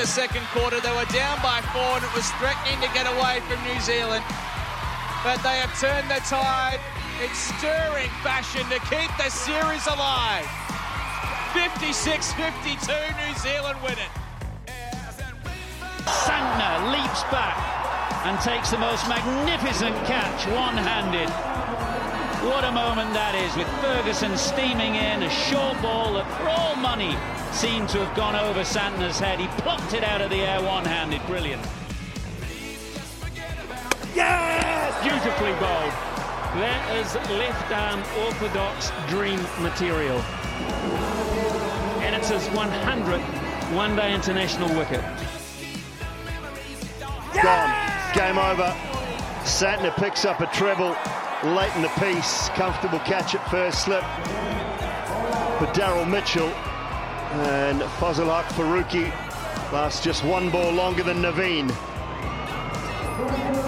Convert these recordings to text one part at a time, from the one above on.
the second quarter. They were down by four and it was threatening to get away from New Zealand. But they have turned the tide in stirring fashion to keep the series alive. 56-52, New Zealand win it. Santner leaps back and takes the most magnificent catch one-handed. What a moment that is with Ferguson steaming in, a short ball that for all money seemed to have gone over Santner's head. He plucked it out of the air one-handed, brilliant. Yes! Beautifully bowled. That is left arm orthodox dream material. And it's his 100th one day international wicket. Gone. Game over. Santner picks up a treble late in the piece. Comfortable catch at first slip for Daryl Mitchell. And Fazil Haq Farooqi lasts just one ball longer than Naveen.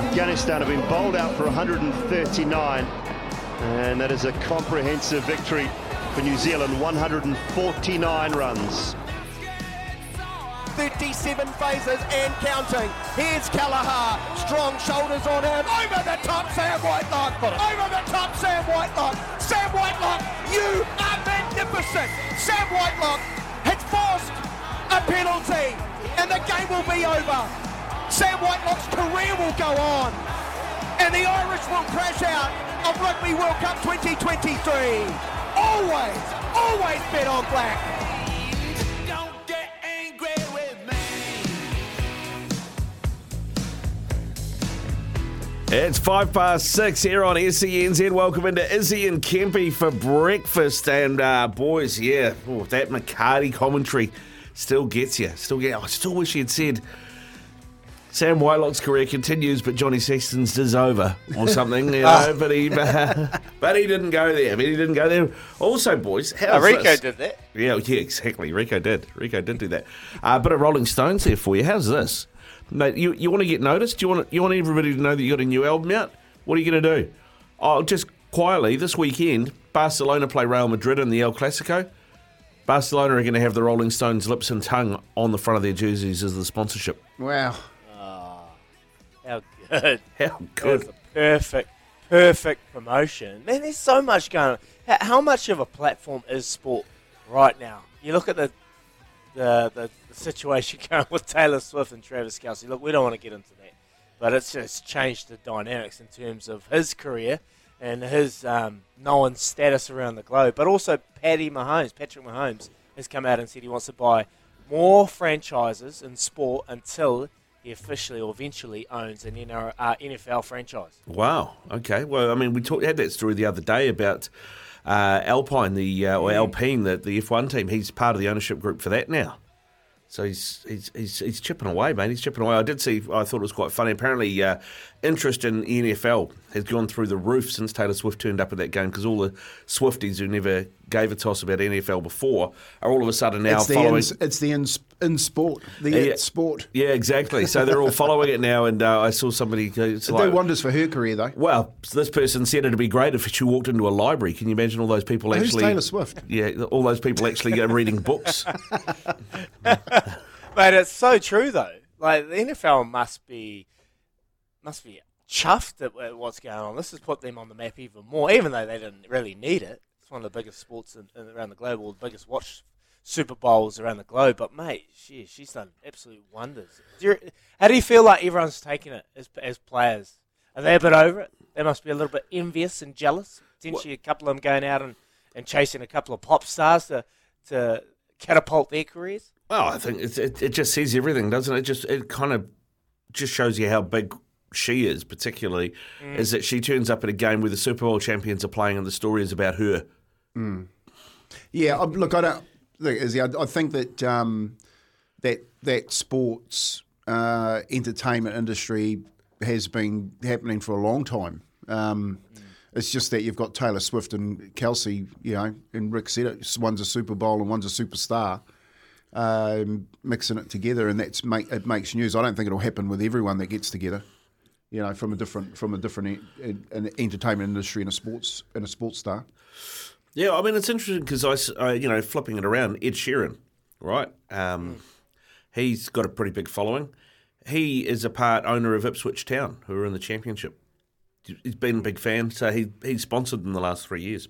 Afghanistan have been bowled out for 139. And that is a comprehensive victory for New Zealand, 149 runs. 37 phases and counting. Here's Kelleher. Strong shoulders on him. Over the top, Sam Whitelock. Over the top, Sam Whitelock. Sam Whitelock, you are magnificent. Sam Whitelock has forced a penalty and the game will be over. Sam Whitelock's career will go on. And the Irish will crash out of Rugby World Cup 2023. Always, always bet on black. It's five past six here on SENZ. Welcome into Izzy and Kempy for breakfast. And uh, boys, yeah, oh, that McCarty commentary still gets you. Still get. I still wish he had said Sam Whitelock's career continues, but Johnny Sexton's is over or something. You know, but he but he didn't go there. But he didn't go there. Also, boys, how Oh, Rico did that. Yeah, yeah, exactly. Rico did. Rico did do that. Uh, bit of Rolling Stones here for you. How's this? Mate, you, you want to get noticed? You want you want everybody to know that you got a new album out? What are you going to do? Oh, just quietly this weekend, Barcelona play Real Madrid in the El Clasico. Barcelona are going to have the Rolling Stones lips and tongue on the front of their jerseys as the sponsorship. Wow. Ah, how good. How good. was a perfect, perfect promotion. Man, there's so much going on. How, how much of a platform is sport right now? You look at the the, the, the situation going with Taylor Swift and Travis Kelce. Look, we don't want to get into that, but it's just changed the dynamics in terms of his career and his um, known status around the globe. But also, Paddy Mahomes, Patrick Mahomes, has come out and said he wants to buy more franchises in sport until he officially or eventually owns an uh, NFL franchise. Wow. Okay. Well, I mean, we talked, had that story the other day about uh, Alpine, the uh, or Alpine, the, the F1 team. He's part of the ownership group for that now. So he's he's he's, he's chipping away, mate. He's chipping away. I did see. I thought it was quite funny. Apparently, uh, interest in NFL has gone through the roof since Taylor Swift turned up at that game because all the Swifties who never gave a toss about NFL before are all of a sudden now it's the following. in, it's the in, in sport. The Yeah. in sport. yeah, exactly. So they're all following it now, and uh, I saw somebody. go- It's It like, do wonders for her career, though. well, this person said it'd be great if she walked into a library. Can you imagine all those people Who's actually? Taylor Swift? Yeah, all those people actually go reading books. Mate, it's so true though. Like the NFL must be must be chuffed at at uh, what's going on. This has put them on the map even more, even though they didn't really need it. It's one of the biggest sports in, in, around the globe, or the biggest watch Super Bowls around the globe. But mate, she, she's done absolute wonders. Do you, how do you feel like everyone's taking it as as players? Are they a bit over it? They must be a little bit envious and jealous. Potentially, a couple of them going out and, and chasing a couple of pop stars to to catapult their careers. Well, I think it, it, it just says everything, doesn't it? it? Just it kind of just shows you how big she is, particularly, is that she turns up at a game where the Super Bowl champions are playing, and the story is about her. Yeah, I- look, I don't. Look, Izzy, I, I think that um, that that sports uh, entertainment industry has been happening for a long time. Um, It's just that you've got Taylor Swift and Kelce, you know, and Rick said it. One's a Super Bowl and one's a superstar. Um, mixing it together, and that's make it makes news. I don't think it'll happen with everyone that gets together. You know, from a different from a different en- an entertainment industry and a sports and a sports star. Yeah, I mean it's interesting because I, you know, flipping it around, Ed Sheeran, right? Um, He's got a pretty big following. He is a part owner of Ipswich Town, who are in the championship. He's been a big fan, so he he's sponsored them the last three years.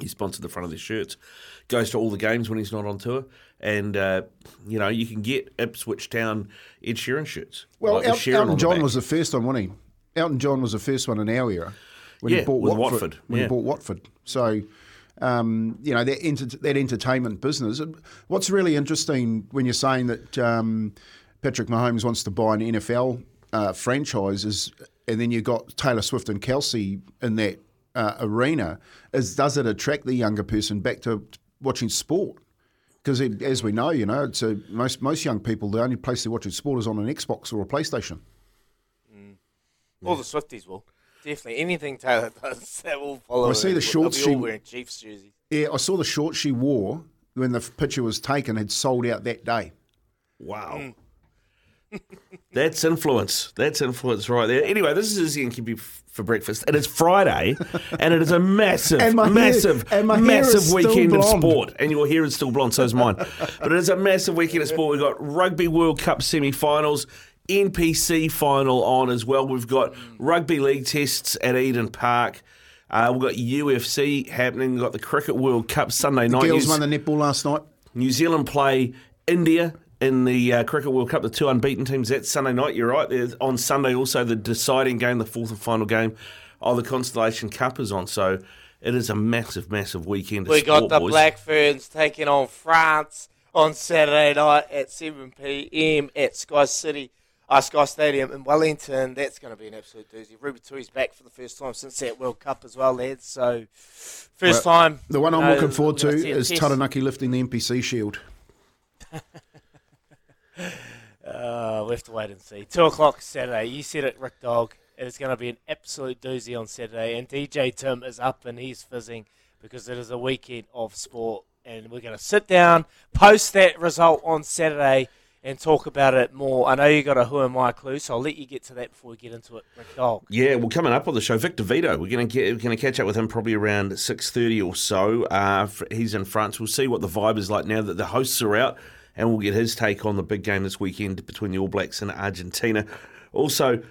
He sponsored the front of their shirts, goes to all the games when he's not on tour, and uh, you know you can get Ipswich Town insurance shirts. Well, like with El- Sheeran on Elton John back. was the first one, wasn't he? Elton John was the first one in our era when Yeah, he bought Watford. Watford, When yeah. he bought Watford, so um, you know that enter- that entertainment business. What's really interesting when you're saying that um, Patrick Mahomes wants to buy an NFL uh, franchise is, and then you've got Taylor Swift and Kelce in that uh, arena, is does it attract the younger person back to watching sport? Because as we know, you know, it's a, most most young people the only place they watch watching sport is on an Xbox or a PlayStation. Mm. All the Swifties will. Definitely. Anything Taylor does, that will follow. I see her. the They'll shorts she- wearing Chiefs jerseys. Yeah, I saw the shorts she wore when the picture was taken had sold out that day. Wow. Mm. That's influence. That's influence right there. Anyway, this is Izzy and Kempy for breakfast. And It is Friday, and it is a massive, And my hair- massive, hair massive weekend of sport. And your hair is still blonde, so is mine. but it is a massive weekend of sport. We've got Rugby World Cup semi-finals, NPC final on as well. We've got Rugby League tests at Eden Park. Uh, we've got UFC happening. We've got the Cricket World Cup Sunday night. Girls New- won the netball last night. New Zealand play India in the uh, Cricket World Cup, the two unbeaten teams. That's Sunday night, you're right. There's, on Sunday, also the deciding game, the fourth and final game of the Constellation Cup is on. So it is a massive, massive weekend. Of We got the boys. Black Ferns taking on France on Saturday night at 7 p.m. at Sky City, uh, Sky Stadium in Wellington. That's going to be an absolute doozy. Ruby Tui's back for the first time since that World Cup as well, lads. So, first Well, time. The one I'm know, looking forward to we're gonna see a is test. Taranaki lifting the NPC shield. Uh, we have to wait and see. Two o'clock Saturday. You said it, Rick Dog. It is going to be an absolute doozy on Saturday, and DJ Tim is up and he's fizzing because it is a weekend of sport, and we're going to sit down, post that result on Saturday, and talk about it more. I know you got a who am I clue, so I'll let you get to that before we get into it, Rick Dog. Yeah, well, coming up on the show, Victor Vito. We're going to get we're going to catch up with him probably around six thirty or so. Uh, he's in France. We'll see what the vibe is like now that the hosts are out, and we'll get his take on the big game this weekend between the All Blacks and Argentina. Also,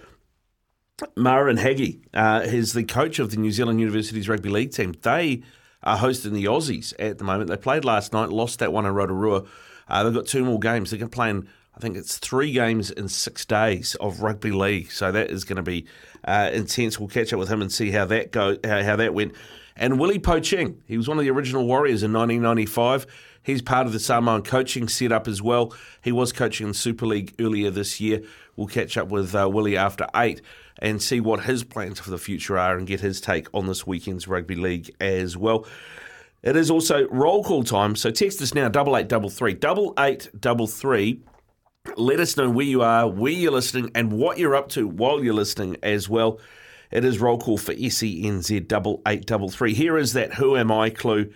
Mara and Haggy, uh, is the coach of the New Zealand University's rugby league team. They are hosting the Aussies at the moment. They played last night, lost that one in Rotorua. Uh, they've got two more games. They're playing, I think it's three games in six days of rugby league. So that is going to be uh, intense. We'll catch up with him and see how that go, how, how that went. And Willie Poching, he was one of the original Warriors in 1995. He's part of the Samoan coaching setup as well. He was coaching in Super League earlier this year. We'll catch up with uh, Willie after eight and see what his plans for the future are and get his take on this weekend's rugby league as well. It is also roll call time, so text us now double eight double three double eight double three. Let us know where you are, where you're listening, and what you're up to while you're listening as well. It is roll call for SENZ double eight double three. Here is that Who Am I clue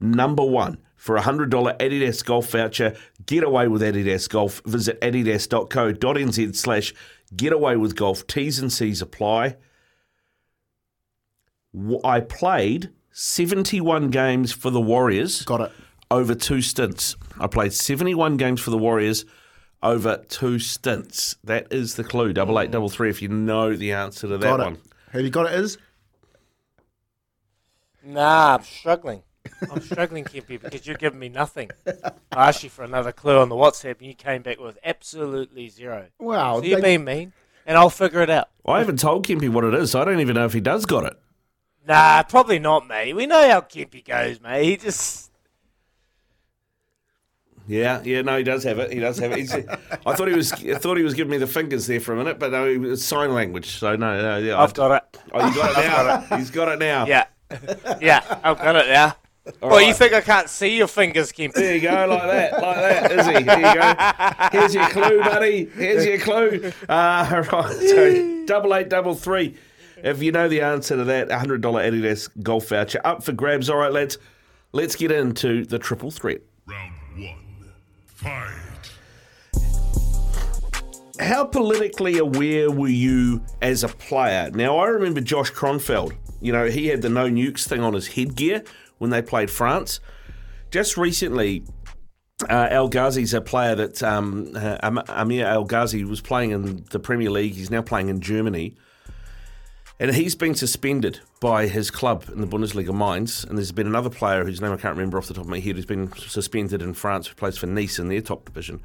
number one for a $100 Adidas golf voucher. Get away with Adidas Golf. Visit adidas.co.nz slash get away with golf. T's and C's apply. I played 71 games for the Warriors Got it. over two stints. I played 71 games for the Warriors over two stints. That is the clue. Double eight, double three. If you know the answer to that Got it. one. Have you got it, Is? Nah, I'm struggling. I'm struggling, Kempy, because you're giving me nothing. I asked you for another clue on the WhatsApp, and you came back with absolutely zero. Wow. So you're they- being mean, and I'll figure it out. I haven't told Kempy what it is, so I don't even know if he does got it. Nah, probably not, mate. We know how Kempy goes, mate. He just. Yeah, yeah, no, he does have it. He does have it. He's, I thought he was, I thought he was giving me the fingers there for a minute, but no, it was sign language. So no, no, yeah, I've got it. Oh, you got it now. He's got it now. Yeah. yeah, I've got it now. Well, you think I can't see your fingers, Kempy? There you go, like that, like that, is he? There you go. Here's your clue, buddy. Here's your clue. Uh, right, so double eight, double three. If you know the answer to that, $100 Adidas golf voucher up for grabs. All right, let's let's get into the triple threat. Round one. Fight. How politically aware were you as a player? Now, I remember Josh Kronfeld. You know, he had the no nukes thing on his headgear when they played France. Just recently, Uh, El Ghazi's a player that um, uh, Amir El Ghazi was playing in the Premier League. He's now playing in Germany. And he's been suspended by his club in the Bundesliga Mainz. And there's been another player whose name I can't remember off the top of my head who's been suspended in France, who plays for Nice in their top division,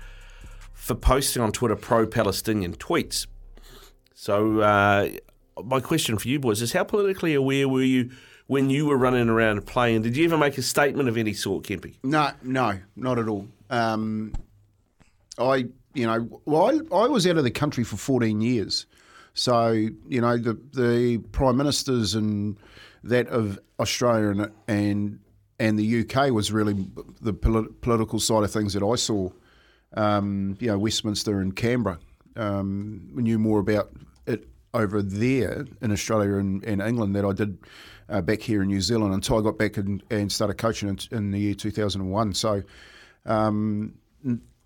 for posting on Twitter pro Palestinian tweets. So, uh, my question for you boys is how politically aware were you when you were running around playing? Did you ever make a statement of any sort, Kempy? No, no, not at all. Um, I, you know, well, I, I was out of the country for 14 years. So, you know, the, the prime ministers and that of Australia and, and, and the UK was really the polit- political side of things that I saw. Um, you know, Westminster and Canberra. Um, we knew more about it over there in Australia and, and England that I did uh, back here in New Zealand until I got back and, and started coaching in, in the year 2001. So, um,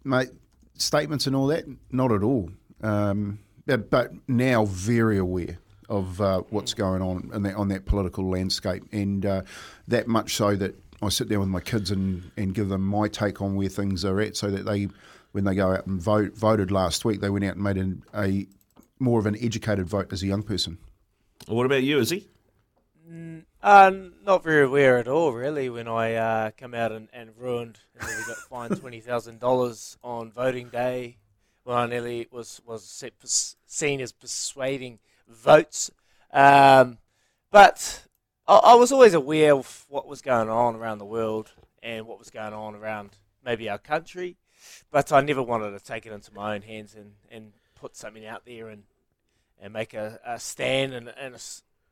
mate, statements and all that, not at all. Um, but, but now very aware of uh, what's going on in that, on that political landscape, and uh, that much so that I sit down with my kids and, and give them my take on where things are at, so that they, when they go out and vote, voted last week, they went out and made an, a more of an educated vote as a young person. What about you, Izzy? Uh, not very aware at all, really. When I uh, come out and, and ruined, and nearly got fined twenty thousand dollars on voting day. When I nearly was was se- seen as persuading votes, um, but I, I was always aware of what was going on around the world and what was going on around maybe our country. But I never wanted to take it into my own hands and, and put something out there and and make a, a stand and, and a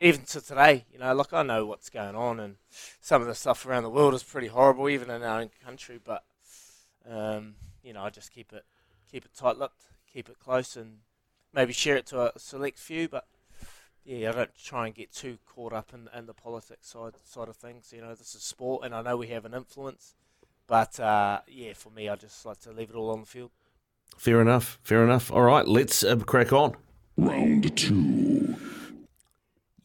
even to today, you know, like I know what's going on and some of the stuff around the world is pretty horrible, even in our own country. But um, you know, I just keep it keep it tight-lipped, keep it close, and maybe share it to a select few. But yeah, I don't try and get too caught up in, in the politics side side of things. You know, this is sport, and I know we have an influence. But uh, yeah, for me, I just like to leave it all on the field. Fair enough. Fair enough. All right, let's uh, crack on. Round two.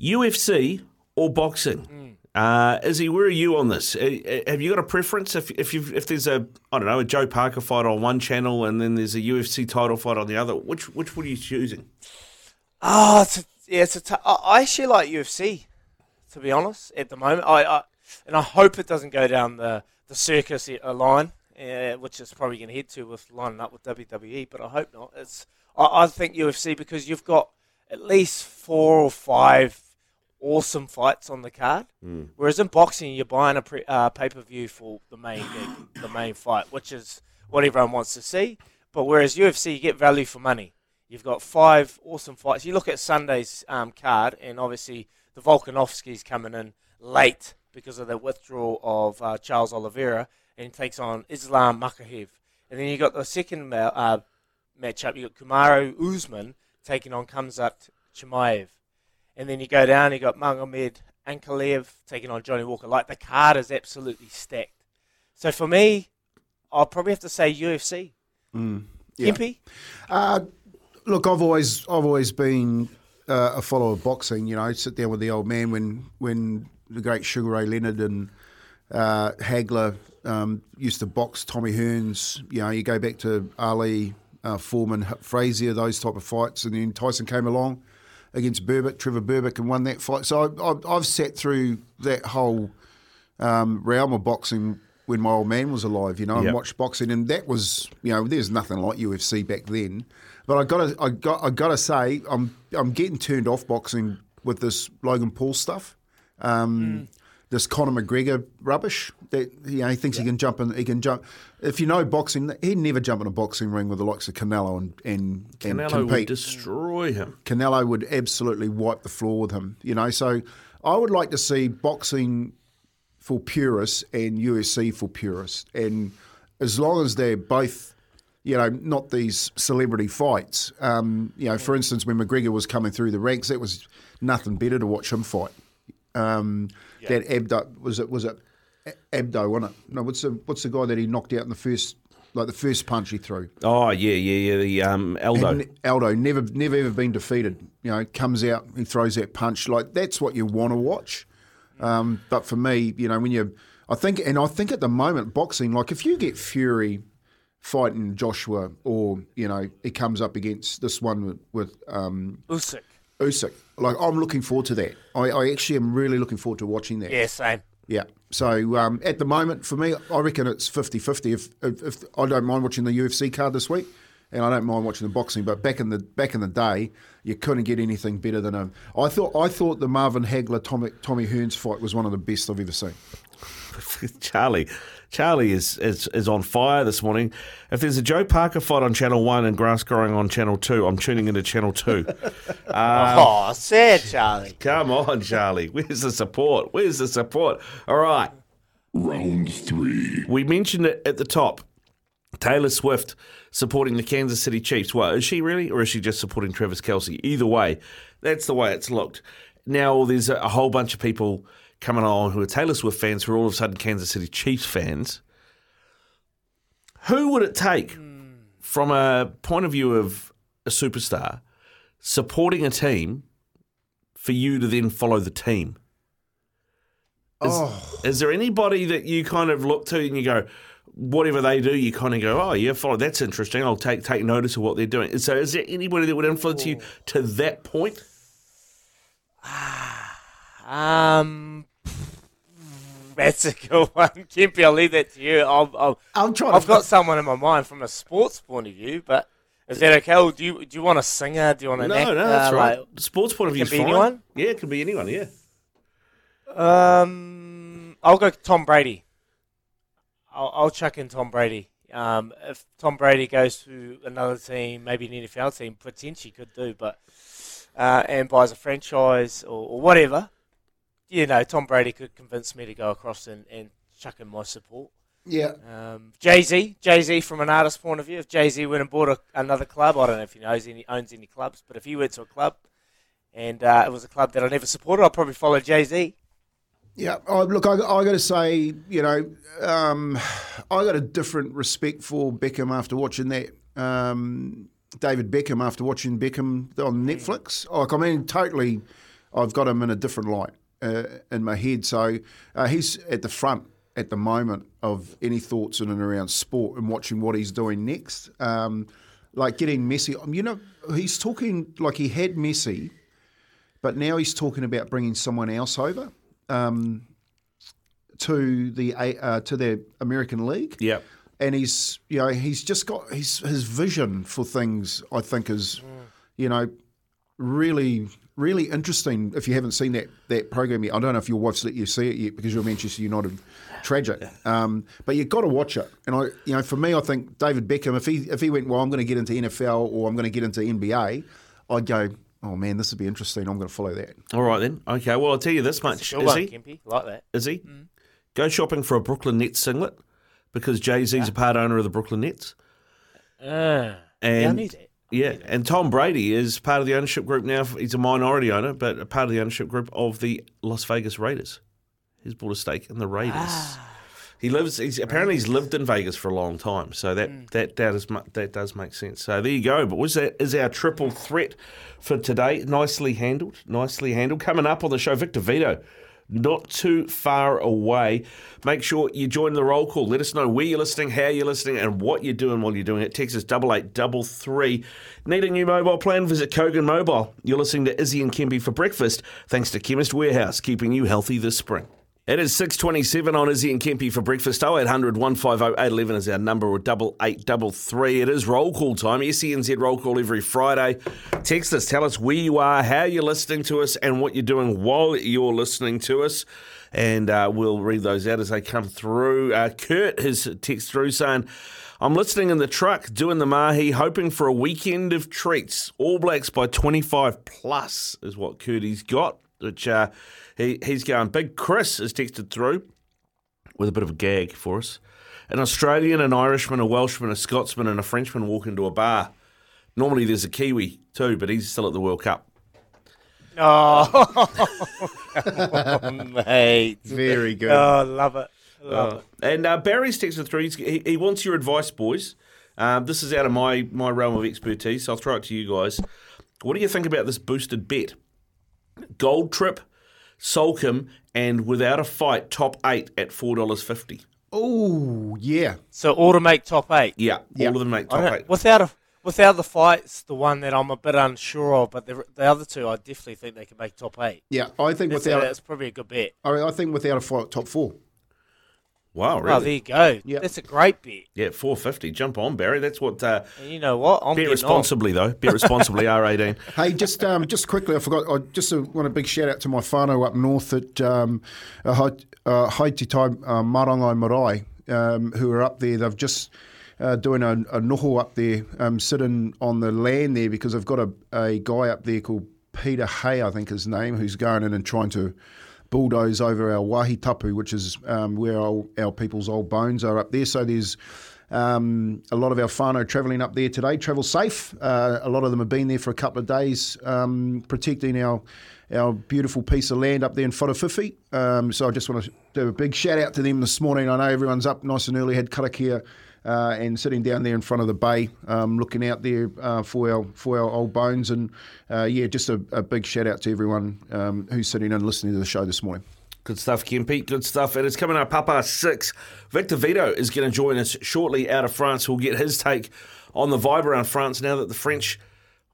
UFC or boxing? Uh, Izzy, where are you on this? Uh, uh, have you got a preference? If if you if there's a I don't know a Joe Parker fight on one channel and then there's a UFC title fight on the other, which which one are you choosing? Oh, it's a, yeah, it's a t- I I actually like UFC, to be honest. At the moment, I, I and I hope it doesn't go down the the circus uh, line, uh, which is probably going to head to with lining up with WWE. But I hope not. It's I, I think UFC because you've got at least four or five awesome fights on the card. Whereas in boxing, you're buying a pre, uh, pay per view for the main gig, the main fight, which is what everyone wants to see. But whereas UFC, you get value for money. You've got five awesome fights. You look at Sunday's um, card, and obviously the Volkanovski's coming in late because of the withdrawal of uh, Charles Oliveira, and he takes on Islam Makhachev. And then you got the second uh, matchup. You got Kamaru Usman taking on Khamzat Chimaev. And then you go down, you got Magomed Ankalaev taking on Johnny Walker. Like the card is absolutely stacked. So for me, I'll probably have to say UFC. yeah. Gimpy? Uh, look, I've always I've always been uh, a follower of boxing. You know, sit down with the old man when when the great Sugar Ray Leonard and uh, Hagler um, used to box Tommy Hearns. You know, you go back to Ali, uh, Foreman, H- Frazier, those type of fights, and then Tyson came along against Berbick, Trevor Berbick, and won that fight. So I, I've, I've sat through that whole um, realm of boxing when my old man was alive, you know, and watched boxing, and that was, you know, there's nothing like UFC back then. But I got to, I got, I got to say, I'm, I'm getting turned off boxing with this Logan Paul stuff. Um, This Conor McGregor rubbish that you know he thinks he can jump in. He can jump. If you know boxing, he'd never jump in a boxing ring with the likes of Canelo and and, and Canelo compete. would destroy him. Canelo would absolutely wipe the floor with him. You know, so I would like to see boxing for purists and USC for purists, and as long as they're both, you know, not these celebrity fights. Um, you know, for instance, when McGregor was coming through the ranks, it was nothing better to watch him fight. Um, That Abdo was it was it Abdo, wasn't it? No, what's the what's the guy that he knocked out in the first like the first punch he threw? Oh yeah, yeah, yeah. The um, Aldo. And Aldo never, never ever been defeated. You know, comes out, he throws that punch. Like that's what you want to watch. Um, but for me, you know, when you, I think, and I think at the moment, boxing, like if you get Fury fighting Joshua, or you know, he comes up against this one with, with um, Usyk. Usyk, like I'm looking forward to that. I, I actually am really looking forward to watching that. Yeah, same. Yeah. So um, at the moment, for me, I reckon it's 50-50. If, if, if I don't mind watching the UFC card this week, and I don't mind watching the boxing, but back in the back in the day, you couldn't get anything better than a. I thought I thought the Marvin Hagler Tommy Tommy Hearns fight was one of the best I've ever seen. Charlie, Charlie is, is is on fire this morning. If there's a Joe Parker fight on Channel One and grass growing on Channel Two, I'm tuning into Channel Two. oh, sad, Charlie. Come on, Charlie. Where's the support? Where's the support? All right. Round three. We mentioned it at the top. Taylor Swift supporting the Kansas City Chiefs. Well, is she really, or is she just supporting Travis Kelce? Either way, that's the way it's looked. Now there's a, a whole bunch of people coming on who are Taylor Swift fans who are all of a sudden Kansas City Chiefs fans. Who would it take from a point of view of a superstar supporting a team for you to then follow the team? Is, Oh. is there anybody that you kind of look to and you go, whatever they do, you kind of go, oh yeah, follow. That's interesting. I'll take take notice of what they're doing. So, is there anybody that would influence you to that point? Um, that's a good one, Kempy. I'll leave that to you. I'll, I'll, I'm trying I've got someone in my mind from a sports point of view, but is that okay? Or do you do you want a singer? Do you want an No, actor? no, that's right. Like, Sports point of view Can be fine. anyone? Yeah, it can be anyone. Yeah. Um, I'll go Tom Brady. I'll, I'll chuck in Tom Brady. Um, if Tom Brady goes to another team, maybe an NFL team, potentially could do, but uh, and buys a franchise or, or whatever, you know, Tom Brady could convince me to go across and, and chuck in my support. yeah. Um, Jay Z, Jay Z, from an artist point of view, if Jay Z went and bought a, another club, I don't know if he knows any owns any clubs, but if he went to a club and uh, it was a club that I never supported, I'd probably follow Jay Z. Yeah, oh, look, I, I got to say, you know, um, I got a different respect for Beckham after watching that. Um, David Beckham after watching Beckham on Netflix. Like, I mean, totally, I've got him in a different light uh, in my head. So uh, he's at the front at the moment of any thoughts in and around sport and watching what he's doing next. Um, like getting Messi, you know, he's talking like he had Messi, but now he's talking about bringing someone else over um, to the uh, to the American League. Yep. And he's you know he's just got his his vision for things. I think is you know really really interesting. If you haven't seen that that program yet, I don't know if your wife's let you see it yet because you're Manchester United tragic. Um, but you've got to watch it. And I you know for me, I think David Beckham. If he if he went well, I'm going to get into NFL or I'm going to get into NBA. I'd go. Oh man, this would be interesting. I'm going to follow that. All right then. Okay. Well, I'll tell you this much. Good Is one, he? Kempy. Like that. Is he? Go shopping for a Brooklyn Nets singlet because Jay Z's a part owner of the Brooklyn Nets. Uh, yeah, I And need it. Yeah, and Tom Brady is part of the ownership group now. He's a minority owner, but a part of the ownership group of the Las Vegas Raiders. He's bought a stake in the Raiders. Ah. He lives. He's apparently he's lived in Vegas for a long time, so that hmm. that that is that does make sense. So there you go. But was that is our triple threat for today? Nicely handled. Nicely handled. Coming up on the show, Victor Vito. Not too far away. Make sure you join the roll call. Let us know where you're listening, how you're listening, and what you're doing while you're doing it. Texas double eight double three. Need a new mobile plan? Visit Kogan Mobile. You're listening to Izzy and Kempy for breakfast. Thanks to Chemist Warehouse, keeping you healthy this spring. It is 6.27 on Izzy and Kempy for breakfast. 0800 150 811 is our number, or double eight double three. It is roll call time. SENZ roll call every Friday. Text us, tell us where you are, how you're listening to us, and what you're doing while you're listening to us. And uh, we'll read those out as they come through. Uh, Kurt has text through saying, I'm listening in the truck, doing the mahi, hoping for a weekend of treats. All Blacks by 25 plus is what Curdy's got, which uh, he, he's going. Big Chris has texted through with a bit of a gag for us. An Australian, an Irishman, a Welshman, a Scotsman, and a Frenchman walk into a bar. Normally there's a Kiwi too, but he's still at the World Cup. Oh, mate. Very good. Oh, love it. Love Uh, it. and uh, Barry's texted through. He, he wants your advice, boys. Um, this is out of my, my realm of expertise, so I'll throw it to you guys. What do you think about this boosted bet? Gold trip Soulcombe, and without a fight, top eight at four dollars fifty. Oh yeah. So all to make top eight. Yeah, Yeah. all of them make top eight. Without a without the fights, the one that I'm a bit unsure of, but the, the other two, I definitely think they can make top eight. Yeah, I think That's, without uh, that's probably a good bet. I I think without a fight, top four. Wow, Oh, really? there you go. Yeah. That's a great bet. yeah, four fifty. Jump on, Barry. That's what. Uh, And you know what? I'm bet getting responsibly though. Bet responsibly. R eighteen. Hey, just um, just quickly, I forgot. I just uh, want a big shout out to my whānau up north at um, uh, Hai- uh, Haititai uh, Marangai Marae, um, who are up there. They've just uh, doing a, a noho up there, um, sitting on the land there because they've got a, a guy up there called Peter Hay, I think his name, who's going in and trying to bulldoze over our wahitapu, which is um, where our, our people's old bones are up there. So there's um, a lot of our whānau travelling up there today. Travel safe. Uh, a lot of them have been there for a couple of days, um, protecting our our beautiful piece of land up there in Wharafifi. Um, so I just want to do a big shout out to them this morning. I know everyone's up nice and early, had karakia. Uh, and sitting down there in front of the bay, um, looking out there uh, for our for our old bones, and uh, yeah, just a, a big shout out to everyone um, who's sitting and listening to the show this morning. Good stuff, Kempy. Good stuff. And it's coming up past six. Victor Vito is going to join us shortly out of France. We'll get his take on the vibe around France now that the French,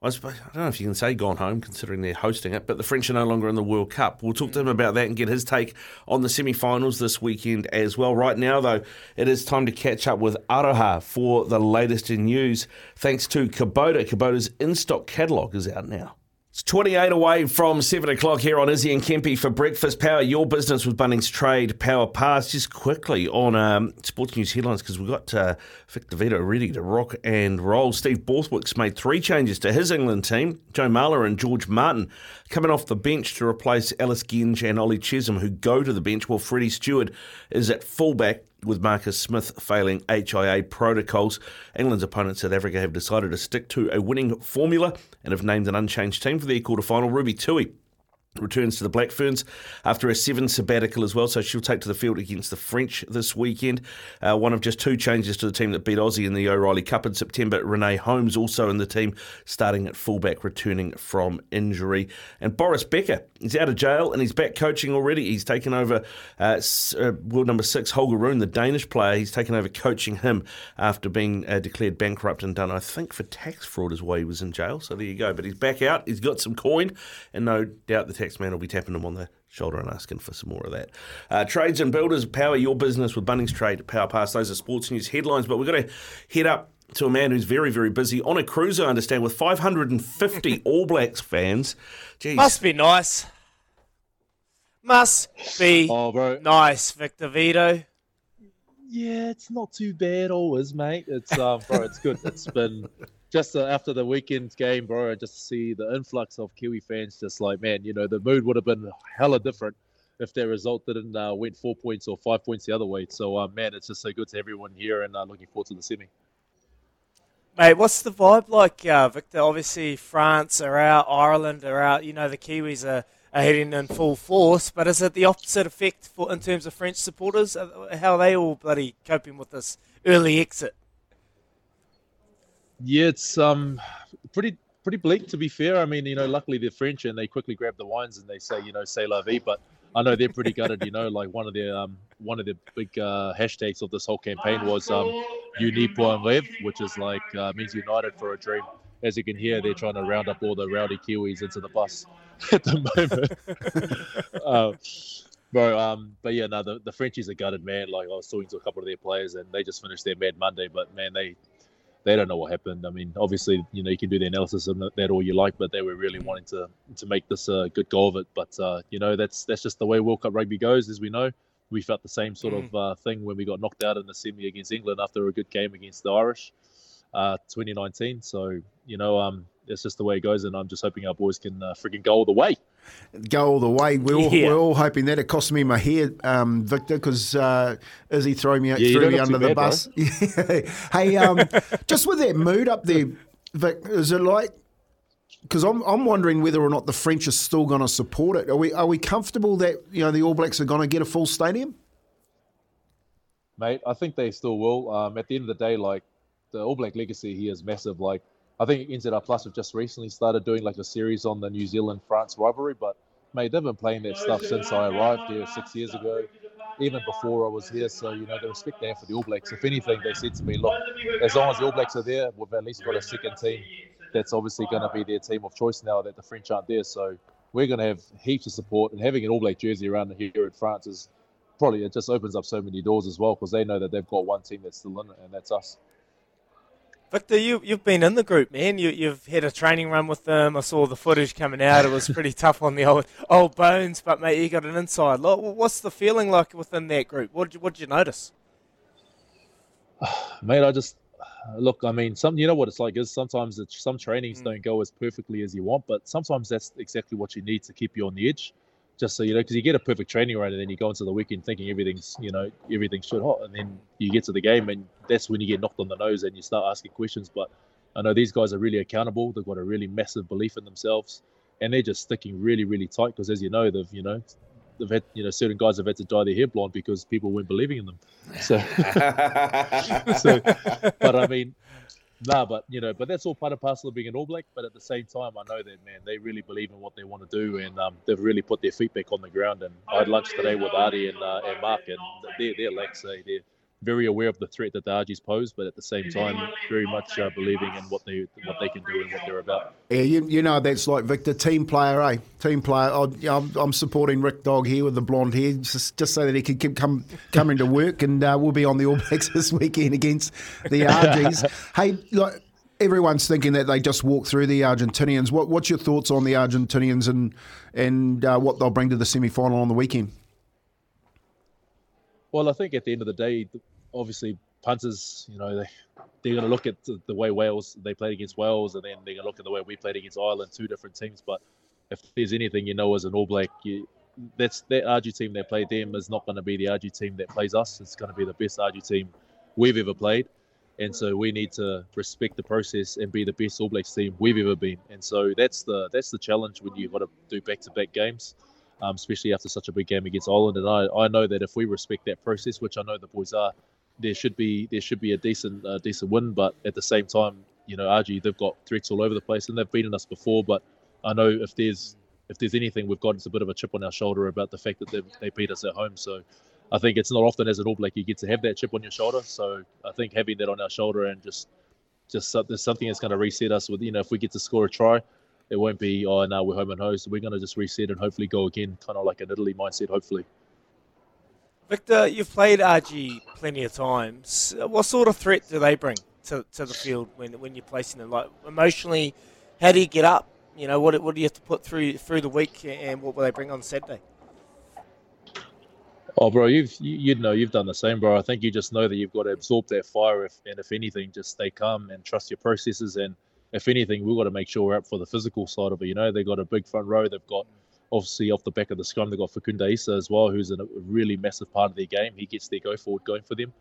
I, suppose, I don't know if you can say gone home considering they're hosting it, but the French are no longer in the World Cup. We'll talk to him about that and get his take on the semi finals this weekend as well. Right now, though, it is time to catch up with Aroha for the latest in news. Thanks to Kubota. Kubota's in stock catalogue is out now. It's 28 away from 7 o'clock here on Izzy and Kempy for breakfast. Power your business with Bunnings Trade Power Pass. Just quickly on um, sports news headlines because we've got uh, Victor Vito ready to rock and roll. Steve Borthwick's made three changes to his England team. Joe Marler and George Martin coming off the bench to replace Ellis Genge and Ollie Chessum, who go to the bench, while Freddie Steward is at fullback with Marcus Smith failing HIA protocols. England's opponents, South Africa, have decided to stick to a winning formula and have named an unchanged team for their quarter final. Ruby Tui returns to the Black Ferns after a seven sabbatical as well, so she'll take to the field against the French this weekend. Uh, one of just two changes to the team that beat Aussie in the O'Reilly Cup in September. Renee Holmes also in the team, starting at fullback, returning from injury. And Boris Becker is out of jail and he's back coaching already. He's taken over uh, uh, world number six, Holger Rune, the Danish player. He's taken over coaching him after being uh, declared bankrupt and done, I think, for tax fraud is why he was in jail. So there you go. But he's back out. He's got some coin, and no doubt the tax man will be tapping him on the shoulder and asking for some more of that. Uh, trades and builders, power your business with Bunnings Trade Power Pass. Those are sports news headlines, but we've got to head up to a man who's very, very busy on a cruise, I understand, with 550 All Blacks fans. Jeez. Must be nice. Must be Oh, bro. nice, Victor Vito. Yeah, it's not too bad always, mate. It's um, bro, it's good. It's been just uh, after the weekend game, bro. Just to see the influx of Kiwi fans, just like man, you know, the mood would have been hella different if their result didn't uh, went four points or five points the other way. So, uh, man, it's just so good to everyone here, and uh, looking forward to the semi. Mate, what's the vibe like, uh, Victor? Obviously, France are out, Ireland are out. You know, the Kiwis are, are heading in full force, but is it the opposite effect for in terms of French supporters? Uh, How are they all bloody coping with this early exit? Yeah, it's um pretty pretty bleak to be fair. I mean, you know, luckily they're French and they quickly grab the wines and they say, you know, "C'est la vie." But I know they're pretty gutted. You know, like one of their um one of the big uh, hashtags of this whole campaign was um "Uni pour un rêve," which is like uh, means united for a dream. As you can hear, they're trying to round up all the rowdy Kiwis into the bus at the moment. uh, Bro, um, but yeah, no, the, the Frenchies are gutted, man. Like I was talking to a couple of their players, and they just finished their Mad Monday. But man, they they don't know what happened. I mean, obviously, you know, you can do the analysis of that all you like, but they were really wanting to to make this a good go of it. But uh, you know, that's that's just the way World Cup rugby goes, as we know. We felt the same sort of uh, thing when we got knocked out in the semi against England after a good game against the Irish, uh, 2019. So you know, um, it's just the way it goes, and I'm just hoping our boys can uh, freaking go all the way. go all the way. We're all, Yeah. we're all hoping that it cost me my hair, um, Victor, because uh, Izzy threw me, Yeah, threw me under the bad, bus. hey, um, just with that mood up there, Vic, is it like? Because I'm, I'm wondering whether or not the French are still going to support it. Are we are we comfortable that you know the All Blacks are going to get a full stadium? mate. I think they still will. Um, at the end of the day, like the All Black legacy here is massive. Like I think NZR Plus have just recently started doing like a series on the New Zealand France rivalry, but mate, they've been playing that stuff since I arrived here six years ago, even before I was here. So, you know, the respect they have for the All Blacks. If anything, they said to me, look, as long as the All Blacks are there, we've at least got a second team that's obviously going to be their team of choice now that the French aren't there. So we're going to have heaps of support, and having an All Black jersey around here in France is probably it just opens up so many doors as well because they know that they've got one team that's still in it, and that's us. Victor, you, you've been in the group, man. You, you've had a training run with them. I saw the footage coming out. It was pretty tough on the old old bones, but mate, you got an inside look. What's the feeling like within that group? What did you, what did you notice? Mate, I just look. I mean, some you know what it's like is sometimes it's, some trainings Mm. don't go as perfectly as you want, but sometimes that's exactly what you need to keep you on the edge. Just so you know, because you get a perfect training run and then you go into the weekend thinking everything's you know everything's shit hot, and then you get to the game and that's when you get knocked on the nose and you start asking questions. But I know these guys are really accountable. They've got a really massive belief in themselves, and they're just sticking really, really tight. Because as you know, they've you know they've had you know certain guys have had to dye their hair blonde because people weren't believing in them. So, so but I mean, nah, but you know, but that's all part and parcel of being an All Black. But at the same time, I know that man, they really believe in what they want to do, and um, they've really put their feet back on the ground. And I had lunch today with Ardie and, uh, and Mark, and they're they're like say they're very aware of the threat that the Argies pose, but at the same time, very much uh, believing in what they what they can do and what they're about. Yeah, you, you know that's like Victor, team player, eh? Team player. I, I'm, I'm supporting Rick Dog here with the blonde hair, just, just so that he can keep come coming to work, and uh, we'll be on the All Blacks this weekend against the Argies. hey, like, everyone's thinking that they just walk through the Argentinians. What, what's your thoughts on the Argentinians and and uh, what they'll bring to the semi final on the weekend? Well, I think at the end of the day, obviously punters, you know, they they're going to look at the, way Wales they played against Wales, and then they're going to look at the way we played against Ireland, two different teams. But if there's anything you know as an All Black, you, that's that RG team that played them is not going to be the RG team that plays us. It's going to be the best RG team we've ever played, and so we need to respect the process and be the best All Blacks team we've ever been. And so that's the that's the challenge when you've got to do back-to-back games um, especially after such a big game against Ireland. And I, I know that if we respect that process, which I know the boys are, there should be there should be a decent uh, decent win. But at the same time, you know, RG they've got threats all over the place, and they've beaten us before. But I know if there's if there's anything we've got, it's a bit of a chip on our shoulder about the fact that they they beat us at home. So. I think it's not often as an All Black you get to have that chip on your shoulder. So I think having that on our shoulder and just just there's something that's going to reset us with you know if we get to score a try, it won't be oh no we're home and host. We're going to just reset and hopefully go again, kind of like an Italy mindset. Hopefully. Victor, you've played RG plenty of times. What sort of threat do they bring to, to the field when, when you're placing them? Like emotionally, how do you get up? You know, what, what do you have to put through through the week, and what will they bring on Saturday? Oh, bro, you've you, you know you've done the same, bro. I think you just know that you've got to absorb that fire, if and if anything, just stay calm and trust your processes. And if anything, we've got to make sure we're up for the physical side of it. You know, they've got a big front row. They've got obviously off the back of the scrum, they've got Facundo Isa as well, who's a really massive part of their game. He gets their go forward going for them.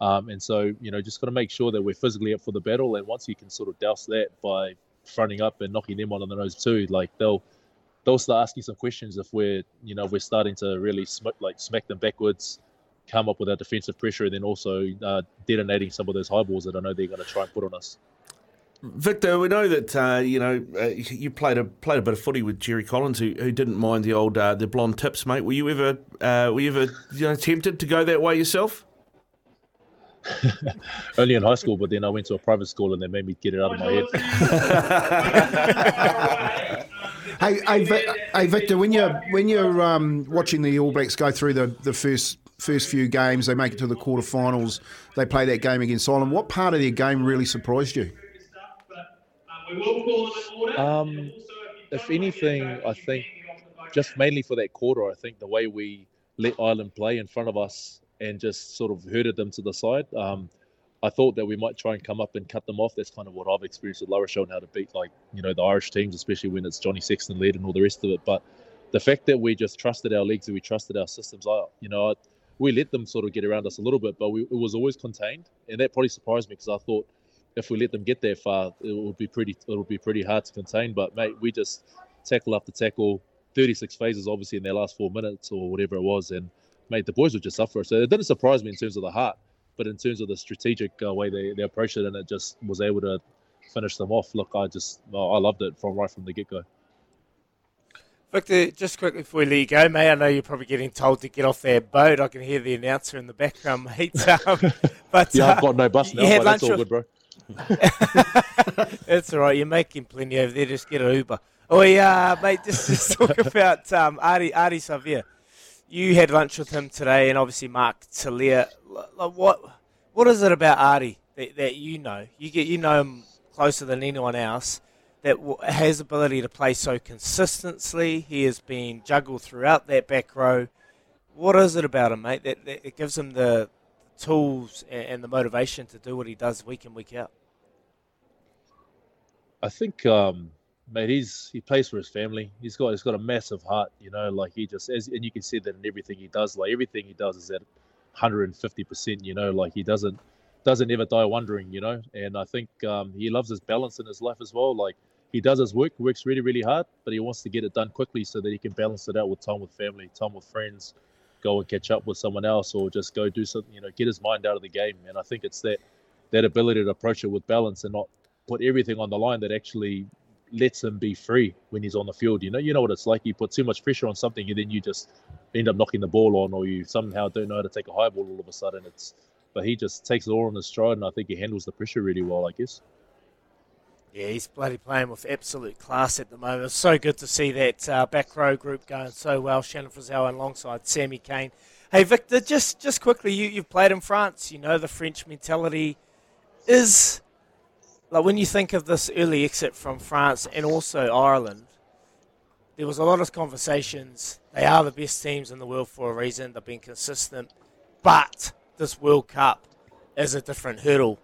Um, and so, you know, just got to make sure that we're physically up for the battle. And once you can sort of douse that by fronting up and knocking them on the nose too, like they'll they'll start asking some questions if we're you know we're starting to really sm- like smack them backwards, come up with our defensive pressure, and then also uh, detonating some of those high balls that I know they're going to try and put on us. Victor, we know that uh, you know uh, you played a played a bit of footy with Jerry Collins, who, who didn't mind the old uh, the blonde tips, mate. Were you ever uh, were you ever you know tempted to go that way yourself? Only in high school, but then I went to a private school and they made me get it out of my head. Hey, hey, hey, Victor, when you're when you're um, watching the All Blacks go through the, the first first few games, they make it to the quarterfinals. They play that game against Ireland. What part of their game really surprised you? Um, if anything, I think just mainly for that quarter, I think the way we let Ireland play in front of us and just sort of herded them to the side. Um, I thought that we might try and come up and cut them off. That's kind of what I've experienced with La Rochelle and how to beat like you know the Irish teams, especially when it's Johnny Sexton led and all the rest of it. But the fact that we just trusted our legs and we trusted our systems, I you know I, we let them sort of get around us a little bit, but we, it was always contained, and that probably surprised me because I thought if we let them get that far, it would be pretty it would be pretty hard to contain. But mate, we just tackle after tackle, 36 phases obviously in their last four minutes or whatever it was, and mate, the boys were just up for it. So it didn't surprise me in terms of the heart, but in terms of the strategic uh, way they, they approached it, and it just was able to finish them off. Look, I just I loved it from right from the get go. Victor, just quickly before we let you go, mate, I know you're probably getting told to get off that boat. I can hear the announcer in the background, mate. Um, but Yeah, uh, I've got no bus you now, had but that's all lunch good, bro. That's all right. You're making plenty over there. Just get an Uber. Oh yeah, mate. Just, just talk about um, Ardie Ardie Savea. You had lunch with him today, and obviously Mark Telea. Like, what what is it about Ardie that, that you know? You get you know him closer than anyone else. That has ability to play so consistently. He has been juggled throughout that back row. What is it about him, mate? That, that it gives him the tools and, the motivation to do what he does week in week out. I think, um, mate, he's he plays for his family. He's got he's got a massive heart, you know. Like he just as and you can see that in everything he does. Like everything he does is at 150 percent. You know, like he doesn't doesn't ever die wondering. You know, and I think um, he loves his balance in his life as well. Like he does his work, works really really hard, but he wants to get it done quickly so that he can balance it out with time with family, time with friends, go and catch up with someone else, or just go do something. You know, get his mind out of the game. And I think it's that that ability to approach it with balance and not put everything on the line that actually lets him be free when he's on the field. You know, you know what it's like. You put too much pressure on something, and then you just end up knocking the ball on, or you somehow don't know how to take a high ball all of a sudden. It's but he just takes it all on his stride, and I think he handles the pressure really well. I guess. Yeah, he's bloody playing with absolute class at the moment. It's so good to see that uh, back row group going so well. Shannon Frizzell alongside Sammy Cane. Hey, Victor, just just quickly, you, you've played in France. You know the French mentality is like when you think of this early exit from France and also Ireland. There was a lot of conversations. They are the best teams in the world for a reason. They've been consistent, but this World Cup is a different hurdle.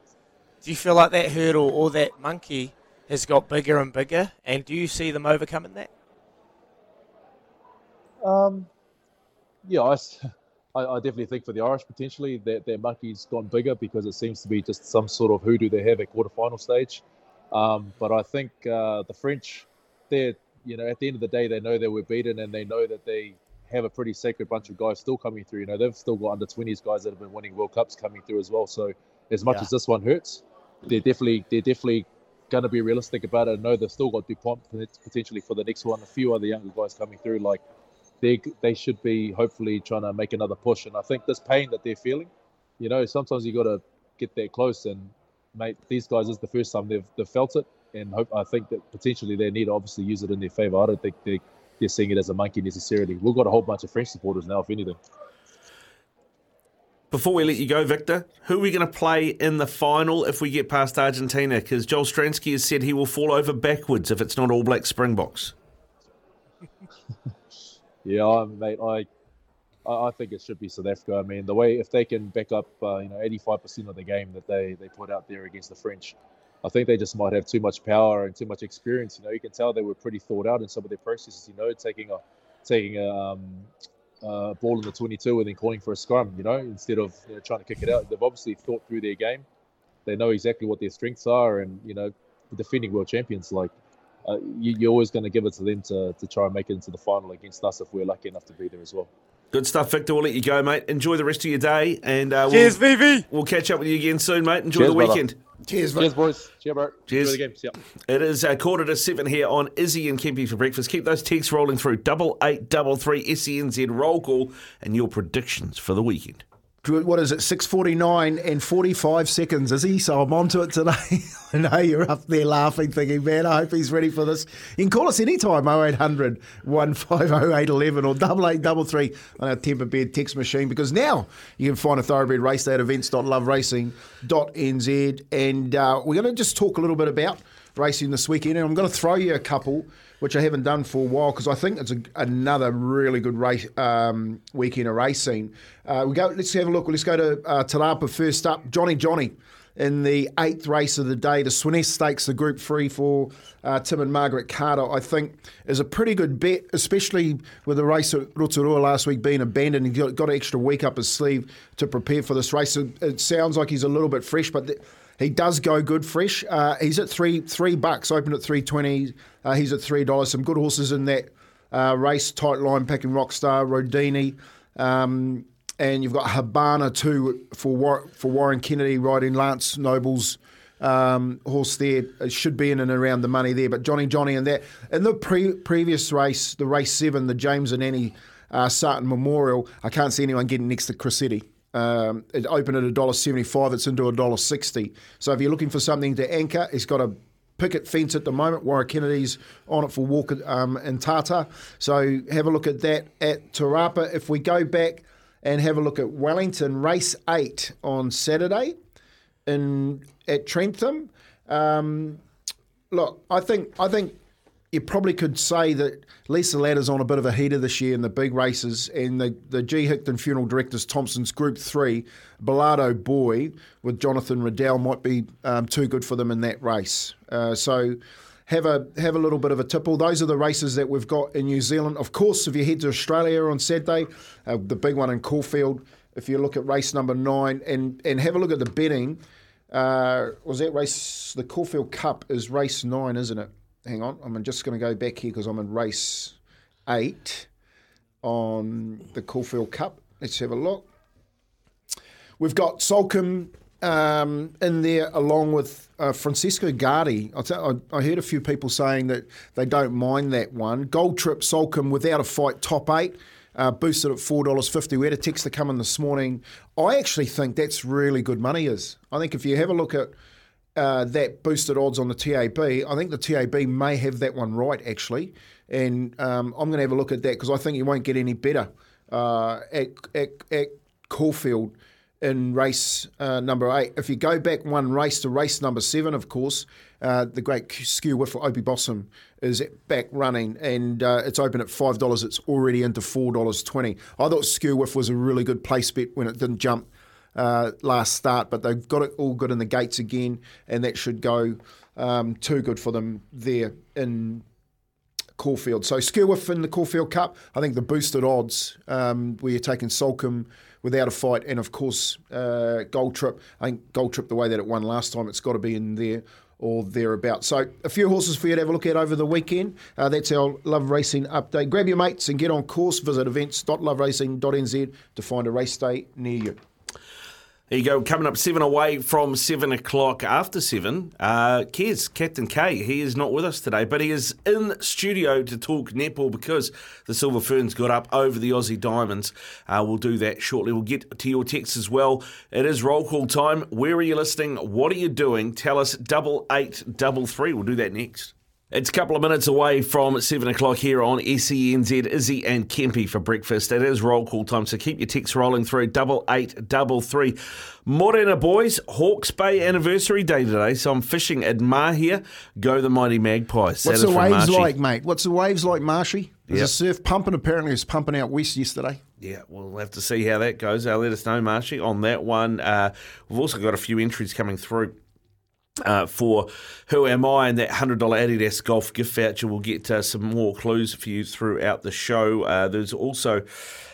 Do you feel like that hurdle or that monkey has got bigger and bigger? And do you see them overcoming that? Um, yeah, I definitely think for the Irish potentially that their monkey's gone bigger because it seems to be just some sort of hoodoo they have at quarterfinal stage. Um, but I think uh, the French, they're you know at the end of the day they know they were beaten and they know that they have a pretty sacred bunch of guys still coming through. You know they've still got under 20s guys that have been winning World Cups coming through as well. So as much Yeah. as this one hurts, they're definitely they're definitely going to be realistic about it and know they've still got Dupont potentially for the next one. A few other younger guys coming through like they they should be hopefully trying to make another push. And I think this pain that they're feeling, you know, sometimes you got to get that close. And mate, these guys is the first time they've they've felt it, and hope I think that potentially they need to obviously use it in their favour. I don't think they they're seeing it as a monkey necessarily. We've got a whole bunch of French supporters now, if anything. Before we let you go, Victor, who are we going to play in the final if we get past Argentina? Because Joel Stransky has said he will fall over backwards if it's not All Black Springboks. Yeah, I, mate, I, I think it should be South Africa. I mean, the way if they can back up, uh, you know, eighty-five percent of the game that they they put out there against the French, I think they just might have too much power and too much experience. You know, you can tell they were pretty thought out in some of their processes. You know, taking a taking a um, uh, ball in the twenty-two and then calling for a scrum. You know, instead of you know, trying to kick it out, they've obviously thought through their game. They know exactly what their strengths are, and you know, defending world champions like uh, you, you're always going to give it to them to, to try and make it into the final against us if we're lucky enough to be there as well. Good stuff, Victor. We'll let you go, mate. Enjoy the rest of your day, and uh, Cheers, we'll, VV. we'll catch up with you again soon, mate. Enjoy Cheers, the brother. weekend. Cheers, mate. Cheers, boys. Cheers, bro. Cheers. Enjoy the game. See ya. It is uh, quarter to seven here on Izzy and Kempy for breakfast. Keep those texts rolling through double eight double three SENZ roll call and your predictions for the weekend. What is it? Six forty nine and forty five seconds. Is he? So I'm onto it today. I know you're up there laughing, thinking, man, I hope he's ready for this. You can call us anytime 0800 150 811 or double eight double three on our temper bed text machine because now you can find a thoroughbred race day at events.loveracing.nz and uh, we're going to just talk a little bit about racing this weekend and I'm going to throw you a couple which I haven't done for a while because I think it's a, another really good race um, weekend of racing. Uh, we go. Let's have a look. Let's go to uh, Te Rapa first up. Johnny Johnny in the eighth race of the day, the Sweynesse Stakes, the Group Three for uh, Tim and Margaret Carter. I think is a pretty good bet, especially with the race at Rotorua last week being abandoned. He got, got an extra week up his sleeve to prepare for this race. It, it sounds like he's a little bit fresh, but. The, he does go good fresh. Uh, he's at three three bucks, opened at three twenty. Uh, he's at three dollars. Some good horses in that uh, race. Tight line packing Rockstar, Rodini, um, and you've got Habana too for War- for Warren Kennedy riding Lance Noble's um, horse there uh, should be in and around the money there. But Johnny Johnny and that in the pre- previous race, the race seven, the James and Annie uh, Memorial, I can't see anyone getting next to Cressetti. Um, it opened at $1.75, it's into $1.60. So if you're looking for something to anchor, it's got a picket fence at the moment. Warwick Kennedy's on it for Walker um, and Tata. So have a look at that at Te Rapa. If we go back and have a look at Wellington, race eight on Saturday in at Trentham. Um, look, I think I think you probably could say that Lisa Latta's on a bit of a heater this year in the big races, and the, the G. Hickton Funeral Directors Thompson's Group 3, Bellardo Boy with Jonathan Riddell might be um, too good for them in that race. Uh, so have a have a little bit of a tipple. Those are the races that we've got in New Zealand. Of course, if you head to Australia on Saturday, uh, the big one in Caulfield, if you look at race number nine and, and have a look at the betting, uh, was that race, the Caulfield Cup is race nine, isn't it? Hang on, I'm just going to go back here because I'm in race eight on the Caulfield Cup. Let's have a look. We've got Soulcombe um, in there along with uh, Francesco Guardi. I, I heard a few people saying that they don't mind that one. Gold Trip Soulcombe without a fight, top eight. Uh, boosted at four dollars fifty. We had a text to come in this morning. I actually think that's really good money. Is I think if you have a look at uh, that boosted odds on the TAB. I think the TAB may have that one right, actually. And um, I'm going to have a look at that because I think you won't get any better uh, at, at, at Caulfield in race uh, number eight. If you go back one race to race number seven, of course, uh, the great Skew Wiff Opie Bosson is back running and uh, it's open at $5. It's already into $4.20. I thought Skew Wiff was a really good place bet when it didn't jump uh, last start, but they've got it all good in the gates again, and that should go um, too good for them there in Caulfield. So Skew Wiff in the Caulfield Cup, I think the boosted odds um, where you're taking Soulcombe without a fight, and of course uh, Gold Trip. I think Gold Trip the way that it won last time, it's got to be in there or thereabouts. So a few horses for you to have a look at over the weekend. Uh, that's our Love Racing update. Grab your mates and get on course. Visit events.loveracing.nz to find a race day near you. There you go. Coming up seven away from seven o'clock after seven. Uh, Kez, Captain K, he is not with us today, but he is in studio to talk netball because the Silver Ferns got up over the Aussie Diamonds. Uh, we'll do that shortly. We'll get to your texts as well. It is roll call time. Where are you listening? What are you doing? Tell us double eight double three. We'll do that next. It's a couple of minutes away from 7 o'clock here on SENZ. Izzy and Kempy for breakfast. It is roll call time, so keep your texts rolling through. Double eight, double three. Morena boys, Hawke's Bay anniversary day today, so I'm fishing at Mahia. Go the Mighty Magpies. What's the waves like, mate? What's the waves like, Marshy? There's yep. a surf pumping. Apparently, it was pumping out west yesterday. Yeah, we'll have to see how that goes. Uh, let us know, Marshy, on that one. Uh, we've also got a few entries coming through uh, for Who Am I and that $100 Adidas golf gift voucher. We'll get uh, some more clues for you throughout the show. Uh, there's also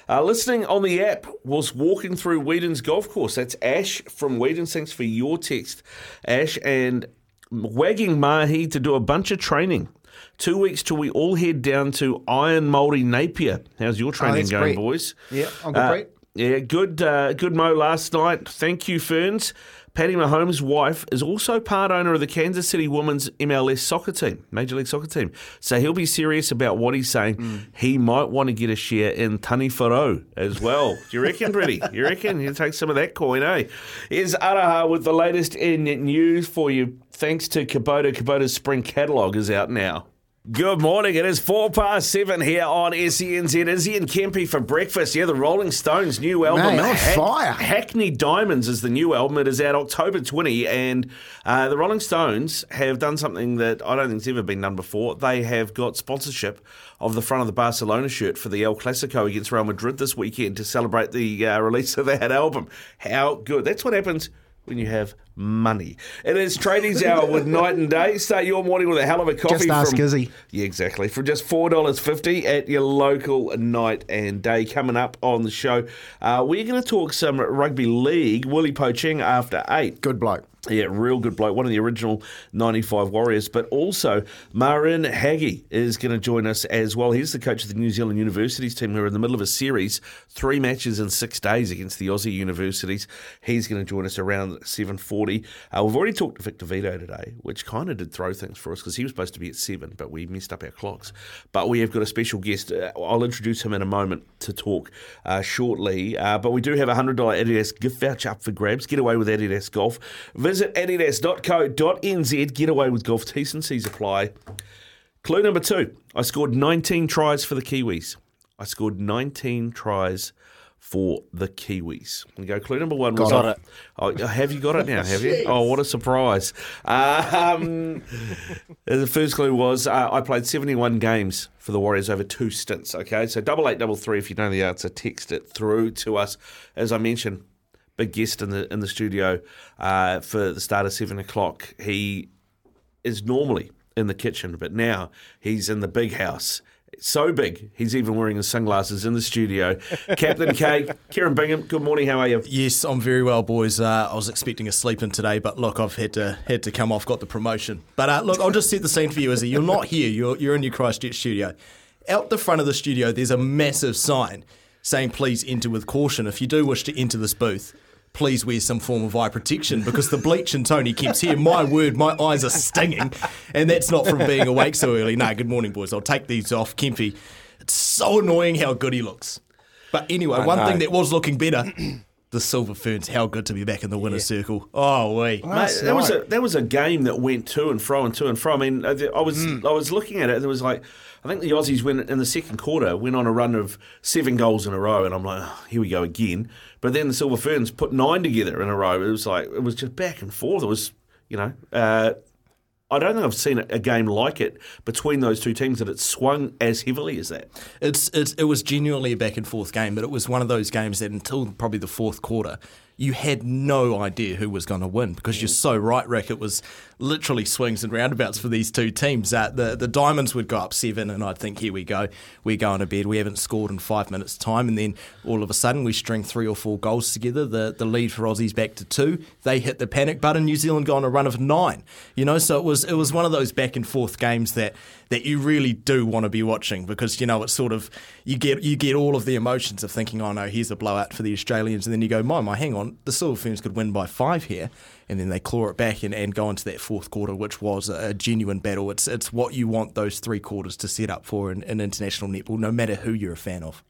uh, listening on the app was walking through Whedon's golf course. That's Ash from Whedon. Thanks for your text, Ash. And wagging Mahi to do a bunch of training. Two weeks till we all head down to IronMāori Napier. How's your training oh, going, great. boys? Yeah, I'm good, uh, Yeah, good, uh, good mo last night. Thank you, Ferns. Patty Mahomes' wife is also part owner of the Kansas City Women's MLS soccer team, Major League Soccer team. So he'll be serious about what he's saying. Mm. He might want to get a share in Tani Whārau as well. Do you reckon, Pretty? You reckon? He'll take some of that coin, eh? Here's Araha with the latest in news for you. Thanks to Kubota. Kubota's spring catalogue is out now. Good morning. It is four past seven here on SENZ. Izzy and Kempy for breakfast. Yeah, the Rolling Stones' new album. On fire. Hackney Diamonds is the new album. It is out October 20, and uh, the Rolling Stones have done something that I don't think think's ever been done before. They have got sponsorship of the front of the Barcelona shirt for the El Clasico against Real Madrid this weekend to celebrate the uh, release of that album. How good. That's what happens when you have money. It is trading's hour with night and day. Start your morning with a hell of a coffee. Just ask from, Izzy. Yeah, exactly. For just four dollars fifty at your local night and day. Coming up on the show, uh, we're going to talk some rugby league. Willie Poching after eight. Good bloke. Yeah, real good bloke. One of the original 95 Warriors. But also, Marin Haggy is going to join us as well. He's the coach of the New Zealand Universities team. We're in the middle of a series, three matches in six days against the Aussie universities. He's going to join us around 7.40 footy. Uh, we've already talked to Victor Vito today, which kind of did throw things for us because he was supposed to be at seven, but we messed up our clocks. But we have got a special guest. Uh, I'll introduce him in a moment to talk uh, shortly. Uh, but we do have a $100 Adidas gift voucher up for grabs. Get away with Adidas Golf. Visit adidas.co.nz. Get away with golf. T's and C's apply. Clue number two I scored 19 tries for the Kiwis. I scored 19 tries for the Kiwis. We go. Clue number one was Got it. Oh, have you got it now? Have you? Oh, what a surprise! Um, the first clue was uh, I played seventy-one games for the Warriors over two stints. Okay, so double eight, double three. If you know the answer, text it through to us. As I mentioned, big guest in the in the studio uh, for the start of seven o'clock. He is normally in the kitchen, but now he's in the big house. So big, he's even wearing his sunglasses in the studio. Captain K, Kieran Bingham, good morning. How are you? Yes, I'm very well, boys. Uh, I was expecting a sleep in today, but look, I've had to had to come off, got the promotion. But uh, look, I'll just set the scene for you, Izzy. You're not here. You're you're in your Christchurch studio. Out the front of the studio, there's a massive sign saying "Please enter with caution." If you do wish to enter this booth, please wear some form of eye protection because the bleach and Tony keeps here. My word, my eyes are stinging, and that's not from being awake so early. No, good morning, boys. I'll take these off. Kempy, it's so annoying how good he looks. But anyway, I one know. thing that was looking better. The Silver Ferns, how good to be back in the winner's circle. Oh, wee. Mate, that was a that was a game that went to and fro and to and fro. I mean, uh, I I was mm. I was looking at it. and It was like I think the Aussies went in the second quarter went on a run of seven goals in a row, and I'm like, oh, here we go again. But then the Silver Ferns put nine together in a row. It was like it was just back and forth. It was you know. Uh, I don't think I've seen a game like it between those two teams that it swung as heavily as that. It's, it's it was genuinely a back and forth game, but it was one of those games that until probably the fourth quarter, you had no idea who was going to win because you're so right, Rick. It was literally swings and roundabouts for these two teams. Uh, the the Diamonds would go up seven, and I'd think, here we go, we're going to bed. We haven't scored in five minutes' time, and then all of a sudden we string three or four goals together. The the lead for Aussies back to two. They hit the panic button. New Zealand go on a run of nine. You know, so it was it was one of those back and forth games that that you really do want to be watching because you know it's sort of you get you get all of the emotions of thinking, oh no, here's a blowout for the Australians, and then you go, my my, hang on, the Silver Ferns could win by five here, and then they claw it back and, and go into that fourth quarter, which was a, a genuine battle. It's it's what you want those three quarters to set up for in, in international netball, no matter who you're a fan of.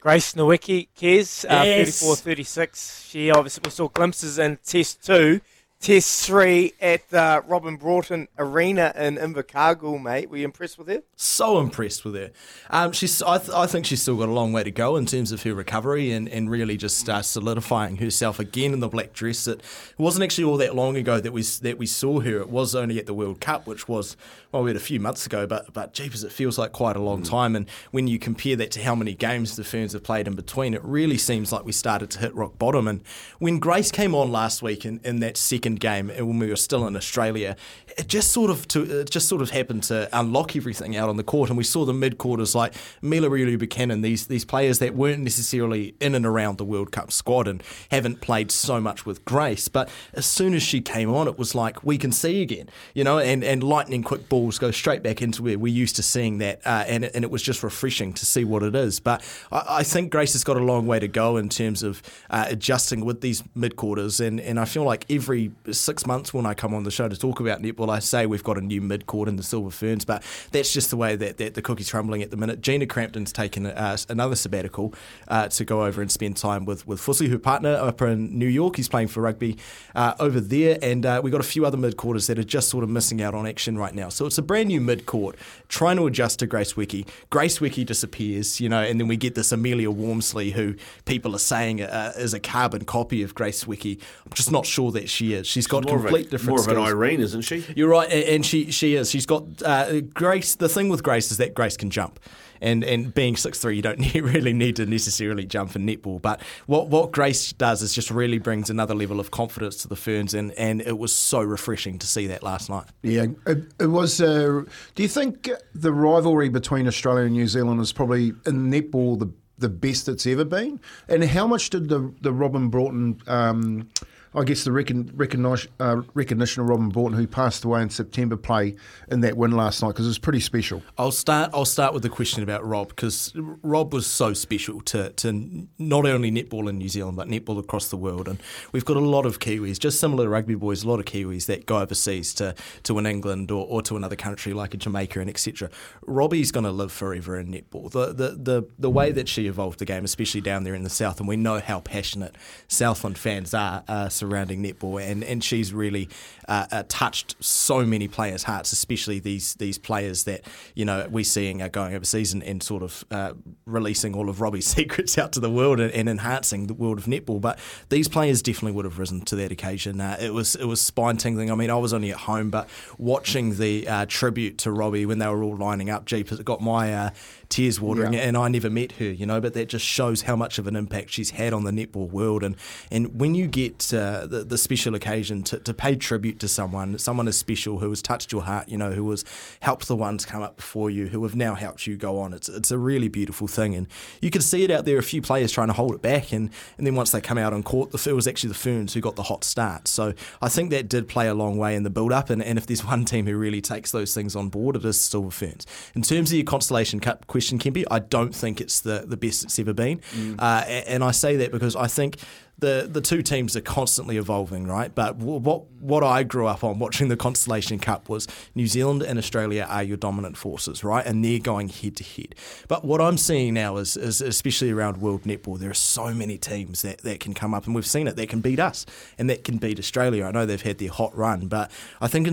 Grace Nweke, Kez, uh, Yes. 34 36. She obviously, we saw glimpses in Test 2. Test 3 at the Robyn Broughton Arena in Invercargill, mate. Were you impressed with her? so impressed with her. Um, she's, I, th- I think she's still got a long way to go in terms of her recovery and, and really just uh, solidifying herself again in the black dress. It wasn't actually all that long ago that we that we saw her. It was only at the World Cup, which was well, we had a few months ago. But but jeepers, it feels like quite a long time. And when you compare that to how many games the Ferns have played in between, it really seems like we started to hit rock bottom. And when Grace came on last week in, in that second game, when we were still in Australia, it just sort of to it just sort of happened to unlock everything out on the court, and we saw the mid quarters like Mila Reuelu Buchanan, these these players that weren't necessarily in and around the World Cup squad and haven't played so much with Grace, but as soon as she came on, it was like we can see again, you know, and and lightning quick balls go straight back into where we're used to seeing that, uh, and and it was just refreshing to see what it is. But I, I think Grace has got a long way to go in terms of uh, adjusting with these mid quarters, and and I feel like every six months when I come on the show to talk about netball, I say we've got a new mid court in the Silver Ferns, but that's just the way that, that the cookie's crumbling at the minute. Gina Crampton's taken uh, another sabbatical uh, to go over and spend time with with Fussy, her partner, up in New York. He's playing for rugby uh, over there, and uh, we've got a few other mid quarters that are just sort of missing out on action right now. So it's a brand new mid court trying to adjust to Grace Nweke. Grace Nweke disappears, you know, and then we get this Amelia Walmsley, who people are saying uh, is a carbon copy of Grace Nweke. I'm just not sure that she is. Got more of a- complete different more of an. Irene, isn't she? You're right, and she she is. She's got uh, Grace. The thing with Grace is that Grace can jump. And, and being six three, you don't need, really need to necessarily jump in netball. But what, what Grace does is just really brings another level of confidence to the Ferns, and, and it was so refreshing to see that last night. Yeah, it, it was. Uh, do you think the rivalry between Australia and New Zealand is probably in netball the the best it's ever been? And how much did the the Robyn Broughton um, I guess the recon, recognition, uh, recognition of Robyn Broughton, who passed away in September, play in that win last night because it was pretty special. I'll start. I'll start with the question about Rob because Rob was so special to, to not only netball in New Zealand but netball across the world, and we've got a lot of Kiwis, just similar to rugby boys, a lot of Kiwis that go overseas to to win England or, or to another country like a Jamaica and etc. Robbie's going to live forever in netball. The, the the the way that she evolved the game, especially down there in the south, and we know how passionate Southland fans are uh, surrounding netball, and and she's really uh, uh, touched so many players' hearts, especially these these players that you know we're seeing are going overseas and, and sort of uh, releasing all of Robbie's secrets out to the world and, and, enhancing the world of netball. But these players definitely would have risen to that occasion. Uh, it was it was spine tingling. I mean, I was only at home, but watching the uh, tribute to Robbie when they were all lining up, jeepers, it got my tears watering. Yeah. And I never met her, you know, but that just shows how much of an impact she's had on the netball world. And and when you get uh, the, the special occasion to, to pay tribute to someone, someone as special who has touched your heart, you know, who has helped the ones come up before you, who have now helped you go on, it's it's a really beautiful thing. And you can see it out there. A few players trying to hold it back, and and then once they come out on court, the it was actually the Ferns who got the hot start. So I think that did play a long way in the build up. And, and if there's one team who really takes those things on board, it is Silver Ferns. In terms of your Constellation Cup question, Kempy, I don't think it's the, the best it's ever been. Mm. Uh, and I say that because I think the the two teams are constantly evolving, right? But what what I grew up on watching the Constellation Cup was New Zealand and Australia are your dominant forces, right? And they're going head to head. But what I'm seeing now is, is especially around World Netball, there are so many teams that, that can come up, and we've seen it. That can beat us, and that can beat Australia. I know they've had their hot run, but I think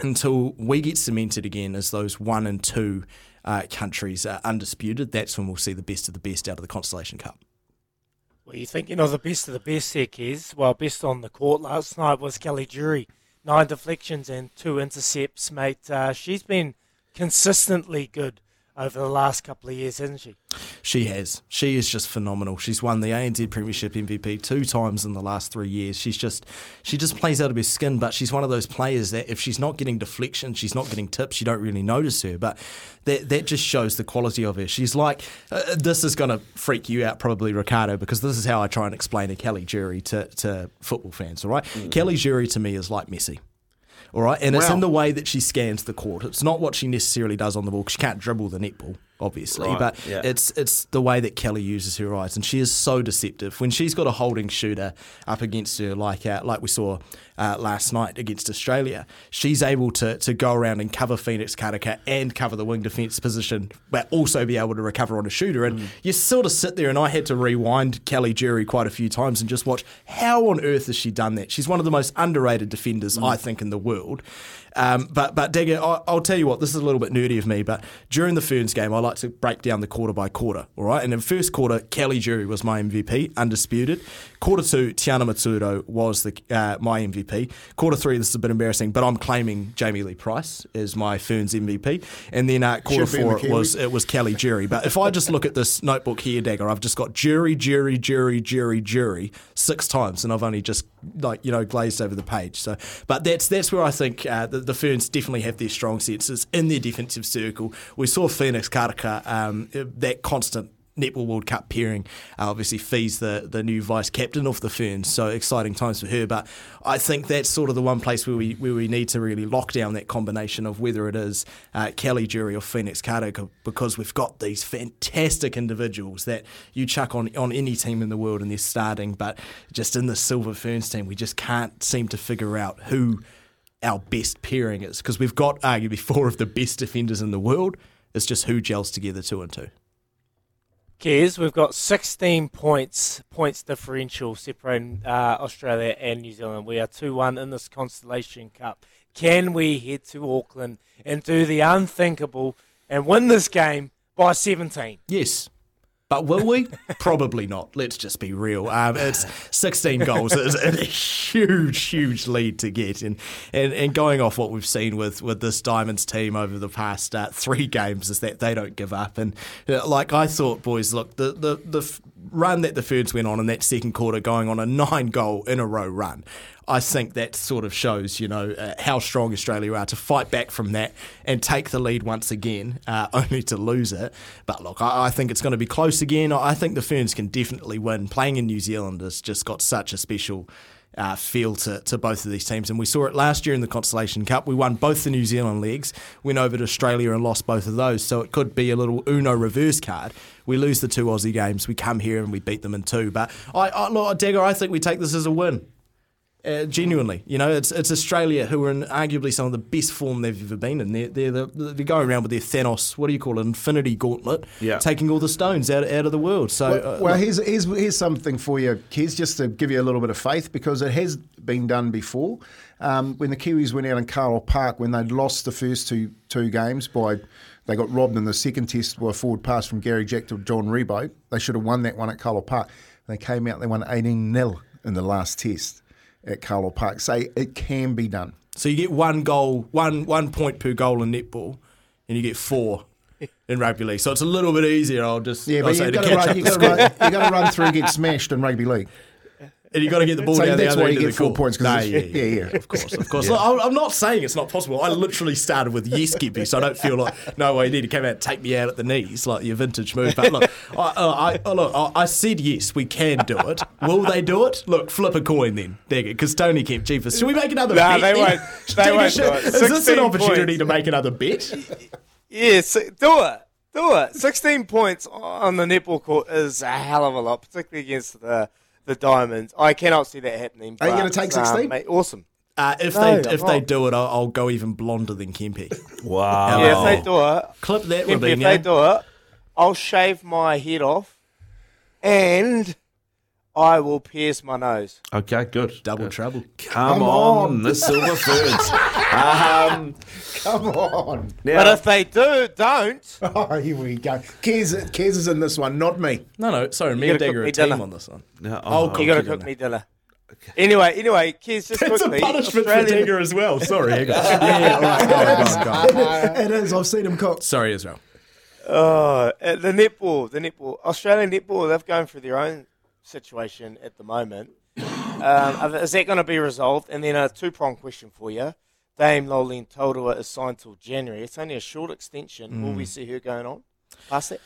until we get cemented again as those one and two uh, countries are undisputed, that's when we'll see the best of the best out of the Constellation Cup. Well, you think you know the best of the best here, Kez. Well, best on the court last night was Kelly Jury. Nine deflections and two intercepts, mate. Uh, she's been consistently good over the last couple of years, hasn't she? She has. She is just phenomenal. She's won the ANZ Premiership MVP two times in the last three years. She's just she just plays out of her skin, but she's one of those players that if she's not getting deflection, she's not getting tips, you don't really notice her. But that that just shows the quality of her. She's like uh, this is going to freak you out probably Ricardo because this is how I try and explain a Kelly Jury to, to football fans, all right? Mm. Kelly Jury to me is like Messi. All right, and wow. it's in the way that she scans the court. It's not what she necessarily does on the ball. She can't dribble the netball obviously, right, but yeah. it's it's the way that Kelly uses her eyes, and she is so deceptive. When she's got a holding shooter up against her, like uh, like we saw uh, last night against Australia, she's able to to go around and cover Phoenix Karaka and cover the wing defence position, but also be able to recover on a shooter. And mm. you sort of sit there, and I had to rewind Kelly Jury quite a few times and just watch how on earth has she done that. She's one of the most underrated defenders, mm. I think, in the world. Um, but but Dagger, I, will tell you what, this is a little bit nerdy of me, but during the Ferns game, I like to break down the quarter by quarter. All right, and in first quarter, Kelly Jury was my MVP, undisputed. Quarter two, Tiana Metuarau was the uh, my MVP. Quarter three, this is a bit embarrassing, but I'm claiming Jamie Lee Price as my Ferns MVP. And then uh, quarter Should four, it was it was Kelly Jury. But if I just look at this notebook here, Dagger, I've just got jury, jury, jury, jury, jury six times, and I've only just like you know glazed over the page. So, but that's that's where I think uh, the, the Ferns definitely have their strong senses in their defensive circle. We saw Phoenix Karaka, um, that constant Netball World Cup pairing. Uh, obviously, Fee's the, the new vice captain of the Ferns, so exciting times for her. But I think that's sort of the one place where we where we need to really lock down that combination of whether it is uh, Kelly Jury or Phoenix Carter, because we've got these fantastic individuals that you chuck on, on any team in the world and they're starting. But just in the Silver Ferns team, we just can't seem to figure out who our best pairing is because we've got arguably four of the best defenders in the world. It's just who gels together two and two. Kez, we've got 16 points, points differential separating uh, Australia and New Zealand. We are 2 1 in this Constellation Cup. Can we head to Auckland and do the unthinkable and win this game by 17? Yes. But will we? Probably not. Let's just be real. Um, it's 16 goals. It's a huge, huge lead to get. And, and and going off what we've seen with, with this Diamonds team over the past uh, three games is that they don't give up. And uh, like I thought, boys, look, the, the, the run that the Ferns went on in that second quarter, going on a nine goal in a row run, I think that sort of shows, you know, uh, how strong Australia are to fight back from that and take the lead once again, uh, only to lose it. But look, I, I think it's going to be close again. I think the Ferns can definitely win. Playing in New Zealand has just got such a special uh, feel to, to both of these teams. And we saw it last year in the Constellation Cup. We won both the New Zealand legs, went over to Australia and lost both of those. So it could be a little Uno reverse card. We lose the two Aussie games, we come here and we beat them in two. But I, I look, Dagger, I think we take this as a win. Uh, genuinely, you know, it's it's Australia who are in arguably some of the best form they've ever been in. They're, they're, the, they're going around with their Thanos, what do you call it, Infinity Gauntlet, Yeah. taking all the stones out, out of the world. So, Well, uh, well here's, here's, here's something for you, Kez, just to give you a little bit of faith because it has been done before. Um, when the Kiwis went out in Carlaw Park, when they'd lost the first two two games by, they got robbed in the second test by a forward pass from Garry Jack to John Ribot. They should have won that one at Carlaw Park. They came out, they won 18 0 in the last test at Carlaw Park. say it can be done. so you get one goal, one one point per goal in netball, and you get four in rugby league. So it's a little bit easier. I'll just Yeah, I'll but say you've got to run, you got to run, got to run through and get smashed in rugby league. And you got to get the ball So down the that's other why end you of get the four court. points, 'cause Nah, it's- yeah, yeah, yeah. of course, of course. Look, I'm I'm not saying it's not possible. I literally started with yes, Gippy, so I don't feel like no way you need to come out and take me out at the knees like your vintage move. But look, I, uh, I, uh, look, I, I said yes, we can do it. Will they do it? Look, flip a coin then, because Tony kept cheapest. Should we make another Nah, bet? they then? won't- they Digger, won't should- do it. Is this an opportunity points. to make another bet? Yes, do it. Do it. 16 points on the netball court is a hell of a lot, particularly against the the Diamonds. I cannot see that happening. Are you gonna take um, 16? mate, awesome. Uh, if No, they I'm if they do it, I'll, I'll go even blonder than Kempy. Wow. Yeah, if they do it, Clip that, Kempy, if they do it, I'll shave my head off and I will pierce my nose. Okay, good. Double trouble. Come, Come on, on. the Silver Ferns. um, Come on. now, But if they do, don't. Oh, here we go. Kez, Kez is in this one, not me. No, no, sorry, me You and gotta Dagger are me a team dinner. on this one. no, I'll oh, cook You got to cook me dinner. Anyway, anyway, Kez, just It's a quickly. punishment for Australian- Dagger as well. Sorry, hang. Yeah, yeah, all right, go on, go on, It is. I've seen him cook. Sorry, Israel. Oh, uh, the netball, the netball, Australian netball, they've gone through their own situation at the moment. Um, is that going to be resolved? And then a two prong question for you. Dame Noeline Taurua is signed till January. It's only a short extension. Will we see her going on past that?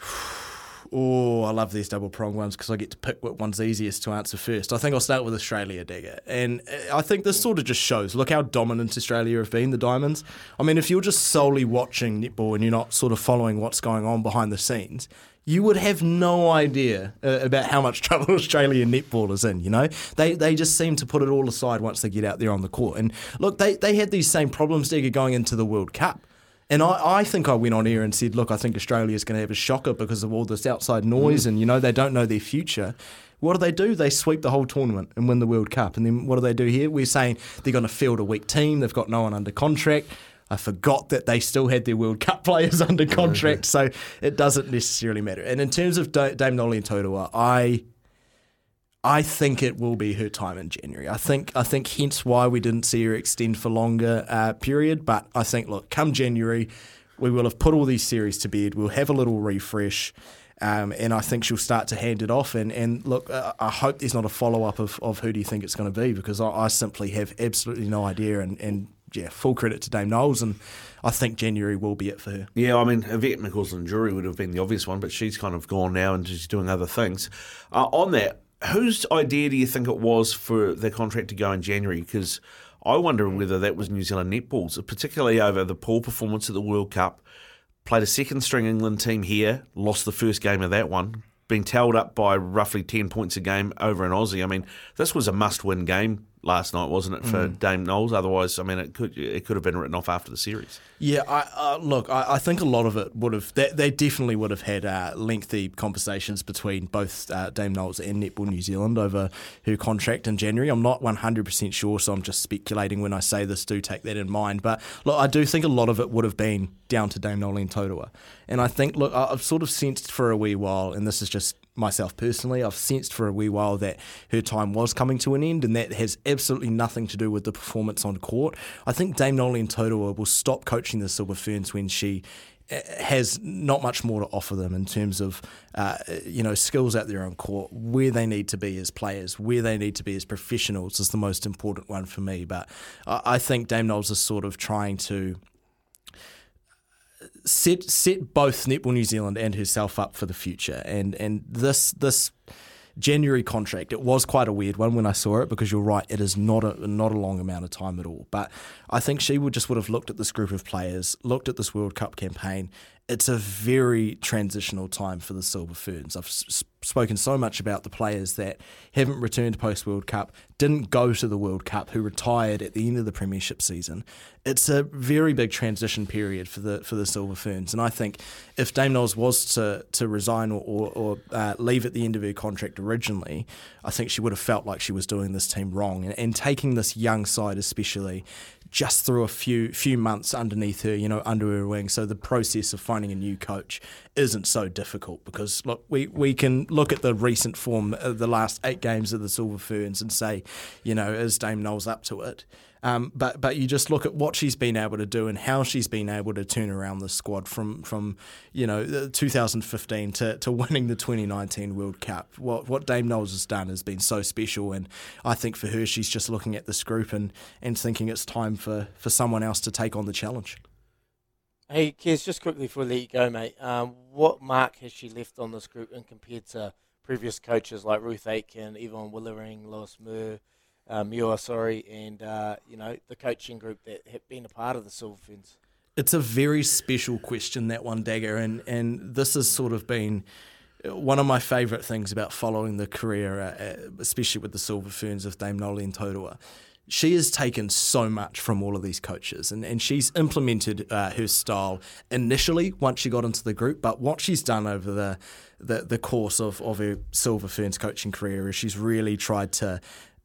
Oh, I love these double prong ones because I get to pick what one's easiest to answer first. I think I'll start with Australia, Dagger. And uh, I think this sort of just shows look how dominant Australia have been, the Diamonds. I mean, if you're just solely watching netball and you're not sort of following what's going on behind the scenes, you would have no idea uh, about how much trouble Australian netball is in. You know, they they just seem to put it all aside once they get out there on the court. And look, they they had these same problems, Dagger, going into the World Cup. And I, I think I went on air and said, look, I think Australia is going to have a shocker because of all this outside noise and, you know, they don't know their future. What do they do? They sweep the whole tournament and win the World Cup. And then what do they do here? We're saying they're going to field a weak team. They've got no one under contract. I forgot that they still had their World Cup players under contract, so it doesn't necessarily matter. And in terms of Da- Dame Noeline Taurua, I I think it will be her time in January. I think I think hence why we didn't see her extend for longer uh, period. But I think look, come January, we will have put all these series to bed. We'll have a little refresh. Um, and I think she'll start to hand it off. And, and look, uh, I hope there's not a follow up of, of who do you think it's going to be because I, I simply have absolutely no idea. And, and yeah, full credit to Dame Knowles. And I think January will be it for her. Yeah, I mean, Yvette McCausland-Durie would have been the obvious one, but she's kind of gone now and she's doing other things. Uh, on that, whose idea do you think it was for their contract to go in January? Because I wonder whether that was New Zealand netballs, particularly over the poor performance at the World Cup. Played a second string England team here, lost the first game of that one, been tailed up by roughly 10 points a game over an Aussie. I mean, this was a must win game last night, wasn't it, for Dame Knowles? Otherwise, I mean, it could it could have been written off after the series. Yeah, I, uh, look, I, I think a lot of it would have, they, they definitely would have had uh, lengthy conversations between both uh, Dame Knowles and Netball New Zealand over her contract in January. I'm not 100% sure, so I'm just speculating when I say this, do take that in mind. But look, I do think a lot of it would have been down to Dame Noeline Taurua. And I think, look, I've sort of sensed for a wee while, and this is just myself personally, I've sensed for a wee while that her time was coming to an end, and that has absolutely nothing to do with the performance on court. I think Dame Noeline Taurua will stop coaching the Silver Ferns when she uh, has not much more to offer them in terms of uh, you know skills out there on court where they need to be as players where they need to be as professionals is the most important one for me but I, I think Dame Knowles is sort of trying to set set both Netball New Zealand and herself up for the future and and this this January contract. It was quite a weird one when I saw it because you're right, it is not a not a long amount of time at all. But I think she would just would have looked at this group of players, looked at this World Cup campaign. It's a very transitional time for the Silver Ferns. I've s- spoken so much about the players that haven't returned post World Cup, didn't go to the World Cup, who retired at the end of the Premiership season. It's a very big transition period for the for the Silver Ferns, and I think if Dame Knowles was to to resign or or, or uh, leave at the end of her contract originally, I think she would have felt like she was doing this team wrong, and, and taking this young side especially just through a few few months underneath her, you know, under her wing. So the process of finding a new coach isn't so difficult because look, we, we can look at the recent form of the last eight games of the Silver Ferns and say, you know, is Dame Knowles up to it? Um, but but you just look at what she's been able to do and how she's been able to turn around the squad from from you know 2015 to, to winning the 2019 World Cup. What what Dame Knowles has done has been so special, and I think for her, she's just looking at this group and, and thinking it's time for, for someone else to take on the challenge. Hey, Kez, just quickly before I let you go, mate. Um, what mark has she left on this group and compared to previous coaches like Ruth Aitken, Yvonne Willering, Lois Moore, uh, Muir, sorry, and uh, you know the coaching group that have been a part of the Silver Ferns? It's a very special question that one, Dagger, and and this has sort of been one of my favourite things about following the career, uh, especially with the Silver Ferns of Dame Noeline Taurua. She has taken so much from all of these coaches and, and she's implemented uh, her style initially once she got into the group. But what she's done over the, the, the course of, of her Silver Ferns coaching career is she's really tried to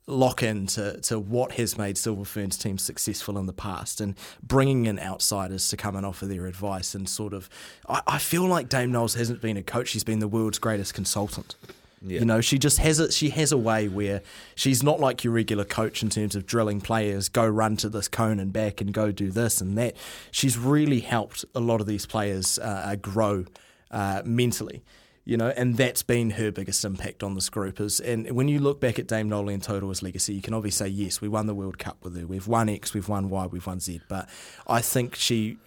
lock into to what has made Silver Ferns teams successful in the past and bringing in outsiders to come and offer their advice and sort of I, I feel like Dame Knowles hasn't been a coach. She's been the world's greatest consultant. Yeah. you know she just has it she has a way where she's not like your regular coach in terms of drilling players go run to this cone and back and go do this and that. She's really helped a lot of these players uh, grow uh, mentally you know, and that's been her biggest impact on this group. Is and when you look back at Dame Noeline Taurua's legacy, you can obviously say yes, we won the World Cup with her, we've won X, we've won Y, we've won Z, but I think she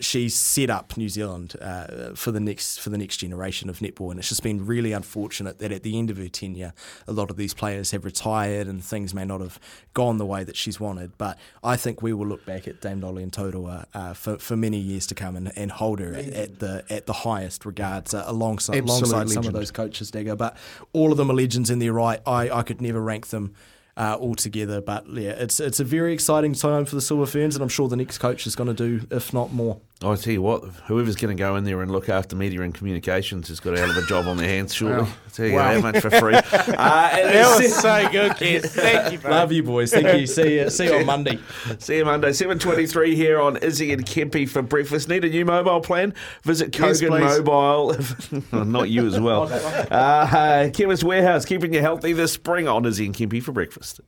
she's set up New Zealand uh, for the next for the next generation of netball, and it's just been really unfortunate that at the end of her tenure, a lot of these players have retired and things may not have gone the way that she's wanted. But I think we will look back at Dame Noeline Taurua uh, for for many years to come and, and hold her at, at the at the highest regards uh, alongside Absolute alongside some of those coaches, Dagger. But all of them are legends in their right. I I could never rank them uh, all together. But yeah, it's it's a very exciting time for the Silver Ferns, and I'm sure the next coach is going to do, if not more. I tell you what, whoever's going to go in there and look after media and communications has got a hell of a job on their hands, surely. Wow. I tell you Wow. that much for free. Uh, That was so good, Kez. Thank you, bro. Love you, boys. Thank you. See you. See you on Monday. See you Monday, 7.23 here on Izzy and Kempy for breakfast. Need a new mobile plan? Visit Yes, Kogan please. Mobile. Oh, Not you as well. Uh, Chemist Warehouse, keeping you healthy this spring on Izzy and Kempy for breakfast.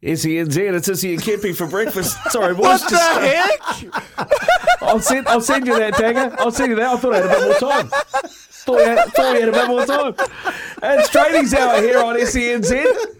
Izzy and Zen, it's Izzy and Kempy for breakfast. Sorry, What the heck? I'll send, I'll send you that, Dagger. I'll send you that. I thought I had a bit more time. Thought we had, thought we had a bit more time. It's training's hour here on SENZ.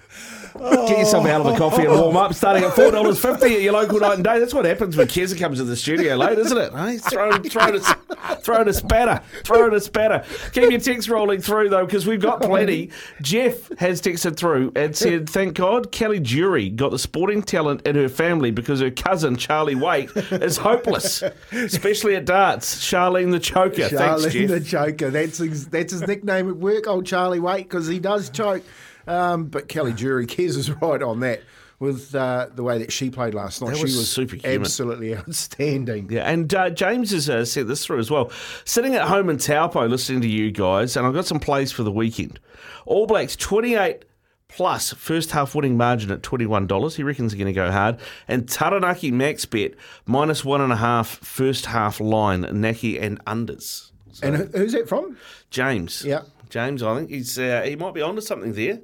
Get yourself out of the coffee and warm up. Starting at four dollars fifty at your local night and day. That's what happens when Keza comes to the studio late, isn't it? Hey, throwing, throwing, a, throwing a spatter, throwing a spatter. Keep your texts rolling through though, because we've got plenty. Jeff has texted through and said, "Thank God, Kelly Jury got the sporting talent in her family because her cousin Charlie Waite is hopeless, especially at darts. Charlene the Choker. Thanks, Charlie Jeff. the Joker. That's his, that's his nickname at work, old Charlie Waite, because he does choke. Um, but Kelly Jury, Kez is right on that with uh, the way that she played last night. That she was was superhuman. absolutely outstanding. Yeah, and uh, James has uh, sent this through as well. Sitting at home in Taupo listening to you guys, and I've got some plays for the weekend. All Blacks 28 plus first half winning margin at $21. He reckons they're going to go hard. And Taranaki max bet minus one and a half first half line, Naki and unders. So, And who's that from? James. Yeah. James, I think he's uh, he might be onto something there.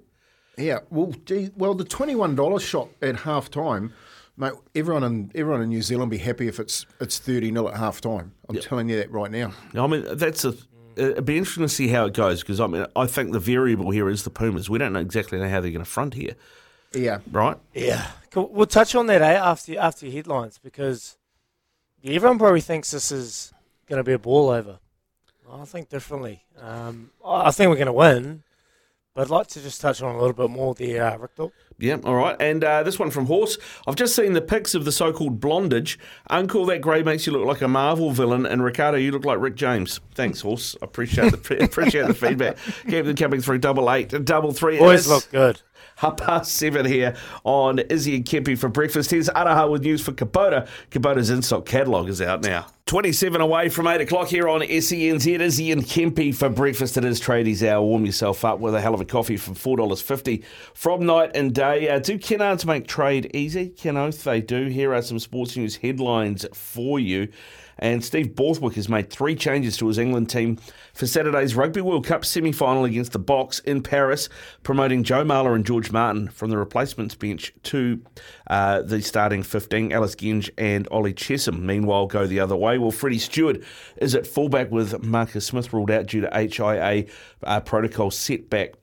Yeah, well, gee, well, the twenty-one dollars shot at half time, mate. Everyone in everyone in New Zealand be happy if it's it's thirty 0 at half time. I'm telling you that right now. I mean, that's a. It'd be interesting to see how it goes because I mean, I think the variable here is the Pumas. We don't know exactly how they're going to front here, Yeah, right? Yeah. Cool. We'll touch on that eh, after after your headlines because everyone probably thinks this is going to be a ball over. I think differently. Um, I I think we're going to win, but I'd like to just touch on a little bit more the uh, Rick Dog. Yeah, all right. And uh, this one from Horse. I've just seen the pics of the so called blondage. Uncle, that grey makes you look like a Marvel villain, and Ricardo, you look like Rick James. Thanks, Horse. I appreciate the appreciate the feedback. Keep them coming through double eight, double three. Boys It's look good. Half past seven here on Izzy and Kempy for breakfast. Here's Araha with news for Kubota. Kubota's in stock catalogue is out now. 27 away from 8 o'clock here on SENZ. Izzy and Kempy for breakfast. It is tradies hour. Warm yourself up with a hell of a coffee for $4.50 from night and day. Uh, do Kennards make trade easy? Ken Oath, they do. Here are some sports news headlines for you. And Steve Borthwick has made three changes to his England team for Saturday's Rugby World Cup semi final against the Boks in Paris, promoting Joe Marler and George Martin from the replacements bench to uh, the starting 15. Ellis Genge and Ollie Chessum, meanwhile, go the other way. Well, Freddie Steward is at fullback with Marcus Smith ruled out due to HIA uh, protocol setback.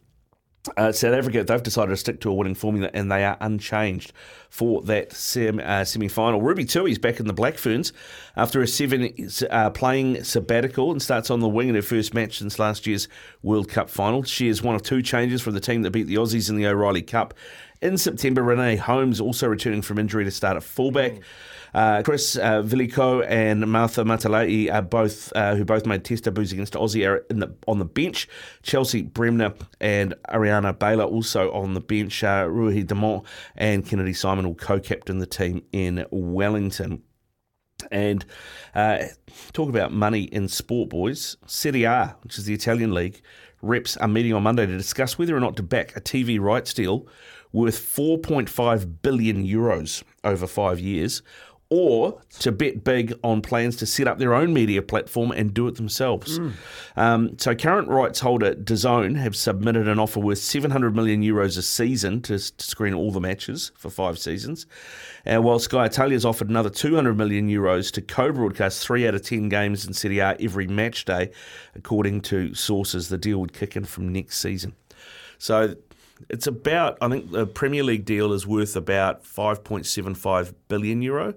Uh, South Africa, they've decided to stick to a winning formula and they are unchanged for that sem- uh, semi final. Ruby Tui's back in the Black Ferns after a seven uh, playing sabbatical and starts on the wing in her first match since last year's World Cup final. She is one of two changes from the team that beat the Aussies in the O'Reilly Cup. In September, Renee Holmes also returning from injury to start at fullback. Uh, Chris uh, Villico and Martha Mataele are both uh, who both made test debuts against Aussie are the, on the bench. Chelsea Bremner and Ariana Bayler also on the bench. Uh, Ruahei Demant and Kennedy Simon will co-captain the team in Wellington. And uh, talk about money in sport, boys. Serie A, which is the Italian league, reps are meeting on Monday to discuss whether or not to back a TV rights deal worth 4.5 billion euros over five years, or to bet big on plans to set up their own media platform and do it themselves. Um, so, current rights holder DAZN have submitted an offer worth 700 million euros a season to, to screen all the matches for five seasons, uh, while Sky Italia has offered another 200 million euros to co-broadcast three out of ten games in Serie A every match day. According to sources, the deal would kick in from next season. So it's about, I think the Premier League deal is worth about 5.75 billion euro.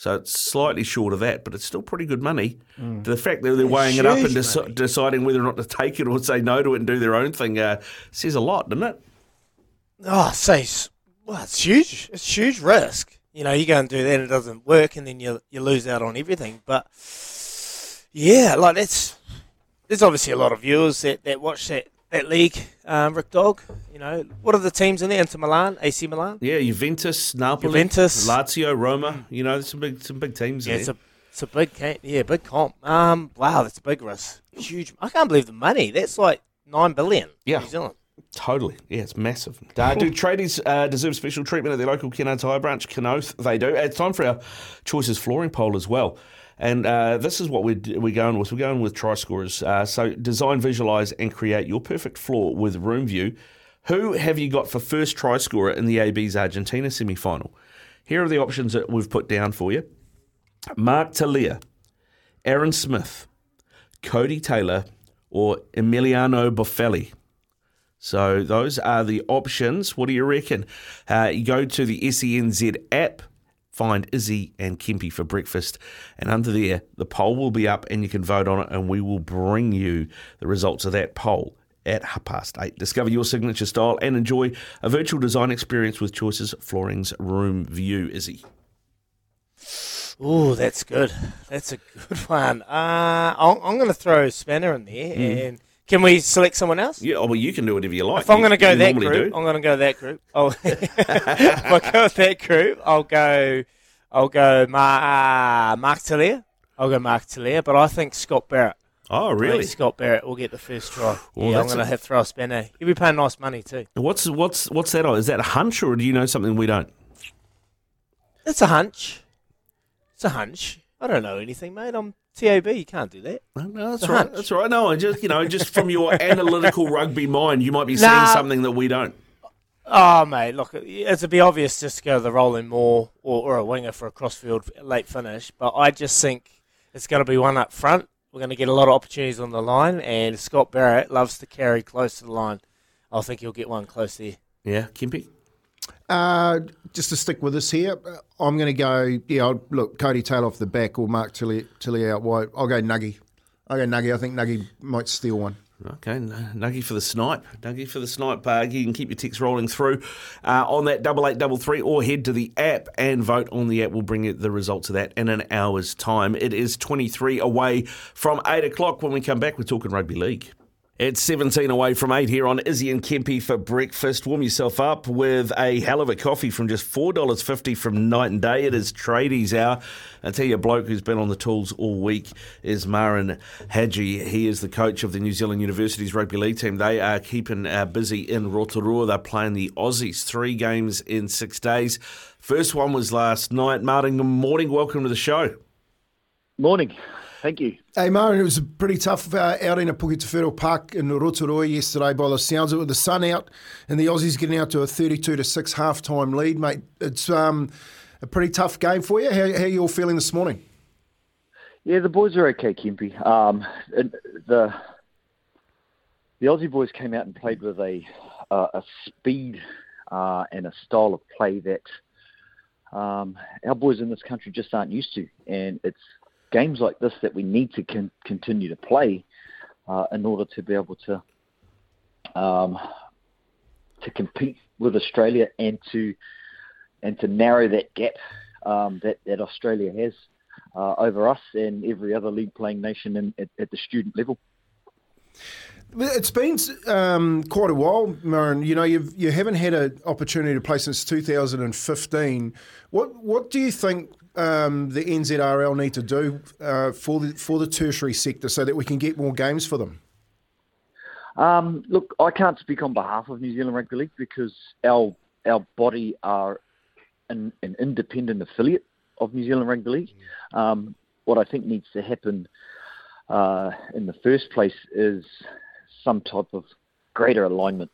So it's slightly short of that, but it's still pretty good money. The fact that they're weighing it up and deci- deciding whether or not to take it or say no to it and do their own thing uh, says a lot, doesn't it? Oh, say, s- well, it's huge. It's huge risk. You know, you go and do that, and it doesn't work, and then you you lose out on everything. But yeah, like that's there's obviously a lot of viewers that, that watch that that league. Um, Rick Dog, you know, what are the teams in there? Inter Milan, AC Milan. Yeah, Juventus, Napoli, Juventus. Lazio, Roma. You know, there's some big, some big teams Yeah, there. it's a it's a big ca- yeah big comp. Um, wow, that's a big risk. Huge. I can't believe the money. That's like nine billion. Yeah. New Zealand. Totally. Yeah, it's massive. Uh, do tradies uh, deserve special treatment at their local Kennards Hire branch? Kenoth, they do. It's time for our choices flooring poll as well. And uh, this is what we're, we're going with. We're going with try scorers. Uh, so design, visualise, and create your perfect floor with Room View. Who have you got for first try scorer in the AB's Argentina semi final? Here are the options that we've put down for you Mark Telea, Aaron Smith, Codie Taylor, or Emiliano Boffelli. So those are the options. What do you reckon? Uh, you go to the SENZ app, find Izzy and Kempy for breakfast, and under there, the poll will be up and you can vote on it, and we will bring you the results of that poll at half past eight. Discover your signature style and enjoy a virtual design experience with Choices Flooring's Room View, Izzy. Oh, that's good. That's a good one. Uh, I'm, I'm going to throw spanner in there, Mm. and can we select someone else? Yeah, well, you can do whatever you like. If I'm going to go that group, do. I'm going to go that group. Oh, if I go with that group, I'll go. I'll go Mar- uh, Mark Telea. I'll go Mark Telea, but I think Scott Barrett. Oh, really? Scott Barrett will get the first try. Well, yeah, I'm going to a- have to throw a spanner. He'll be paying nice money too. What's what's what's that? on? Is that a hunch, or do you know something we don't? It's a hunch. It's a hunch. I don't know anything, mate. I'm TAB. You can't do that. No, that's right. hunch. That's right. No, I just you know, just from your analytical rugby mind, you might be seeing Nah. something that we don't. Oh, mate, look, it'd be obvious just to go the rolling more or, or a winger for a crossfield late finish, but I just think it's going to be one up front. We're going to get a lot of opportunities on the line, and Scott Barrett loves to carry close to the line. I think he'll get one close there. Yeah, Kempy. Uh, just to stick with us here, uh, I'm going to go. Yeah, I'll, look, Codie Taylor off the back or Mark Tilly, Tilly out wide. I'll go Nuggy. Okay, Nuggy. I think Nuggy might steal one. Okay, Nuggy for the snipe. Nuggy for the snipe. Uh, you can keep your ticks rolling through uh, on that double eight double three, or head to the app and vote on the app. We'll bring you the results of that in an hour's time. It is twenty three away from eight o'clock. When we come back, we're talking rugby league. It's 17 away from 8 here on Izzy and Kempy for breakfast. Warm yourself up with a hell of a coffee from just $4.50 from night and day. It is tradies hour. I tell you, a bloke who's been on the tools all week is Marin Hadji. He is the coach of the New Zealand University's rugby league team. They are keeping uh, busy in Rotorua. They're playing the Aussies, three games in six days. First one was last night. Martin, good morning. Welcome to the show. Morning. Thank you. Hey, Marin, it was a pretty tough uh, outing at Puketawhero Park in Rotorua yesterday by the sounds of it, with the sun out and the Aussies getting out to a 32 to 6 half time lead, mate. It's um, a pretty tough game for you. How, how are you all feeling this morning? Yeah, the boys are okay, Kempy. Um, the the Aussie boys came out and played with a uh, a speed uh, and a style of play that um, our boys in this country just aren't used to, and it's games like this that we need to con- continue to play uh, in order to be able to um, to compete with Australia and to and to narrow that gap um, that that Australia has uh, over us and every other league playing nation in, at, at the student level. It's been um, quite a while, Marin. You know, you've you haven't had an opportunity to play since 2015. What what do you think um, the NZRL need to do uh, for the for the tertiary sector so that we can get more games for them? Um, look, I can't speak on behalf of New Zealand Rugby League because our our body are an, an independent affiliate of New Zealand Rugby League. Um, what I think needs to happen uh, in the first place is some type of greater alignment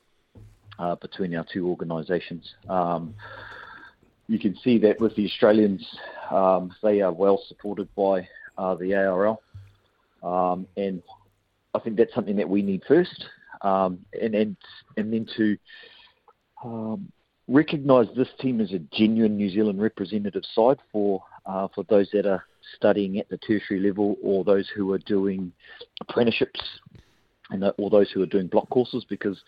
uh, between our two organisations. Um, you can see that with the Australians, um, they are well supported by uh, the ARL, um, and I think that's something that we need first, um, and and and then to um, recognise this team as a genuine New Zealand representative side for uh, for those that are studying at the tertiary level or those who are doing apprenticeships and or those who are doing block courses because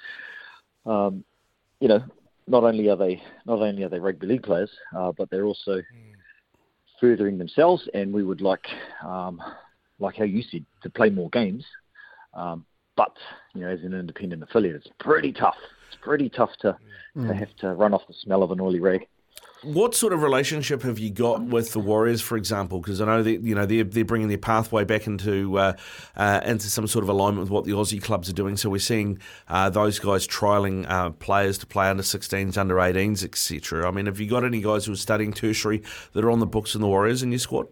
um, you know not only are they not only are they rugby league players, uh, but they're also furthering themselves. And we would like, um, like how you said, to play more games. Um, but you know, as an independent affiliate, it's pretty tough. It's pretty tough to mm. to have to run off the smell of an oily rag. What sort of relationship have you got with the Warriors, for example? Because I know that you know they're, they're bringing their pathway back into uh, uh, into some sort of alignment with what the Aussie clubs are doing. So we're seeing uh, those guys trialing uh, players to play under 16s, under 18s, etc. I mean, have you got any guys who are studying tertiary that are on the books in the Warriors in your squad?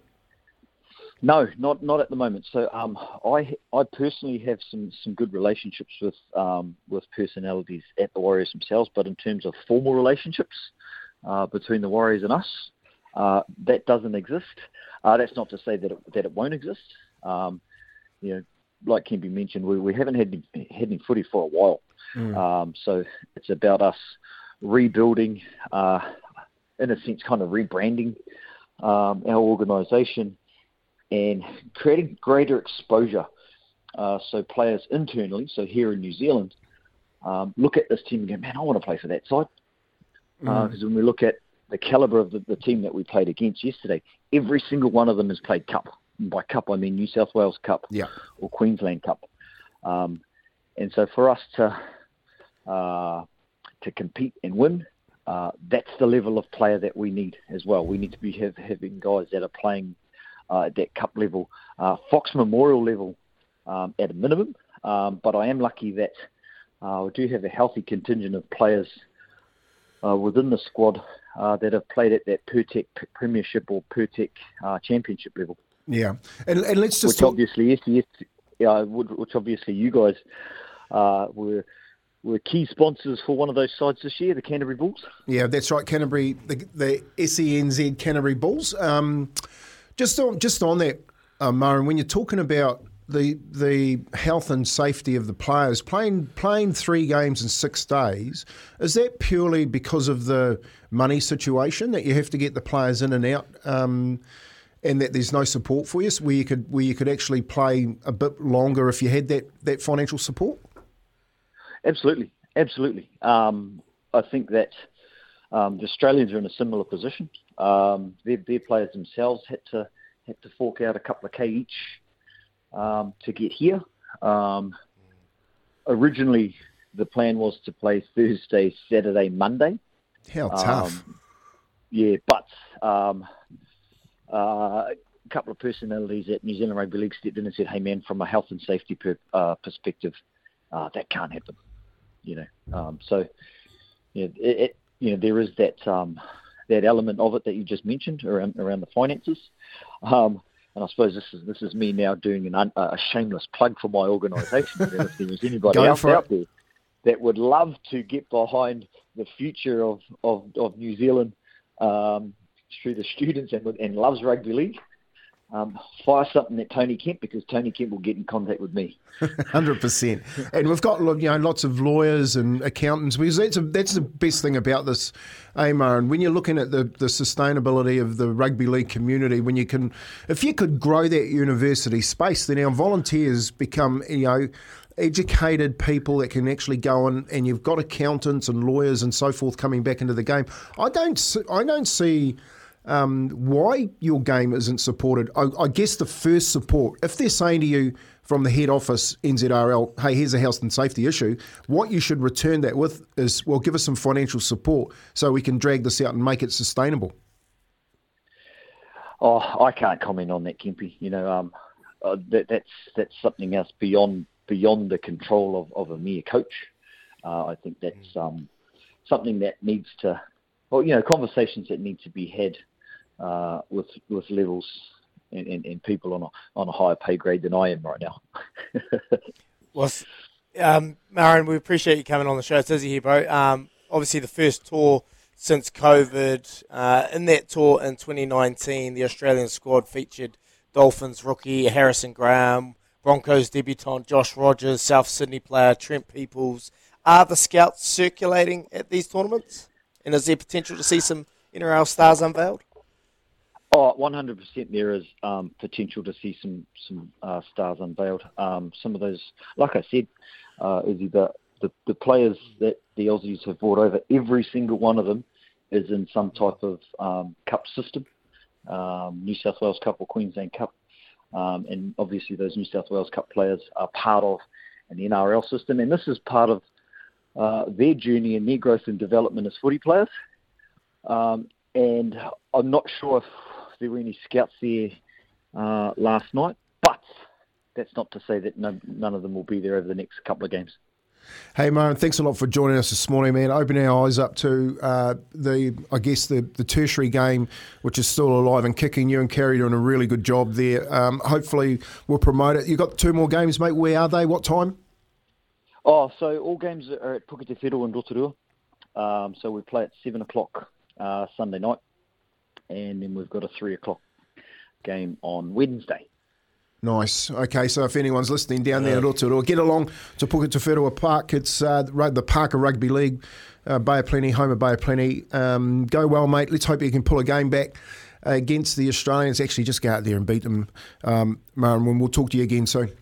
No, not not at the moment. So um, I I personally have some, some good relationships with um, with personalities at the Warriors themselves, but in terms of formal relationships uh, between the Warriors and us. Uh, that doesn't exist. Uh, that's not to say that it, that it won't exist. Um, you know, like Kempy mentioned, we, we haven't had any, had any footy for a while. Mm. Um, so it's about us rebuilding, uh, in a sense, kind of rebranding um, our organisation and creating greater exposure. Uh, so players internally, so here in New Zealand, um, look at this team and go, man, I want to play for that side. Because mm. uh, when we look at the caliber of the, the, team that we played against yesterday, every single one of them has played Cup. And by Cup, I mean New South Wales Cup yeah. or Queensland Cup. Um, and so for us to uh, to compete and win, uh, that's the level of player that we need as well. We need to be have, having guys that are playing uh, at that Cup level, uh, Fox Memorial level um, at a minimum. Um, but I am lucky that uh, we do have a healthy contingent of players uh, within the squad uh, that have played at that Pirtek Premiership or Pirtek uh, Championship level. Yeah, and, and let's just which talk... obviously yes, yeah, which obviously you guys uh, were were key sponsors for one of those sides this year, the Canterbury Bulls. Yeah, that's right, Canterbury, the, the SENZ Canterbury Bulls. Um, just on just on that, uh, Marin, when you're talking about the the health and safety of the players playing playing three games in six days is that purely because of the money situation that you have to get the players in and out um, and that there's no support for you, so where you could where you could actually play a bit longer if you had that that financial support? Absolutely, absolutely. Um, I think that um, the Australians are in a similar position. Um, their, their players themselves had to had to fork out a couple of k each um, to get here. Um, originally, the plan was to play Thursday, Saturday, Monday. How tough. Um, yeah, but um, uh, a couple of personalities at New Zealand Rugby League stepped in and said, "Hey, man, from a health and safety per, uh, perspective, uh, that can't happen." You know, um, so yeah, it, it, you know there is that um, that element of it that you just mentioned around around the finances. Um, and I suppose this is this is me now doing an un, a shameless plug for my organisation. if there was anybody else out there that would love to get behind the future of, of, of New Zealand um, through the students and, and loves rugby league, um, fire something at Tony Kemp because Tony Kemp will get in contact with me. Hundred percent, and we've got you know lots of lawyers and accountants because that's a, that's the best thing about this, Amar. And when you're looking at the, the sustainability of the rugby league community, when you can, if you could grow that university space, then our volunteers become you know educated people that can actually go on, and you've got accountants and lawyers and so forth coming back into the game. I don't I don't see um, why your game isn't supported. I, I guess the first support, if they're saying to you from the head office, NZRL, hey, here's a health and safety issue, what you should return that with is, well, give us some financial support so we can drag this out and make it sustainable. Oh, I can't comment on that, Kempy. You know, um, uh, that, that's that's something else beyond beyond the control of, of a mere coach. Uh, I think that's um, something that needs to, well, you know, conversations that need to be had uh, with with levels and, and, and people on a on a higher pay grade than I am right now. Well, um, Marin, we appreciate you coming on the show. It's Izzy here, bro. Um, obviously, the first tour since COVID. Uh, in that tour in 2019, the Australian squad featured Dolphins rookie Harrison Graham, Broncos debutant Josh Rogers, South Sydney player Trent Peoples. Are the scouts circulating at these tournaments? And is there potential to see some NRL stars unveiled? Oh, 100% there is um, potential to see some some uh, stars unveiled. Um, some of those, like I said, uh, Izzy, the, the, the players that the Aussies have brought over, every single one of them is in some type of um, cup system, um, New South Wales Cup or Queensland Cup. Um, and obviously those New South Wales Cup players are part of an NRL system. And this is part of uh, their journey and their growth and development as footy players. Um, and I'm not sure if there were any scouts there uh, last night, but that's not to say that no, none of them will be there over the next couple of games. Hey, Marin, thanks a lot for joining us this morning, man. Opening our eyes up to uh, the, I guess, the, the tertiary game, which is still alive and kicking. You and Kerry doing a really good job there. Um, hopefully, we'll promote it. You've got two more games, mate. Where are they? What time? Oh, so all games are at Puke Te Whero in Rotorua. Um, so we play at 7 o'clock uh, Sunday night, and then we've got a 3 o'clock game on Wednesday. Nice. Okay, so if anyone's listening down there at Rotorua, get along to Puka Te Whenua Park. It's uh, the Parker Rugby League, uh, Bay of Plenty, home of Bay of Plenty. Um, go well, mate. Let's hope you can pull a game back against the Australians. Actually, just go out there and beat them, um. We'll talk to you again soon.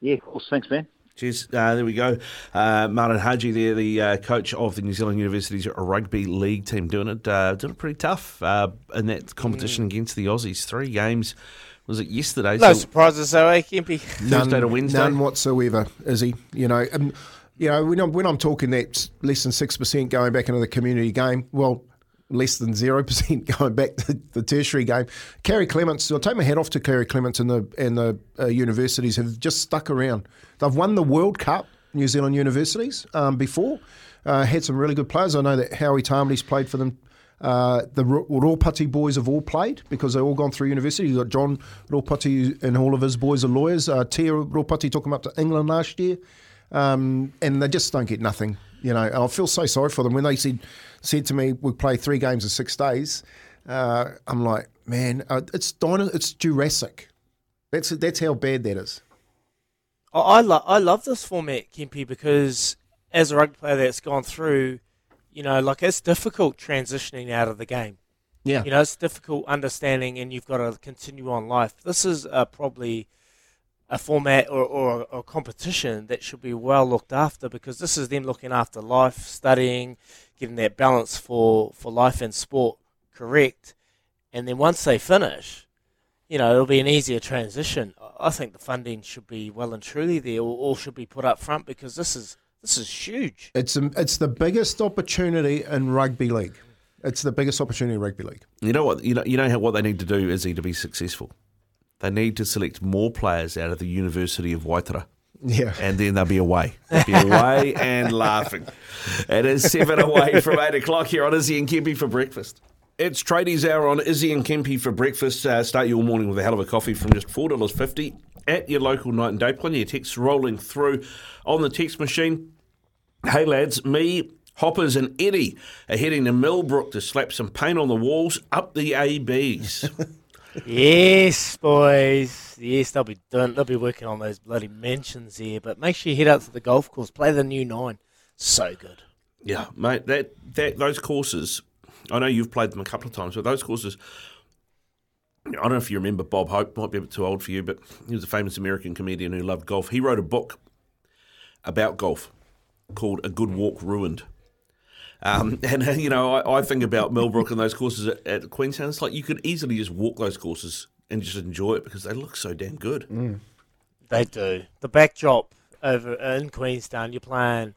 Yeah, of course. Thanks, man. Cheers. Uh, there we go. Uh, Martin Haji there, the uh, coach of the New Zealand University's rugby league team, doing it uh, doing it pretty tough uh, in that competition against the Aussies. Three games. Was it yesterday? No So surprises, though, eh, Kempy? Thursday to Wednesday. None whatsoever, is he? You know, um, you know when I'm, when I'm talking that less than six percent going back into the community game, well, less than zero percent going back to the tertiary game. Kerry Clements, I'll take my hat off to Kerry Clements and the and the uh, universities have just stuck around. They've won the World Cup, New Zealand universities um, before. Uh, had some really good players. I know that Howie Tarmley's played for them. Uh, the Ropati boys have all played because they've all gone through university. You've got John Ropati and all of his boys are lawyers. Uh, Tia Ropati took him up to England last year. Um, and they just don't get nothing, you know. I feel so sorry for them when they said said to me, "We play three games in six days." Uh, I'm like, man, uh, it's dino- it's Jurassic. That's that's how bad that is. I I, lo- I love this format, Kempy, because as a rugby player that's gone through, you know, like it's difficult transitioning out of the game. Yeah. You know, it's difficult understanding, and you've got to continue on life. This is uh, probably a format or, or a competition that should be well looked after because this is them looking after life, studying, getting that balance for, for life and sport correct. And then once they finish, you know, it'll be an easier transition. I think the funding should be well and truly there, or, or should be put up front because this is this is huge. It's a, it's the biggest opportunity in rugby league. It's the biggest opportunity in rugby league. You know what? You know, you know how, what they need to do is to be successful. They need to select more players out of the University of Waitara. Yeah. And then they'll be away. They'll be away and laughing. It is seven away from eight o'clock here on Izzy and Kempy for breakfast. It's Tradies Hour on Izzy and Kempy for breakfast. Uh, start your morning with a hell of a coffee from just $4.50 at your local night and day. Plenty of texts rolling through on the text machine. Hey lads, me, Hoppers and Eddie are heading to Millbrook to slap some paint on the walls up the ABs. yes, boys. Yes, they'll be doing. They'll be working on those bloody mentions here. But make sure you head out to the golf course. Play the new nine. So good. Yeah, mate. That that those courses. I know you've played them a couple of times, but those courses. I don't know if you remember Bob Hope. Might be a bit too old for you, but he was a famous American comedian who loved golf. He wrote a book about golf called "A Good Walk Ruined." Um, and you know, I, I, think about Millbrook and those courses at, at, Queenstown. It's like you could easily just walk those courses and just enjoy it because they look so damn good. Mm. They do. The backdrop over in Queenstown, you're playing,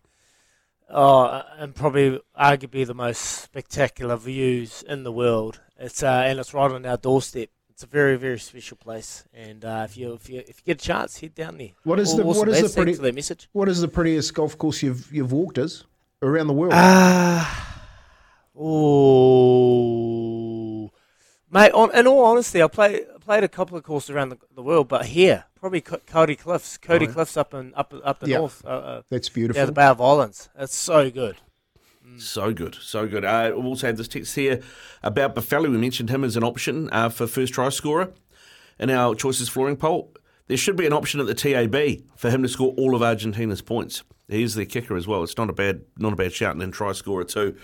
oh, and probably arguably the most spectacular views in the world. It's uh, and it's right on our doorstep. It's a very very special place, and uh, if you if you if you get a chance, head down there. What is the awesome. what is That's the pretty, message? What is the prettiest golf course you've you've walked as around the world? Ah, oh, mate. On, in all honesty, I play played a couple of courses around the, the world, but here probably Co- Kauri Cliffs. Kauri Oh, yeah. Cliffs up in up up the Yeah. north. Uh, uh, That's Yeah, beautiful. the Bay of Islands. It's so good. So good, so good. Uh, we also had this text here about Boffelli. We mentioned him as an option uh, for first try scorer in our choices flooring poll. There should be an option at the TAB for him to score all of Argentina's points. He's their kicker as well. It's not a bad, not a bad shout, and then try scorer too.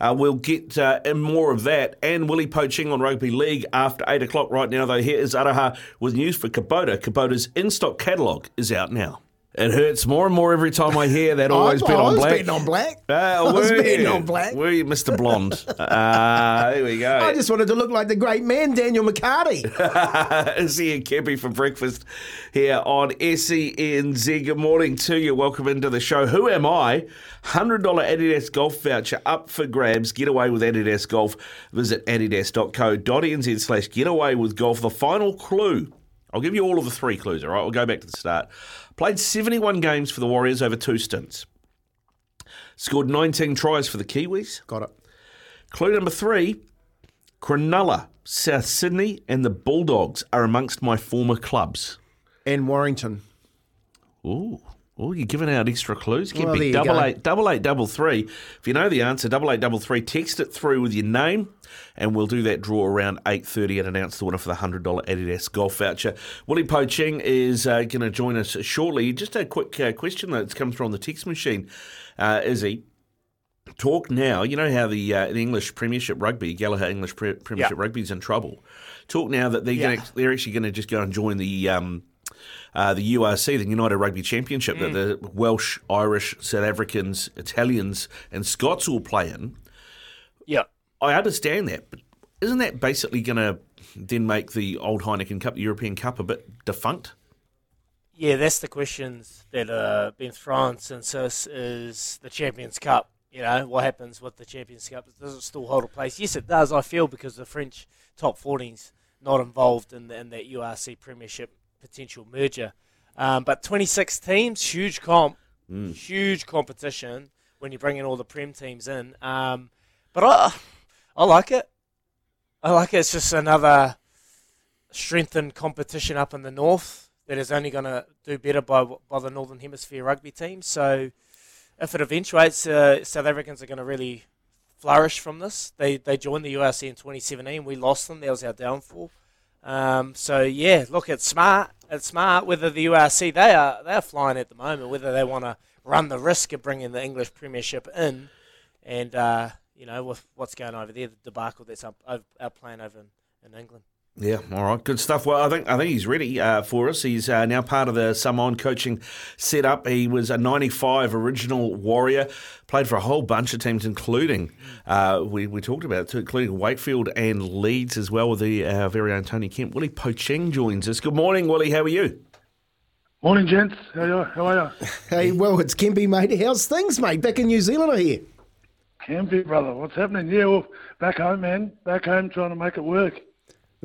Uh, we'll get uh, more of that and Willie Poching on rugby league after eight o'clock right now. Though here is Araha with news for Kubota. Kubota's in-stock catalogue is out now. It hurts more and more every time I hear that. Always I on black. betting on black. Uh, was were you? on black. Were you, Mr. Blonde? uh, there we go. I just wanted to look like the great man, Daniel McCarty. Izzy and Kempy for breakfast here on SENZ. Good morning to you. Welcome into the show. Who am I? $100 Adidas golf voucher up for grabs. Get away with Adidas Golf. Visit adidas.co.nz slash get away with golf. The final clue. I'll give you all of the three clues, all right? We'll go back to the start. Played 71 games for the Warriors over two stints. Scored 19 tries for the Kiwis. Got it. Clue number three Cronulla, South Sydney, and the Bulldogs are amongst my former clubs. And Warrington. Ooh. Oh, you're giving out extra clues. Can Well, be there you double eight, double eight, double three. If you know the answer, double eight, double three. Text it through with your name, and we'll do that draw around eight thirty and announce the winner for the hundred dollar Adidas golf voucher. Willie Poching is uh, going to join us shortly. Just a quick uh, question that's come through on the text machine, uh, Izzy. Talk now. You know how the uh, the English Premiership Rugby, Gallagher English Pre- Premiership Yeah. Rugby, is in trouble. Talk now that they're Yeah. gonna, they're actually going to just go and join the. Um, uh, the URC, the United Rugby Championship, that the Welsh, Irish, South Africans, Italians, and Scots will play in. Yeah. I understand that, but isn't that basically going to then make the old Heineken Cup, the European Cup, a bit defunct? Yeah, that's the questions that are being thrown since this is the Champions Cup. You know, what happens with the Champions Cup? Does it still hold a place? Yes, it does. I feel because the French top 14's not involved in, the, in that URC Premiership potential merger. Um, but 26 teams, huge comp, huge competition when you bring in all the Prem teams in. Um, but I, I like it. I like it. It's just another strengthened competition up in the north that is only going to do better by by the Northern Hemisphere rugby team. So if it eventuates, uh, South Africans are going to really flourish from this. They they joined the URC in 2017. We lost them. That was our downfall. Um, so yeah, look, it's smart. It's smart. Whether the URC they are they are flying at the moment. Whether they want to run the risk of bringing the English Premiership in, and uh, you know, with what's going on over there, the debacle that's up, our playing over in, in England. Yeah, all right, good stuff. Well, I think I think he's ready uh, for us. He's uh, now part of the Samoan coaching setup. He was a '95 original Warrior, played for a whole bunch of teams, including uh, we we talked about it too, including Wakefield and Leeds as well. With the our very own Tony Kemp, Willie Poching joins us. Good morning, Willie. How are you? Morning, gents. How are you? How are you? Hey, well, it's Kempy, mate. How's things, mate? Back in New Zealand, I hear. Kempy, brother. What's happening? Yeah, well, back home, man. Back home, trying to make it work.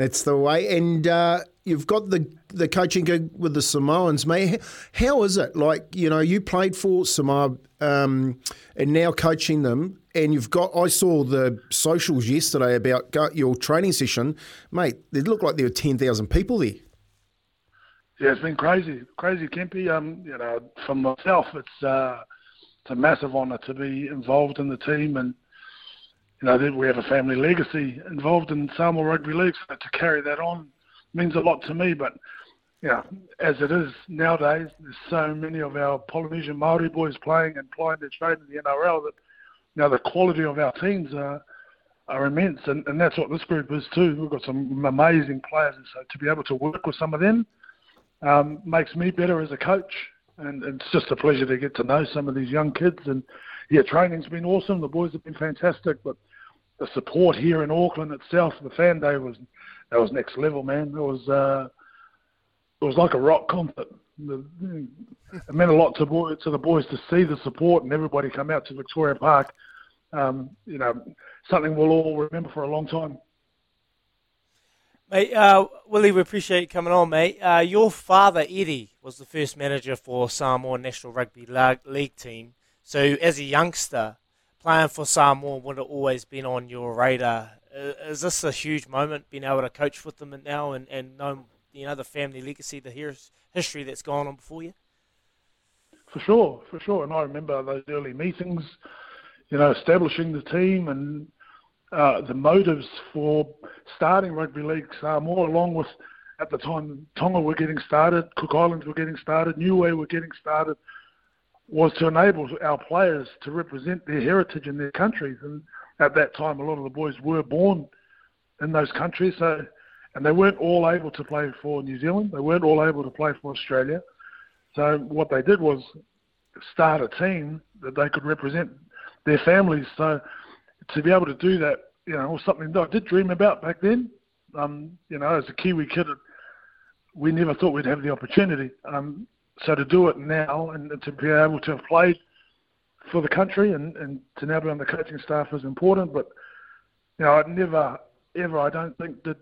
That's the way. And uh, you've got the the coaching gig with the Samoans, mate. How is it? Like, you know, you played for Samoa um, and now coaching them, and you've got. I saw the socials yesterday about your training session, mate. It looked like there were ten thousand people there. Yeah, it's been crazy, crazy, Kempy. Um, you know, for myself, it's uh, it's a massive honour to be involved in the team and you know, we have a family legacy involved in Samoa Rugby League, so to carry that on means a lot to me. But, you know, as it is nowadays, there's so many of our Polynesian Maori boys playing and plying their trade in the NRL that, you know, the quality of our teams are, are immense. And, and that's what this group is too. We've got some amazing players. And so to be able to work with some of them um, makes me better as a coach. And, and it's just a pleasure to get to know some of these young kids. And, yeah, training's been awesome. The boys have been fantastic. But the support here in Auckland itself, the fan day was that was next level, man. It was uh, it was like a rock concert. It meant a lot to boy, to the boys to see the support and everybody come out to Victoria Park. Um, you know, something we'll all remember for a long time. Mate, uh, Willie, we appreciate you coming on, mate. Uh, your father, Eddie, was the first manager for Samoa National Rugby League team. So, as a youngster, playing for Samoa would have always been on your radar. Uh, is this a huge moment, being able to coach with them now and, and know you know the family legacy, the history that's gone on before you? For sure, for sure. And I remember those early meetings, you know, establishing the team and uh, the motives for starting rugby league Samoa, along with at the time Tonga were getting started, Cook Islands were getting started, New Niue were getting started was to enable our players to represent their heritage in their countries. And at that time, a lot of the boys were born in those countries, so and they weren't all able to play for New Zealand. They weren't all able to play for Australia. So what they did was start a team that they could represent their families. So to be able to do that, you know, was something that I did dream about back then. Um, you know, as a Kiwi kid, we never thought we'd have the opportunity. Um, so to do it now and to be able to have played for the country and, and to now be on the coaching staff is important. But you know, I never ever I don't think that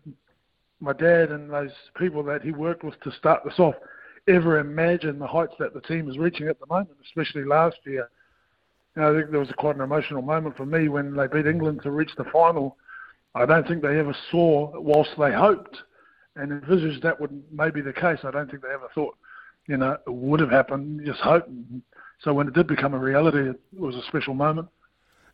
my dad and those people that he worked with to start this off ever imagine the heights that the team is reaching at the moment, especially last year. You know, I think there was quite an emotional moment for me when they beat England to reach the final. I don't think they ever saw, whilst they hoped and envisaged that would maybe be the case. I don't think they ever thought you know, it would have happened. Just hope. So when it did become a reality, it was a special moment.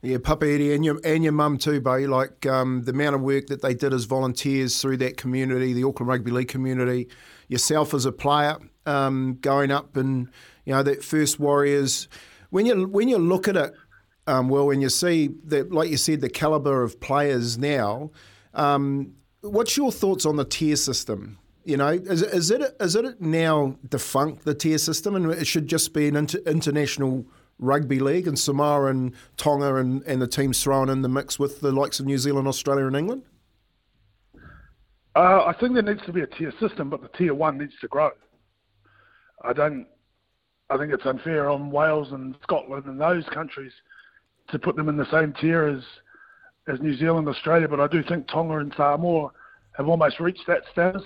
Yeah, Papa Eddie and your and your mum too, Bo. Like um, the amount of work that they did as volunteers through that community, the Auckland Rugby League community. Yourself as a player, um, going up and you know that first Warriors. When you when you look at it, um, well, when you see that, like you said, the caliber of players now. Um, what's your thoughts on the tier system? You know, is, is it is it now defunct the tier system, and it should just be an inter, international rugby league, and Samoa and Tonga and, and the teams thrown in the mix with the likes of New Zealand, Australia, and England? Uh, I think there needs to be a tier system, but the tier one needs to grow. I don't. I think it's unfair on Wales and Scotland and those countries to put them in the same tier as as New Zealand, Australia. But I do think Tonga and Samoa have almost reached that status.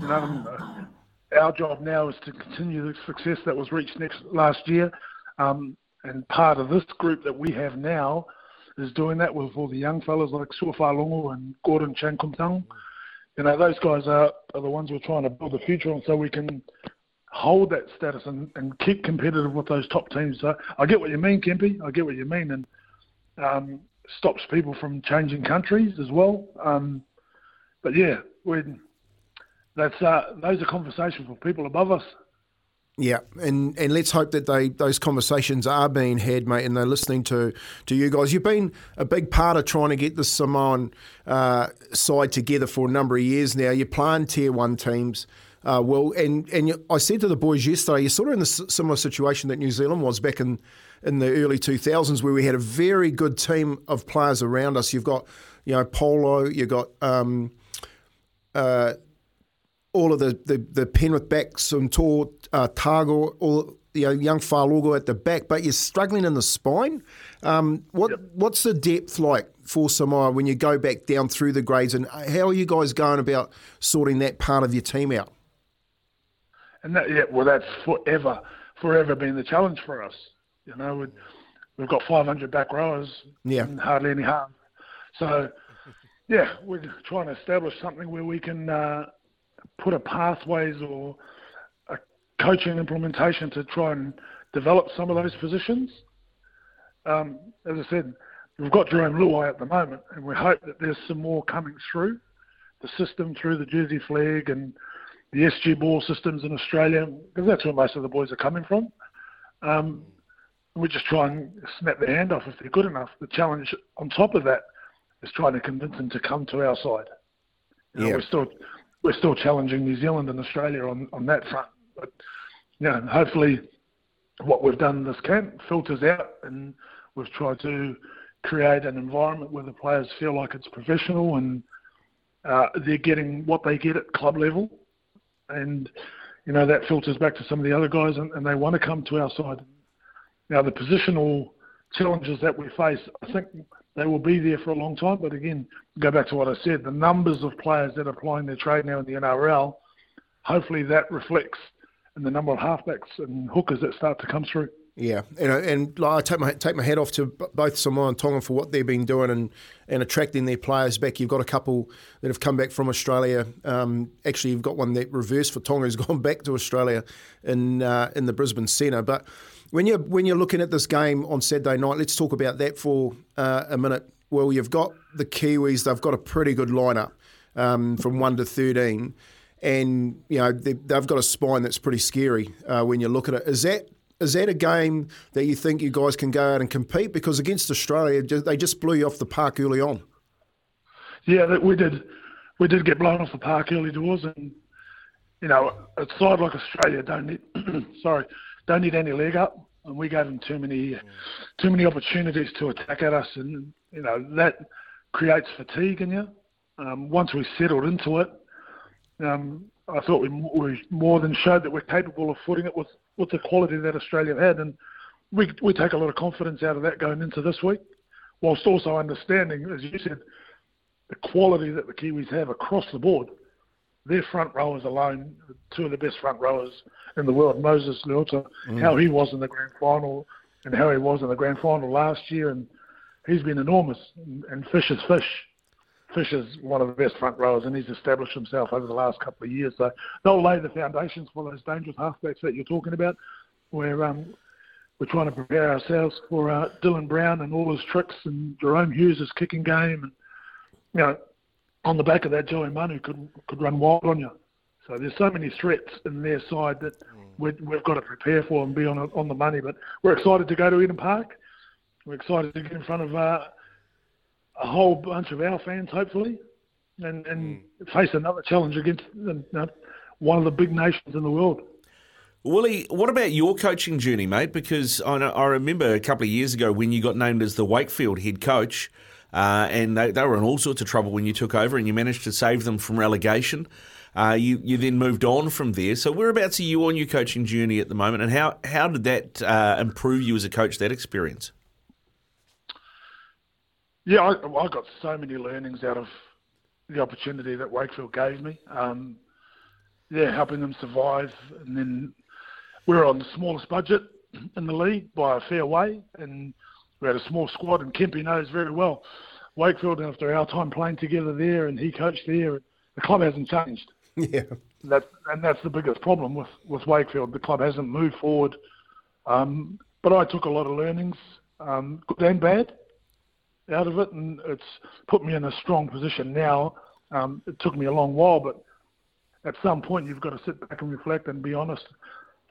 You know, our job now is to continue the success that was reached next last year, um, and part of this group that we have now is doing that with all the young fellas like Sua Fa'alogo and Gordon Chan Kum Tong. You know, those guys are, are the ones we're trying to build the future on, so we can hold that status and, and keep competitive with those top teams. So I get what you mean, Kempy. I get what you mean, and um, stops people from changing countries as well. Um, but yeah, we're that's uh, those are conversations with people above us. Yeah, and, and let's hope that they those conversations are being had, mate, and they're listening to, to you guys. You've been a big part of trying to get the Samoan uh, side together for a number of years now. You're playing tier one teams. Uh, well, and and you, I said to the boys yesterday, you're sort of in the similar situation that New Zealand was back in in the early 2000s, where we had a very good team of players around us. You've got, you know, Paulo, you've got um, uh, all of the, the, the Penrith backs, and Tor, uh, Tago, all you know, young Fa'alogo at the back, but you're struggling in the spine. Um, what yep. What's the depth like for Samoa when you go back down through the grades, and how are you guys going about sorting that part of your team out? And that, yeah, well, that's forever, forever been the challenge for us. You know, we've, we've got 500 back rowers, yeah, and hardly any harm. So, yeah, we're trying to establish something where we can uh, put a pathways or a coaching implementation to try and develop some of those positions. Um, as I said, we've got Jarome Luai at the moment, and we hope that there's some more coming through the system through the Jersey Flegg and the SG ball systems in Australia, because that's where most of the boys are coming from. Um, we just try and snap their hand off if they're good enough. The challenge on top of that is trying to convince them to come to our side. You know, yeah. we're still we're still challenging New Zealand and Australia on, on that front. But you know, hopefully what we've done in this camp filters out and we've tried to create an environment where the players feel like it's professional and uh, they're getting what they get at club level and you know that filters back to some of the other guys, and, and they want to come to our side. Now the positional challenges that we face, I think they will be there for a long time. But again, go back to what I said: the numbers of players that are applying their trade now in the NRL, hopefully that reflects in the number of halfbacks and hookers that start to come through. Yeah, and and I take my take my hat off to both Samoa and Tonga for what they've been doing and, and attracting their players back. You've got a couple that have come back from Australia. Um, actually, you've got one that reversed for Tonga who's gone back to Australia in uh, in the Brisbane Centre. But when you're when you're looking at this game on Saturday night, let's talk about that for uh, a minute. Well, you've got the Kiwis; they've got a pretty good lineup um, from one to thirteen, and you know they, have got a spine that's pretty scary uh, when you look at it. Is that is that a game that you think you guys can go out and compete? Because against Australia, they just blew you off the park early on. Yeah, we did. We did get blown off the park early doors, and you know, a side like Australia don't need, sorry, don't need any leg up, and we gave them too many, too many opportunities to attack at us, and you know that creates fatigue in you. Um, once we settled into it, um, I thought we, we more than showed that we're capable of footing it with with the quality that Australia had, and we we take a lot of confidence out of that going into this week, whilst also understanding, as you said, the quality that the Kiwis have across the board. Their front rowers alone, two of the best front rowers in the world, Moses Leota, mm. how he was in the grand final and how he was in the grand final last year, and he's been enormous. And, Fish is Fish. Fish is one of the best front rowers, and he's established himself over the last couple of years. So they'll lay the foundations for those dangerous halfbacks that you're talking about. Where um, we're trying to prepare ourselves for uh, Dylan Brown and all his tricks, and Jahrome Hughes' kicking game, and you know, on the back of that, Joey Manu could could run wild on you. So there's so many threats in their side that we have got to prepare for and be on on the money. But we're excited to go to Eden Park. We're excited to get in front of uh, a whole bunch of our fans, hopefully, and, and mm. face another challenge against know, one of the big nations in the world. Willie, what about your coaching journey, mate? Because I, know, I remember a couple of years ago when you got named as the Wakefield head coach, uh, and they, they were in all sorts of trouble when you took over, and you managed to save them from relegation. Uh, you you then moved on from there. So whereabouts are you on your coaching journey at the moment, and how how did that uh, improve you as a coach? That experience. Yeah, I, I got so many learnings out of the opportunity that Wakefield gave me. Um, yeah, helping them survive, and then we were on the smallest budget in the league by a fair way, and we had a small squad, and Kempy knows very well. Wakefield, after our time playing together there, and he coached there, the club hasn't changed. Yeah, that and that's the biggest problem with with Wakefield. The club hasn't moved forward. Um, but I took a lot of learnings, um, good and bad out of it, and it's put me in a strong position now. Um, it took me a long while, but at some point you've got to sit back and reflect and be honest.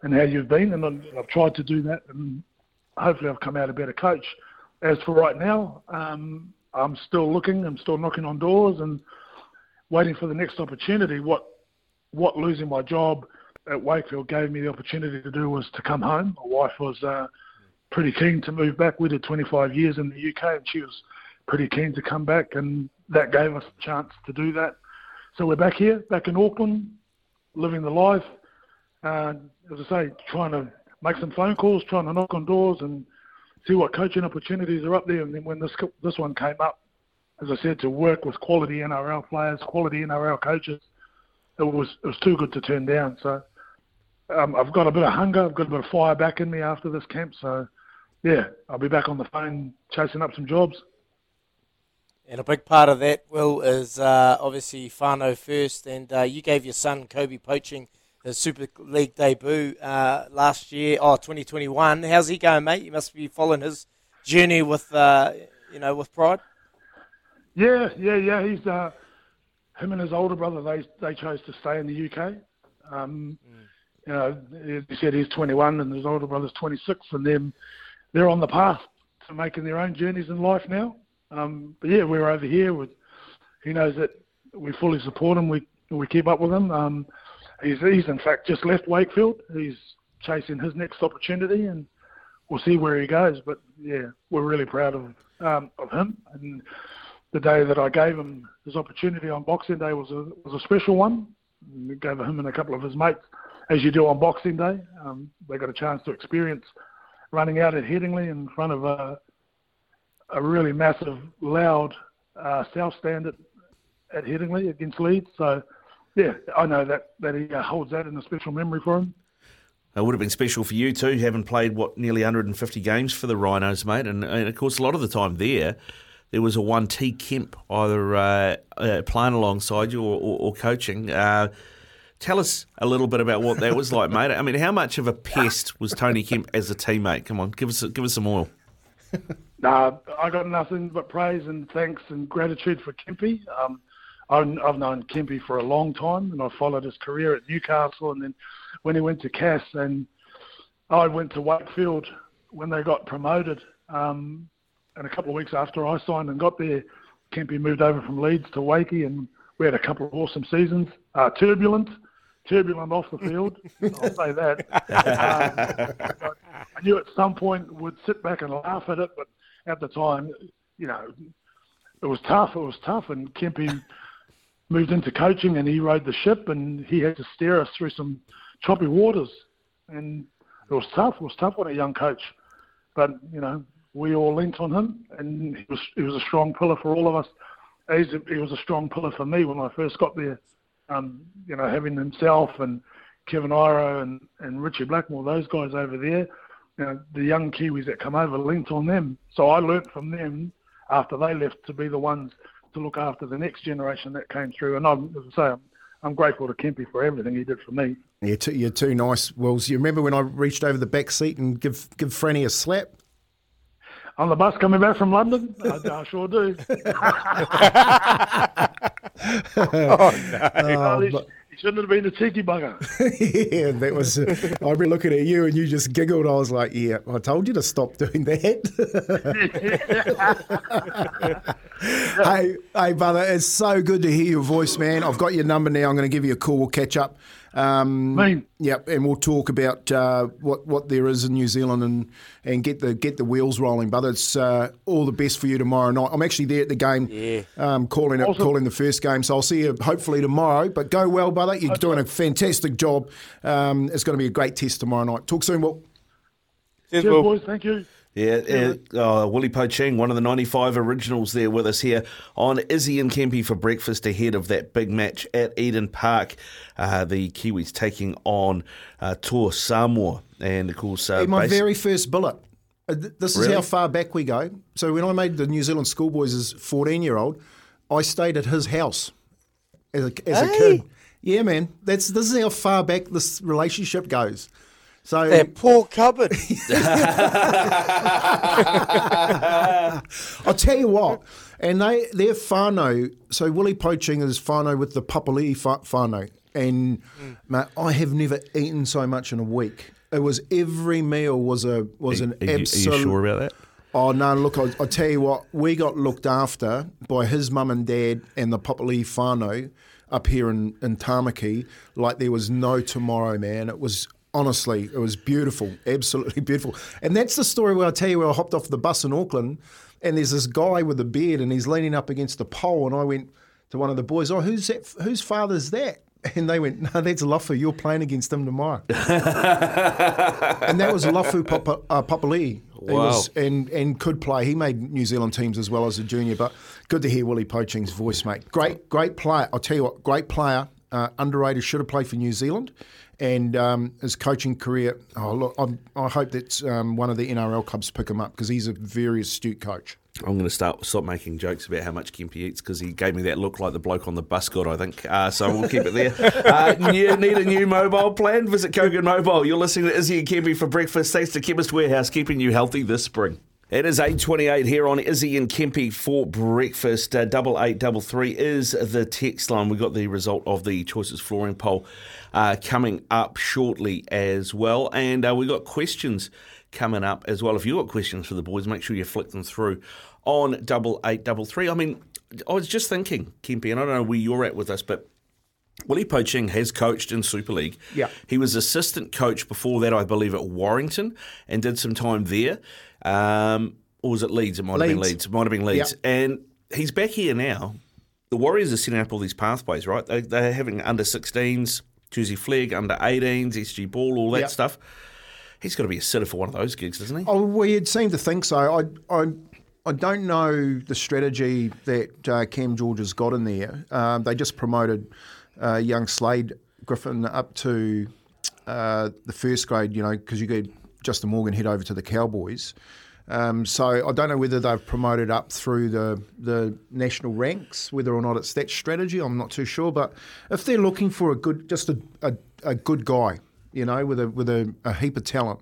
and how you've been, and I've, I've tried to do that, and hopefully I've come out a better coach. As for right now, um, I'm still looking, I'm still knocking on doors, and waiting for the next opportunity. What what losing my job at Wakefield gave me the opportunity to do was to come home. My wife was uh, pretty keen to move back. We did 25 years in the UK, and she was pretty keen to come back, and that gave us a chance to do that. So we're back here, back in Auckland, living the life. Uh, as I say, trying to make some phone calls, trying to knock on doors, and see what coaching opportunities are up there. And then when this this one came up, as I said, to work with quality NRL players, quality NRL coaches, it was it was too good to turn down. So um, I've got a bit of hunger, I've got a bit of fire back in me after this camp. So yeah, I'll be back on the phone chasing up some jobs. And a big part of that, Will, is uh, obviously Fano first, and uh, you gave your son Kobe Poching his Super League debut uh, last year, oh, 2021. How's he going, mate? You must be following his journey with, uh, you know, with pride. Yeah, yeah, yeah. He's uh, him and his older brother. They they chose to stay in the UK. Um, mm. You know, he said he's 21 and his older brother's 26, and them they're on the path to making their own journeys in life now. Um, but yeah, we're over here. With, he knows that we fully support him. We we keep up with him. Um, he's he's in fact just left Wakefield. He's chasing his next opportunity, and we'll see where he goes. But yeah, we're really proud of um, of him. And the day that I gave him his opportunity on Boxing Day was a was a special one. We gave him and a couple of his mates, as you do on Boxing Day. Um, they got a chance to experience running out at Headingley in front of a a really massive, loud uh, South stand at, at Headingley against Leeds. So yeah, I know that that he uh, holds that in a special memory for him. It would have been special for you too, having played what nearly 150 games for the Rhinos, mate, and, and of course a lot of the time there, there was a one T Kemp either uh, uh, playing alongside you or, or, or coaching. Uh, tell us a little bit about what that was like, mate. I mean, how much of a pest was Tony Kemp as a teammate? Come on, give us give us some oil. nah, I got nothing but praise and thanks and gratitude for Kempy. Um, I've known Kempy for a long time, and I followed his career at Newcastle, and then when he went to Cass, and I went to Wakefield when they got promoted. Um, and a couple of weeks after I signed and got there, Kempy moved over from Leeds to Wakey, and we had a couple of awesome seasons. Uh, turbulent, turbulent off the field. I'll say that. Um, I knew at some point would sit back and laugh at it, but at the time, you know, it was tough. It was tough, and Kempy moved into coaching and he rode the ship and he had to steer us through some choppy waters. And it was tough. It was tough on a young coach. But, you know, we all leant on him and he was, he was a strong pillar for all of us. He's he was a strong pillar for me when I first got there. Um, you know, having himself and Kevin Iro and, and Richie Blackmore, those guys over there, you know, the young Kiwis that come over leant on them. So I learnt from them after they left to be the ones – to look after the next generation that came through. And I'm, as I say, I'm, I'm grateful to Kempy for everything he did for me. You're too, you're too nice, Wills. You remember when I reached over the back seat and give give Franny a slap? On the bus coming back from London? I, I sure do. oh, no. Oh, but, shouldn't have been a cheeky bugger. yeah, that was. Uh, I remember looking at you and you just giggled. I was like, "Yeah, I told you to stop doing that." Hey, hey, brother, it's so good to hear your voice, man. I've got your number now. I'm going to give you a call. We'll catch up. Um, Mean. Yep, and we'll talk about uh, what what there is in New Zealand and, and get the get the wheels rolling. brother. it's uh, all the best for you tomorrow night. I'm actually there at the game, yeah. um, calling it, calling the first game. So I'll see you hopefully tomorrow. But go well, brother. You're okay. doing a fantastic job. Um, it's going to be a great test tomorrow night. Talk soon, Will. Cheers, Cheers boys. Thank you. Yeah, uh, oh, Willie Poching, one of the 95 originals there with us here on Izzy and Kempy for breakfast ahead of that big match at Eden Park. Uh, the Kiwis taking on uh, Toa Samoa. And of course, uh, my very first bullet. Uh, this is really? how far back we go. So when I made the New Zealand Schoolboys as 14 year old, I stayed at his house as a, as hey. a kid. Yeah, man. That's this is how far back this relationship goes. So poor cupboard. I'll tell you what, and they they're whānau. So Willie Poching is whānau with the Papali'i whānau, and mm. mate, I have never eaten so much in a week. It was every meal was a was an Are you- are you absolute. sure about that? Oh no! Look, I, I tell you what, we got looked after by his mum and dad and the Papali'i whānau up here in in Tamaki like there was no tomorrow, man. It was honestly, it was beautiful, absolutely beautiful. And that's the story where I tell you where I hopped off the bus in Auckland, and there's this guy with a beard, and he's leaning up against a pole, and I went to one of the boys, "Oh, who's that? Whose father's that?" And they went, "No, that's Lufu. You're playing against him tomorrow." and that was Lufu Papa, uh, Papali. He Wow. was, and and could play. He made New Zealand teams as well as a junior. But good to hear Willie Poching's voice, mate. Great, great player. I'll tell you what, great player. Uh, underrated. Should have played for New Zealand. And um, his coaching career. Oh look, I'm, I hope that um, one of the NRL clubs pick him up because he's a very astute coach. I'm going to start stop making jokes about how much Kempy eats because he gave me that look like the bloke on the bus got, I think. Uh, so we'll keep it there. Uh, new, need a new mobile plan? Visit Kogan Mobile. You're listening to Izzy and Kempy for breakfast. Thanks to Chemist Warehouse, keeping you healthy this spring. It is 8.28 here on Izzy and Kempy for breakfast. Uh, double eight double three is the text line. We've got the result of the Choices Flooring poll uh, coming up shortly as well. And uh, we've got questions coming up as well. If you've got questions for the boys, make sure you flick them through on double eight double three. I mean, I was just thinking, Kempy, and I don't know where you're at with this, but Willie Poching has coached in Super League. Yeah. He was assistant coach before that, I believe, at Warrington and did some time there. Um, or was it Leeds? It might have been Leeds. Leeds. It might have been Leeds. And he's back here now. The Warriors are setting up all these pathways, right? They, they're having under 16s, Jersey Flegg, under 18s, SG Ball, all that Yeah. stuff. He's got to be a sitter for one of those gigs, doesn't he? Oh, well, you'd seem to think so. I, I, I don't know the strategy that uh, Cam George has got in there. Um, they just promoted uh, young Slade Griffin up to uh, the first grade, you know, because you get Justin Morgan head over to the Cowboys. Um, so I don't know whether they've promoted up through the the national ranks, whether or not it's that strategy. I'm not too sure. But if they're looking for a good, just a, a, a good guy, you know, with a with a, a heap of talent,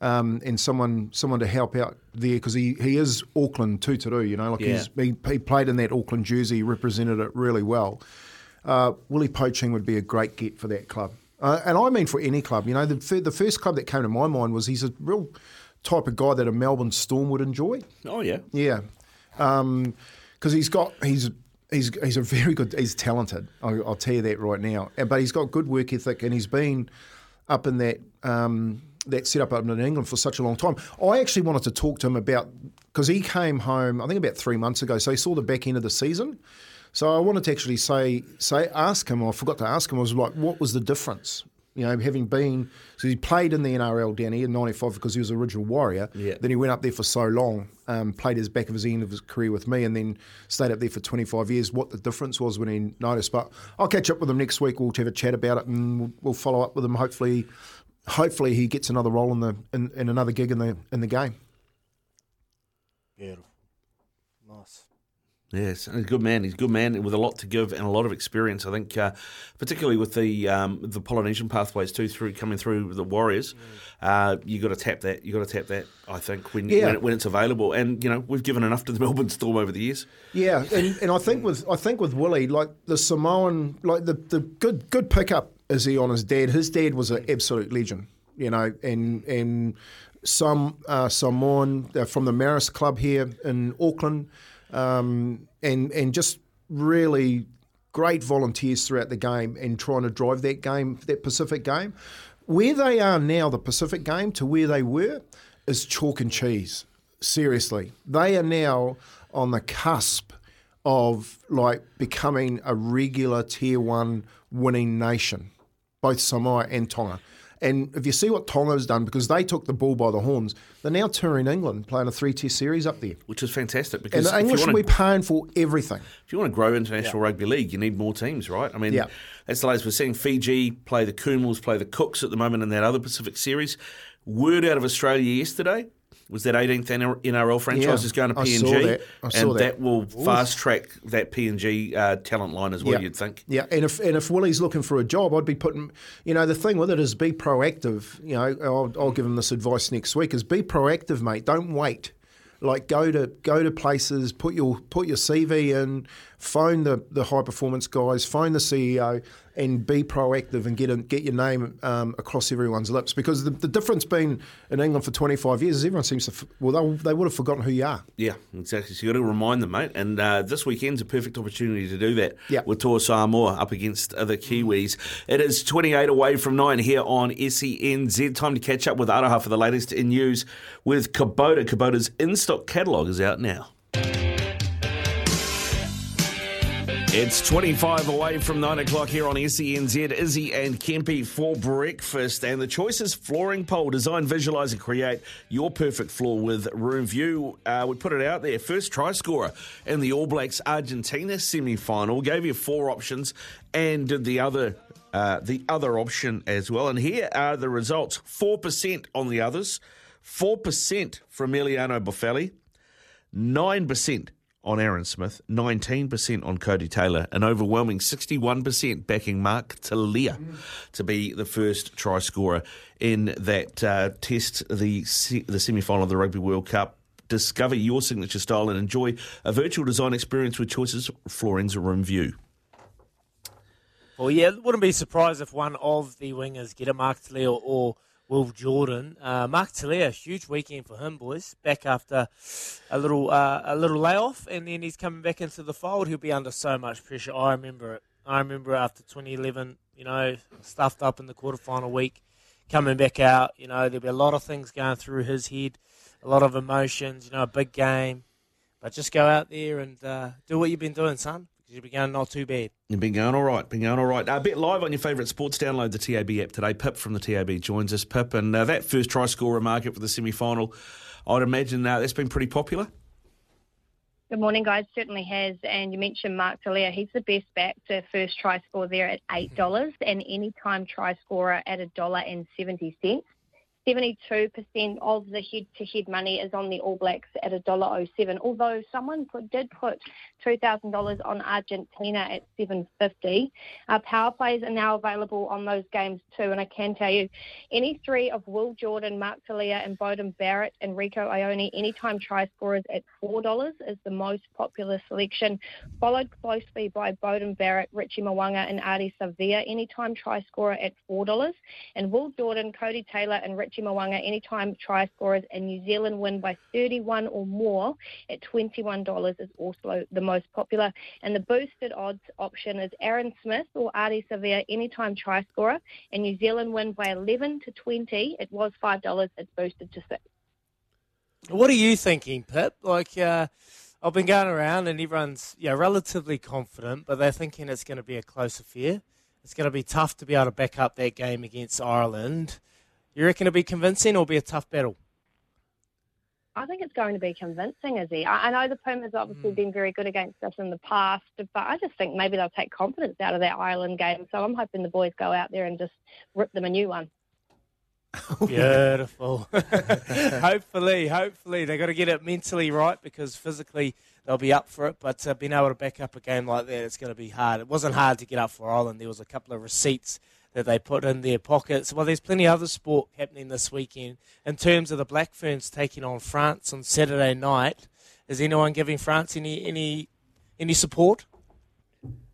um, and someone someone to help out there because he, he is Auckland two to do. You know, like Yeah. he's he, he played in that Auckland jersey, represented it really well. Uh, Willie Poching would be a great get for that club, uh, and I mean for any club. You know, the the first club that came to my mind was he's a real type of guy that a Melbourne Storm would enjoy. Oh, yeah. Yeah, because he's got he's he's he's a very good he's talented. I'll, I'll tell you that right now. But he's got good work ethic, and he's been up in that um, that setup up in England for such a long time. I actually wanted to talk to him about because he came home I think about three months ago, so he saw the back end of the season. So I wanted to actually say say ask him. I forgot to ask him. I was like, what was the difference? You know, having been so he played in the NRL down here in '95 because he was an original Warrior. Yeah. Then he went up there for so long, um, played his back of his end of his career with me, and then stayed up there for 25 years. What the difference was when he noticed. But I'll catch up with him next week. We'll have a chat about it, and we'll, we'll follow up with him. Hopefully, hopefully he gets another role in the in, in another gig in the in the game. Beautiful. Yes, he's a good man. He's a good man with a lot to give and a lot of experience. I think, uh, particularly with the um, the Polynesian pathways too, through coming through the Warriors, uh, you got to tap that. You got to tap that. I think when Yeah. when, when it's available, and you know we've given enough to the Melbourne Storm over the years. Yeah, and, and I think with I think with Willie, like the Samoan, like the, the good good pickup is he on his dad. His dad was an absolute legend, you know, and and some uh, Samoan uh, from the Marist Club here in Auckland, um, and and just really great volunteers throughout the game and trying to drive that game, that Pacific game. Where they are now, the Pacific game, to where they were, is chalk and cheese. Seriously, they are now on the cusp of like becoming a regular tier one winning nation, both Samoa and Tonga. And if you see what Tonga's done, because they took the bull by the horns, they're now touring England, playing a three-tier series up there. which is fantastic And because the if English will be paying for everything. if you want to grow international rugby league, you need more teams, right? I mean, Yeah. that's the latest. We're seeing Fiji play the Coonwolves, play the Cooks at the moment in that other Pacific series. Word out of Australia yesterday was that 18th NRL franchise Yeah, is going to I PNG, saw that. I saw and that. that will fast track that PNG uh, talent line as well. Yeah. You'd think. Yeah, and if and if Willie's looking for a job, I'd be putting. You know, the thing with it is be proactive. You know, I'll, I'll give him this advice next week: is be proactive, mate. Don't wait. Like go to go to places, put your put your CV in, phone the the high performance guys, phone the CEO, and be proactive and get in, get your name um, across everyone's lips. Because the, the difference being in England for 25 years is everyone seems to, f- well, they, they would have forgotten who you are. Yeah, exactly. So you've got to remind them, mate. And uh, this weekend's a perfect opportunity to do that. Yeah. With Toa Samoa up against the Kiwis. It is 28 away from 9 here on SENZ. Time to catch up with Araha for the latest in news with Kubota. Kubota's in stock catalogue is out now. It's 25 away from 9 o'clock here on SENZ. Izzy and Kempy for breakfast. And the choice is Flooring Poll. Design, visualise, and create your perfect floor with Room View. Uh, we put it out there. First try scorer in the All Blacks Argentina semi final. Gave you four options and did the other. Uh, the other option as well. And here are the results 4% on the others, 4% from Emiliano Boffelli, 9% on Aaron Smith, 19% on Codie Taylor, an overwhelming 61% backing Mark Telea to be the first try scorer in that uh, test, the, se- the semi final of the Rugby World Cup. Discover your signature style and enjoy a virtual design experience with choices Flooring's Room View. Well, yeah, wouldn't be surprised if one of the wingers get a Mark Telea or, or Will Jordan. Uh, Mark Telea, huge weekend for him, boys. Back after a little uh, a little layoff, and then he's coming back into the fold. He'll be under so much pressure. I remember it. I remember after 2011, you know, stuffed up in the quarterfinal week, coming back out. You know, there'll be a lot of things going through his head, a lot of emotions. You know, a big game, but just go out there and uh, do what you've been doing, son. Because you've been going not too bad. You've been going all right, been going all right. A bit live on your favourite sports. Download the TAB app today. Pip from the TAB joins us. Pip, and uh, that first try scorer market for the semi final, I'd imagine uh, that's been pretty popular. Good morning, guys. Certainly has. And you mentioned Mark Telea. He's the best back to first try score there at $8 and any time try scorer at $1.70. 72% of the head-to-head money is on the All Blacks at $1.07, although someone put, did put $2,000 on Argentina at 750 uh, Power plays are now available on those games too, and I can tell you, any three of Will Jordan, Mark Telea, and Beauden Barrett and Rieko Ioane anytime try scorers at $4 is the most popular selection, followed closely by Beauden Barrett, Richie Mo'unga, and Ardie Savea anytime try scorer at $4, and Will Jordan, Codie Taylor, and Richie Mo'unga anytime try scorers, and New Zealand win by 31 or more at $21 is also the most popular. And the boosted odds option is Aaron Smith or Ardie Savea anytime try scorer, and New Zealand win by 11 to 20. It was $5, it's boosted to 6 What are you thinking, Pip? Like, uh, I've been going around and everyone's yeah relatively confident, but they're thinking it's going to be a close affair. It's going to be tough to be able to back up that game against Ireland. You reckon it'll be convincing or be a tough battle? I think it's going to be convincing, Izzy. I, I know the Pumas have obviously been very good against us in the past, but I just think maybe they'll take confidence out of that Ireland game. So I'm hoping the boys go out there and just rip them a new one. Beautiful. hopefully, hopefully they've got to get it mentally right because physically they'll be up for it. But uh, being able to back up a game like that, it's going to be hard. It wasn't hard to get up for Ireland. There was a couple of receipts that they put in their pockets. Well, there's plenty of other sport happening this weekend in terms of the Black Ferns taking on France on Saturday night. Is anyone giving France any any any support?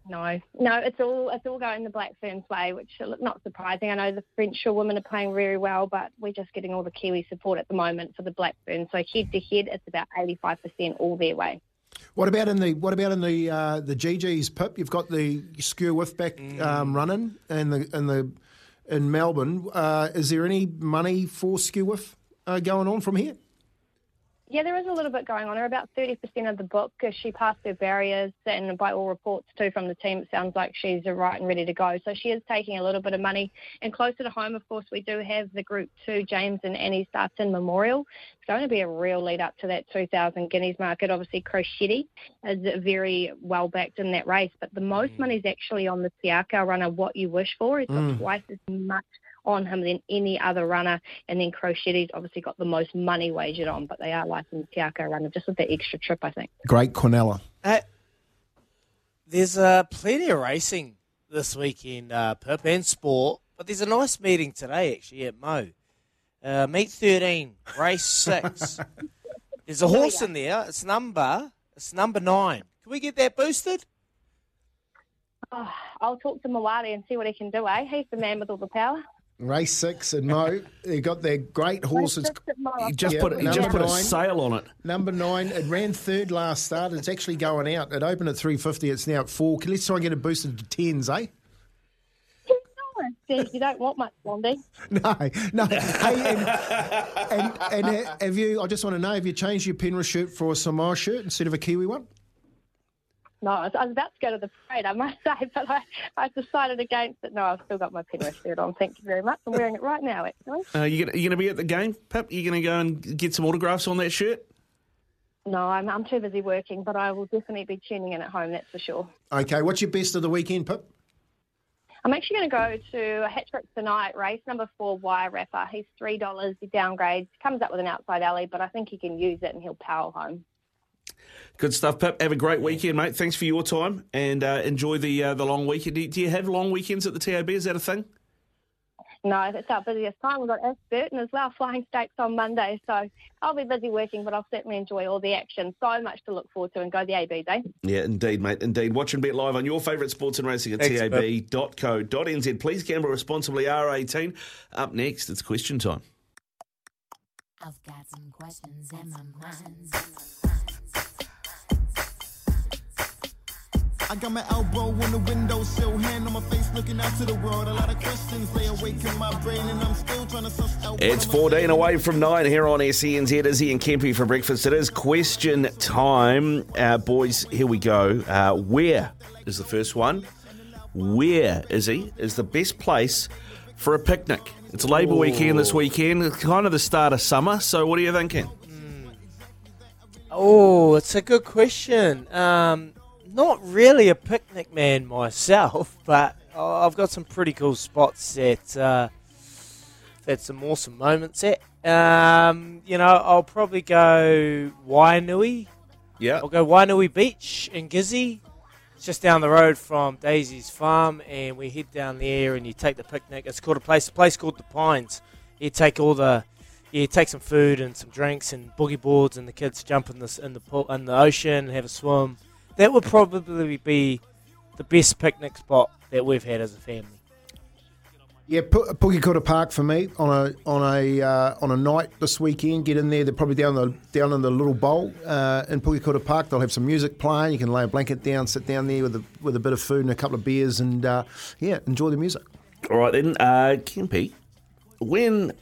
No, no, it's all it's all going the Black Ferns way, which is not surprising. I know the French women are playing very well, but we're just getting all the Kiwi support at the moment for the Black Ferns. So head to head, it's about eighty five percent all their way. What about in the what about in the uh, the GGs Pip? You've got the Skew Wiff back um, running and the in the in Melbourne. Uh, is there any money for Skew Wiff uh, going on from here? Yeah, there is a little bit going on. Her about 30% of the book, she passed her barriers, and by all reports too from the team, it sounds like she's right and ready to go. So she is taking a little bit of money. And closer to home, of course, we do have the Group 2 James and Annie Sarten Memorial. It's going to be a real lead up to that 2,000 guineas market. Obviously, Crochetti is very well backed in that race, but the most money is actually on the Te Akau runner, What You Wish For. He's got Mm. twice as much on him than any other runner. And then Crochetti's obviously got the most money wagered on, but they are licensed Te Akau runner just with that extra trip, I think. Great Cornella. Uh, there's uh, plenty of racing this weekend, uh, Pip, and sport. But there's a nice meeting today, actually, at Mo. Uh, meet 13, race 6. there's a horse in there. It's number, it's number 9. Can we get that boosted? Oh, I'll talk to Mawari and see what he can do, eh? He's the man with all the power. Race six and Mo, they got their great horses. Race six at Mo, You just Yeah, put you just number put a nine. sail on it. Number nine, it ran third last start. It's actually going out. It opened at 350. It's now at four. Can Let's try and get it boosted to tens, eh? Says you don't want much, Blondie. No, no. hey, and, and, and have you? I just want to know: have you changed your Penrith shirt for a Samoa shirt instead of a Kiwi one? No, I was, I was about to go to the parade, I must say, but I, I decided against it. No, I've still got my Penrith shirt on. Thank you very much. I'm wearing it right now, actually. Uh, you gonna you gonna be at the game, Pip? You gonna go and get some autographs on that shirt? No, I'm, I'm too busy working, but I will definitely be tuning in at home, that's for sure. Okay, what's your best of the weekend, Pip? I'm actually going to go to a hat trick tonight, race number four, Wire Rapper. He's $3. He downgrades, comes up with an outside alley, but I think he can use it and he'll power home. Good stuff, Pip. Have a great weekend, mate. Thanks for your time and uh, enjoy the uh, the long weekend. Do do you have long weekends at the TAB? Is that a thing? No, that's our busiest time. We've got Ashburton as well, flying stakes on Monday. So I'll be busy working, but I'll certainly enjoy all the action. So much to look forward to and go the ABs, eh? Yeah, indeed, mate. Indeed. Watch and bet live on your favourite sports and racing at Thanks, Pip. tab.co.nz. Please gamble responsibly. R18. Up next, it's question time. I've got some questions in my mind. I got my elbow on the windowsill, hand on my face, looking out to the world. A lot of questions lay awake in my brain, and I'm still trying to suss out. It's 14 away from 9 here on SENZ. Izzy and Kempy for breakfast. It is question time. Uh, boys, here we go. Uh, where is the first one? Where, Izzy, is the best place for a picnic? It's Labour weekend this weekend. It's kind of the start of summer. So, what are you thinking? Oh, it's a good question. Um, not really a picnic man myself, but I've got some pretty cool spots that uh, had some awesome moments at. Um, you know, I'll probably go Wainui. Yeah. I'll go Wainui Beach in Gizzy. It's just down the road from Daisy's farm, and we head down there and you take the picnic. It's called a place, a place called the Pines. You take all the, you take some food and some drinks and boogie boards, and the kids jump in this in the pool, in the ocean and have a swim. That would probably be the best picnic spot that we've had as a family. Yeah, Pu- Pukekura Park for me on a on a uh, on a night this weekend. Get in there. They're probably down the down in the little bowl uh, in Pukekura Park. They'll have some music playing. You can lay a blanket down, sit down there with a with a bit of food and a couple of beers, and uh, yeah, enjoy the music. All right, then. Uh, Kempy, when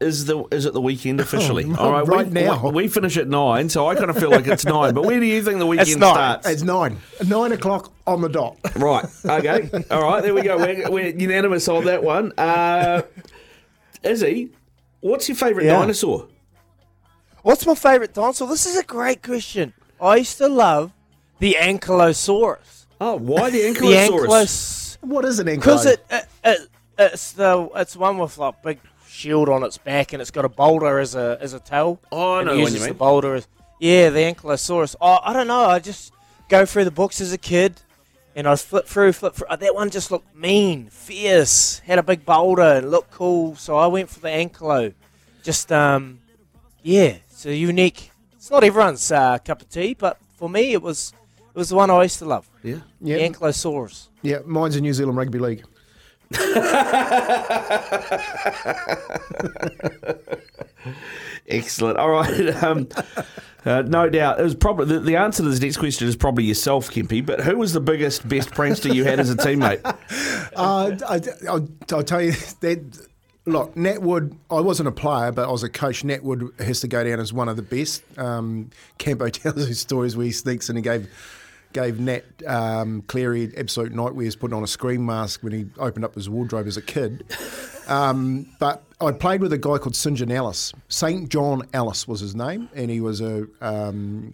is the is it the weekend officially? Oh, All right, right we, now. We, we finish at 9, so I kind of feel like it's 9. But where do you think the weekend starts? It's nine. Nine o'clock on the dot. Right. Okay. All right. There we go. We're, we're unanimous on that one. Uh, Izzy, what's your favourite Yeah. dinosaur? What's my favourite dinosaur? This is a great question. I used to love the Ankylosaurus. Oh, why the The Ankylos. What is an Ankylosaurus? Because it, it, it, it's the it's one with like big shield on its back and it's got a boulder as a as a tail. Oh, I know it the one uses the boulder as yeah, the Ankylosaurus. Oh, I don't know. I just go through the books as a kid. And I flip through, flip through. Oh, that one just looked mean, fierce, had a big boulder, and looked cool. So I went for the Ankylo. Just, um, yeah, it's a unique. It's not everyone's uh, cup of tea, but for me, it was it was the one I used to love. Yeah, Yeah. the Ankylosaurus. Yeah, mine's a New Zealand Rugby League. Excellent. All right. Um, uh, no doubt. It was probably the, the answer to this next question is probably yourself, Kempy. But who was the biggest, best prankster you had as a teammate? Uh, I, I'll, I'll tell you that. Look, Natwood. I wasn't a player, but I was a coach. Natwood has to go down as one of the best. Um, Campo tells his stories where he sneaks in and gave gave Nat um, Cleary absolute nightmares putting on a screen mask when he opened up his wardrobe as a kid. Um, but I played with a guy called St John Ellis. Saint John Ellis was his name, and he was a um,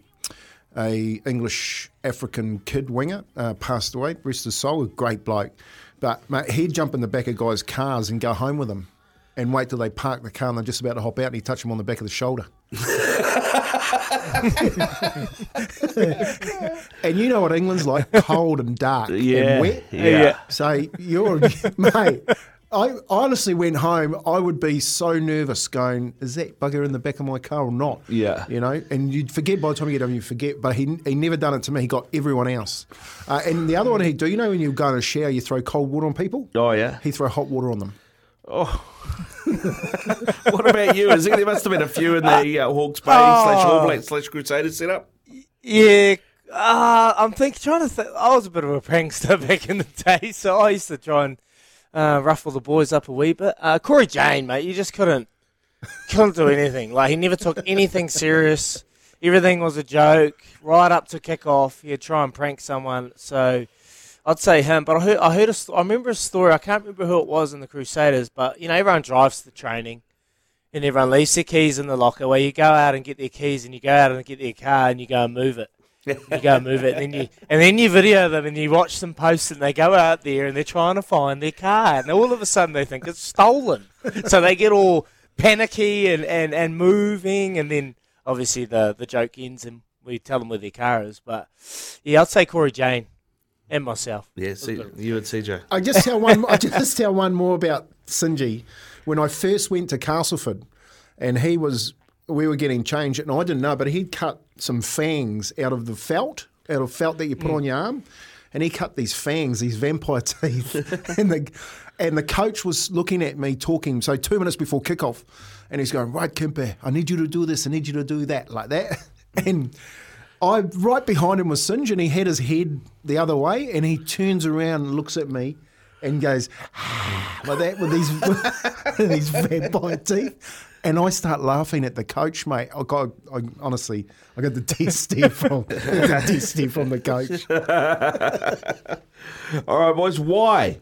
a English African kid winger. Uh, passed away, rest his soul. A great bloke, but mate, he'd jump in the back of guys' cars and go home with them, and wait till they park the car and they're just about to hop out, and he'd touch them on the back of the shoulder. and you know what England's like, cold and dark Yeah, and wet. yeah. yeah. So you're, mate. I honestly went home. I would be so nervous, going, "Is that bugger in the back of my car or not?" Yeah. you know. And you'd forget by the time you get home, you forget. But he he never done it to me. He got everyone else. Uh, and the other one he do, you know, when you go in a shower, you throw cold water on people. Oh yeah. He throw hot water on them. Oh. what about you? Is there, there must have been a few in the uh, Hawke's Bay slash All Blacks slash Crusaders setup. Yeah, uh, I'm think trying to. Th- I was a bit of a prankster back in the day, so I used to try and uh, ruffle the boys up a wee bit. Uh, Cory Jane, mate, you just couldn't couldn't do anything. Like he never took anything serious. Everything was a joke. Right up to kick off, he'd try and prank someone. So I'd say him. But I heard I heard a I remember a story. I can't remember who it was in the Crusaders, but you know everyone drives to the training. And everyone leaves their keys in the locker where you go out and get their keys and you go out and get their car and you go and move it. you go and move it, and then you and then you video them and you watch them post and they go out there and they're trying to find their car and all of a sudden they think it's stolen. so they get all panicky and, and, and moving and then obviously the, the joke ends and we tell them where their car is. But yeah, I'd say Cory Jane and myself. Yeah, C- you and CJ. I just tell one. I just tell one more about Sinji. When I first went to Castleford, and he was, we were getting changed, and I didn't know, but he'd cut some fangs out of the felt, out of felt that you put mm. on your arm, and he cut these fangs, these vampire teeth, and the and the coach was looking at me talking. So two minutes before kickoff, and he's going, "Right, Kempy, I need you to do this. I need you to do that, like that," and. I right behind him was Singe, and he had his head the other way, and he turns around and looks at me, and goes ah, like that with these with these vampire teeth, and I start laughing at the coach, mate. I got, I, honestly, I got the stare from the from the coach. All right, boys. Why?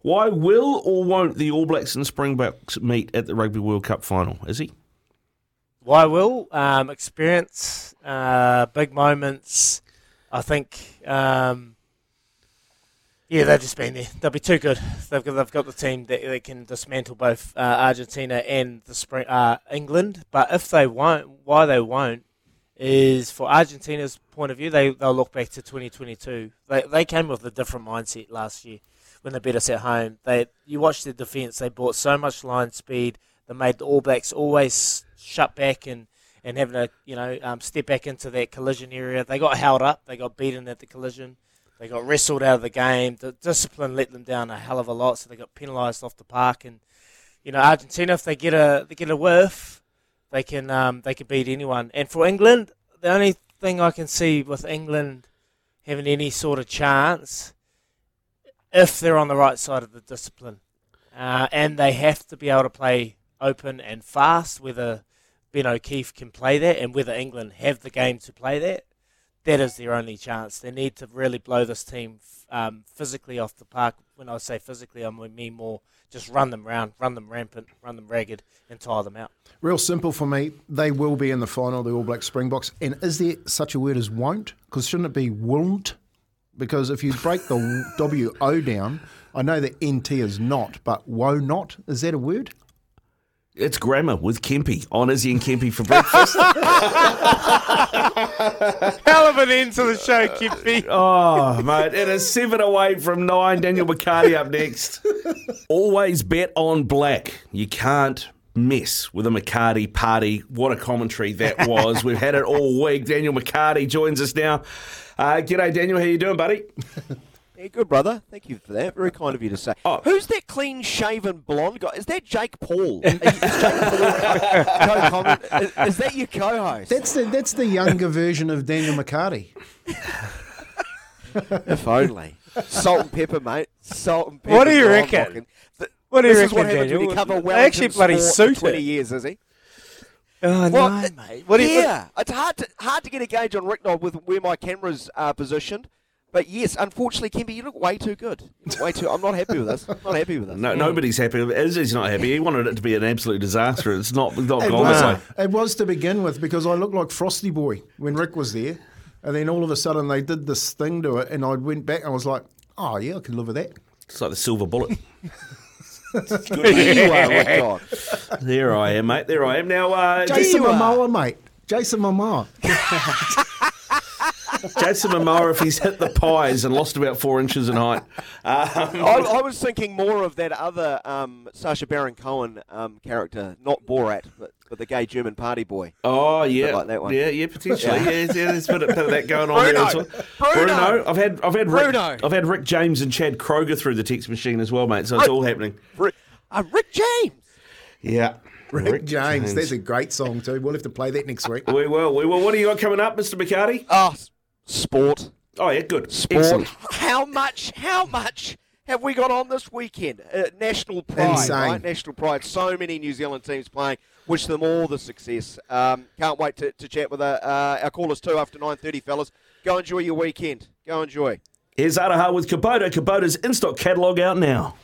Why will or won't the All Blacks and Springboks meet at the Rugby World Cup final? Is he? Why will um, experience, uh, big moments. I think, um, yeah, they've just been there. They'll be too good. They've got, they've got the team that they can dismantle both uh, Argentina and the spring, uh, England. But if they won't, why they won't is for Argentina's point of view. They they'll look back to 2022. They they came with a different mindset last year when they beat us at home. They you watch their defence. They brought so much line speed. They made the All Blacks always shut back and, and having to you know um, step back into that collision area. They got held up. They got beaten at the collision. They got wrestled out of the game. The discipline let them down a hell of a lot, so they got penalised off the park. And you know Argentina, if they get a they get a whiff, they can um, they can beat anyone. And for England, the only thing I can see with England having any sort of chance, if they're on the right side of the discipline, uh, and they have to be able to play open and fast. Whether Ben O'Keeffe can play that, and whether England have the game to play that, that is their only chance. They need to really blow this team um, physically off the park. When I say physically, I mean more just run them round, run them rampant, run them ragged, and tire them out. Real simple for me. They will be in the final, the All Black Springboks. And is there such a word as won't? Because shouldn't it be won't? Because if you break the W O down, I know that NT is not, but woe not, is that a word? It's grammar with Kempy on Izzy and Kempy for breakfast. Hell of an end to the show, Kempy. oh, mate, it is seven away from nine. Daniel McCarthy up next. Always bet on black. You can't mess with a McCarthy party. What a commentary that was. We've had it all week. Daniel McCarthy joins us now. Uh, g'day, Daniel. How you doing, buddy? Yeah, good brother. Thank you for that. Very kind of you to say. Oh. Who's that clean-shaven blonde guy? Is that Jake Paul? Is Jake Paul? Is, is that your co-host? That's the, that's the younger version of Daniel McCarthy. if only. Salt and pepper, mate. Salt and pepper. What do you reckon? looking. Th- What do you this is reckon, what happens Daniel? when you cover They actually bloody sport suit 20 it. years, is he? Oh, Well, no, it- mate. What do you- yeah, it's hard to hard to get a gauge on Rick with where my camera's uh, positioned. But yes, unfortunately, Kempy, you look way too good. Way too. I'm not happy with this. I'm not happy with this. No, nobody's happy. Izzy's not happy. He wanted it to be an absolute disaster. It's not, not It gone was, that way. it was to begin with because I looked like Frosty Boy when Rick was there. And then all of a sudden they did this thing to it, and I went back and I was like, oh, yeah, I can live with that. It's like the silver bullet. There you are, Rick Knob. There I am, mate. There I am. Now, uh, Jason Momoa, mate. Jason Momoa. Jason Momoa if he's hit the pies and lost about four inches in height. Um, I, I was thinking more of that other um, Sacha Baron Cohen um, character, not Borat, but, but the gay German party boy. Oh yeah, like that one. yeah, yeah, potentially. Yeah. Yeah, yeah there's a bit, of- bit of that going on there Bruno! as well. Bruno! I've had, I've had, Rick, Bruno! I've had Rick James and Chad Kroeger through the text machine as well, mate. So it's Oh. all happening. Rick, uh, Rick James. Yeah, Rick, James. That's a great song too. We'll have to play that next week. We will. We will. What do you got coming up, Mr. McCarthy? Oh, sport. Oh yeah, good. Sport. Excellent. How much? How much have we got on this weekend? Uh, national pride, Insane. right? National pride. So many New Zealand teams playing. Wish them all the success. Um, can't wait to, to chat with uh, uh, our callers too after nine thirty, fellas. Go enjoy your weekend. Go enjoy. Here's Araha with Kubota. Kubota's in-stock catalogue out now.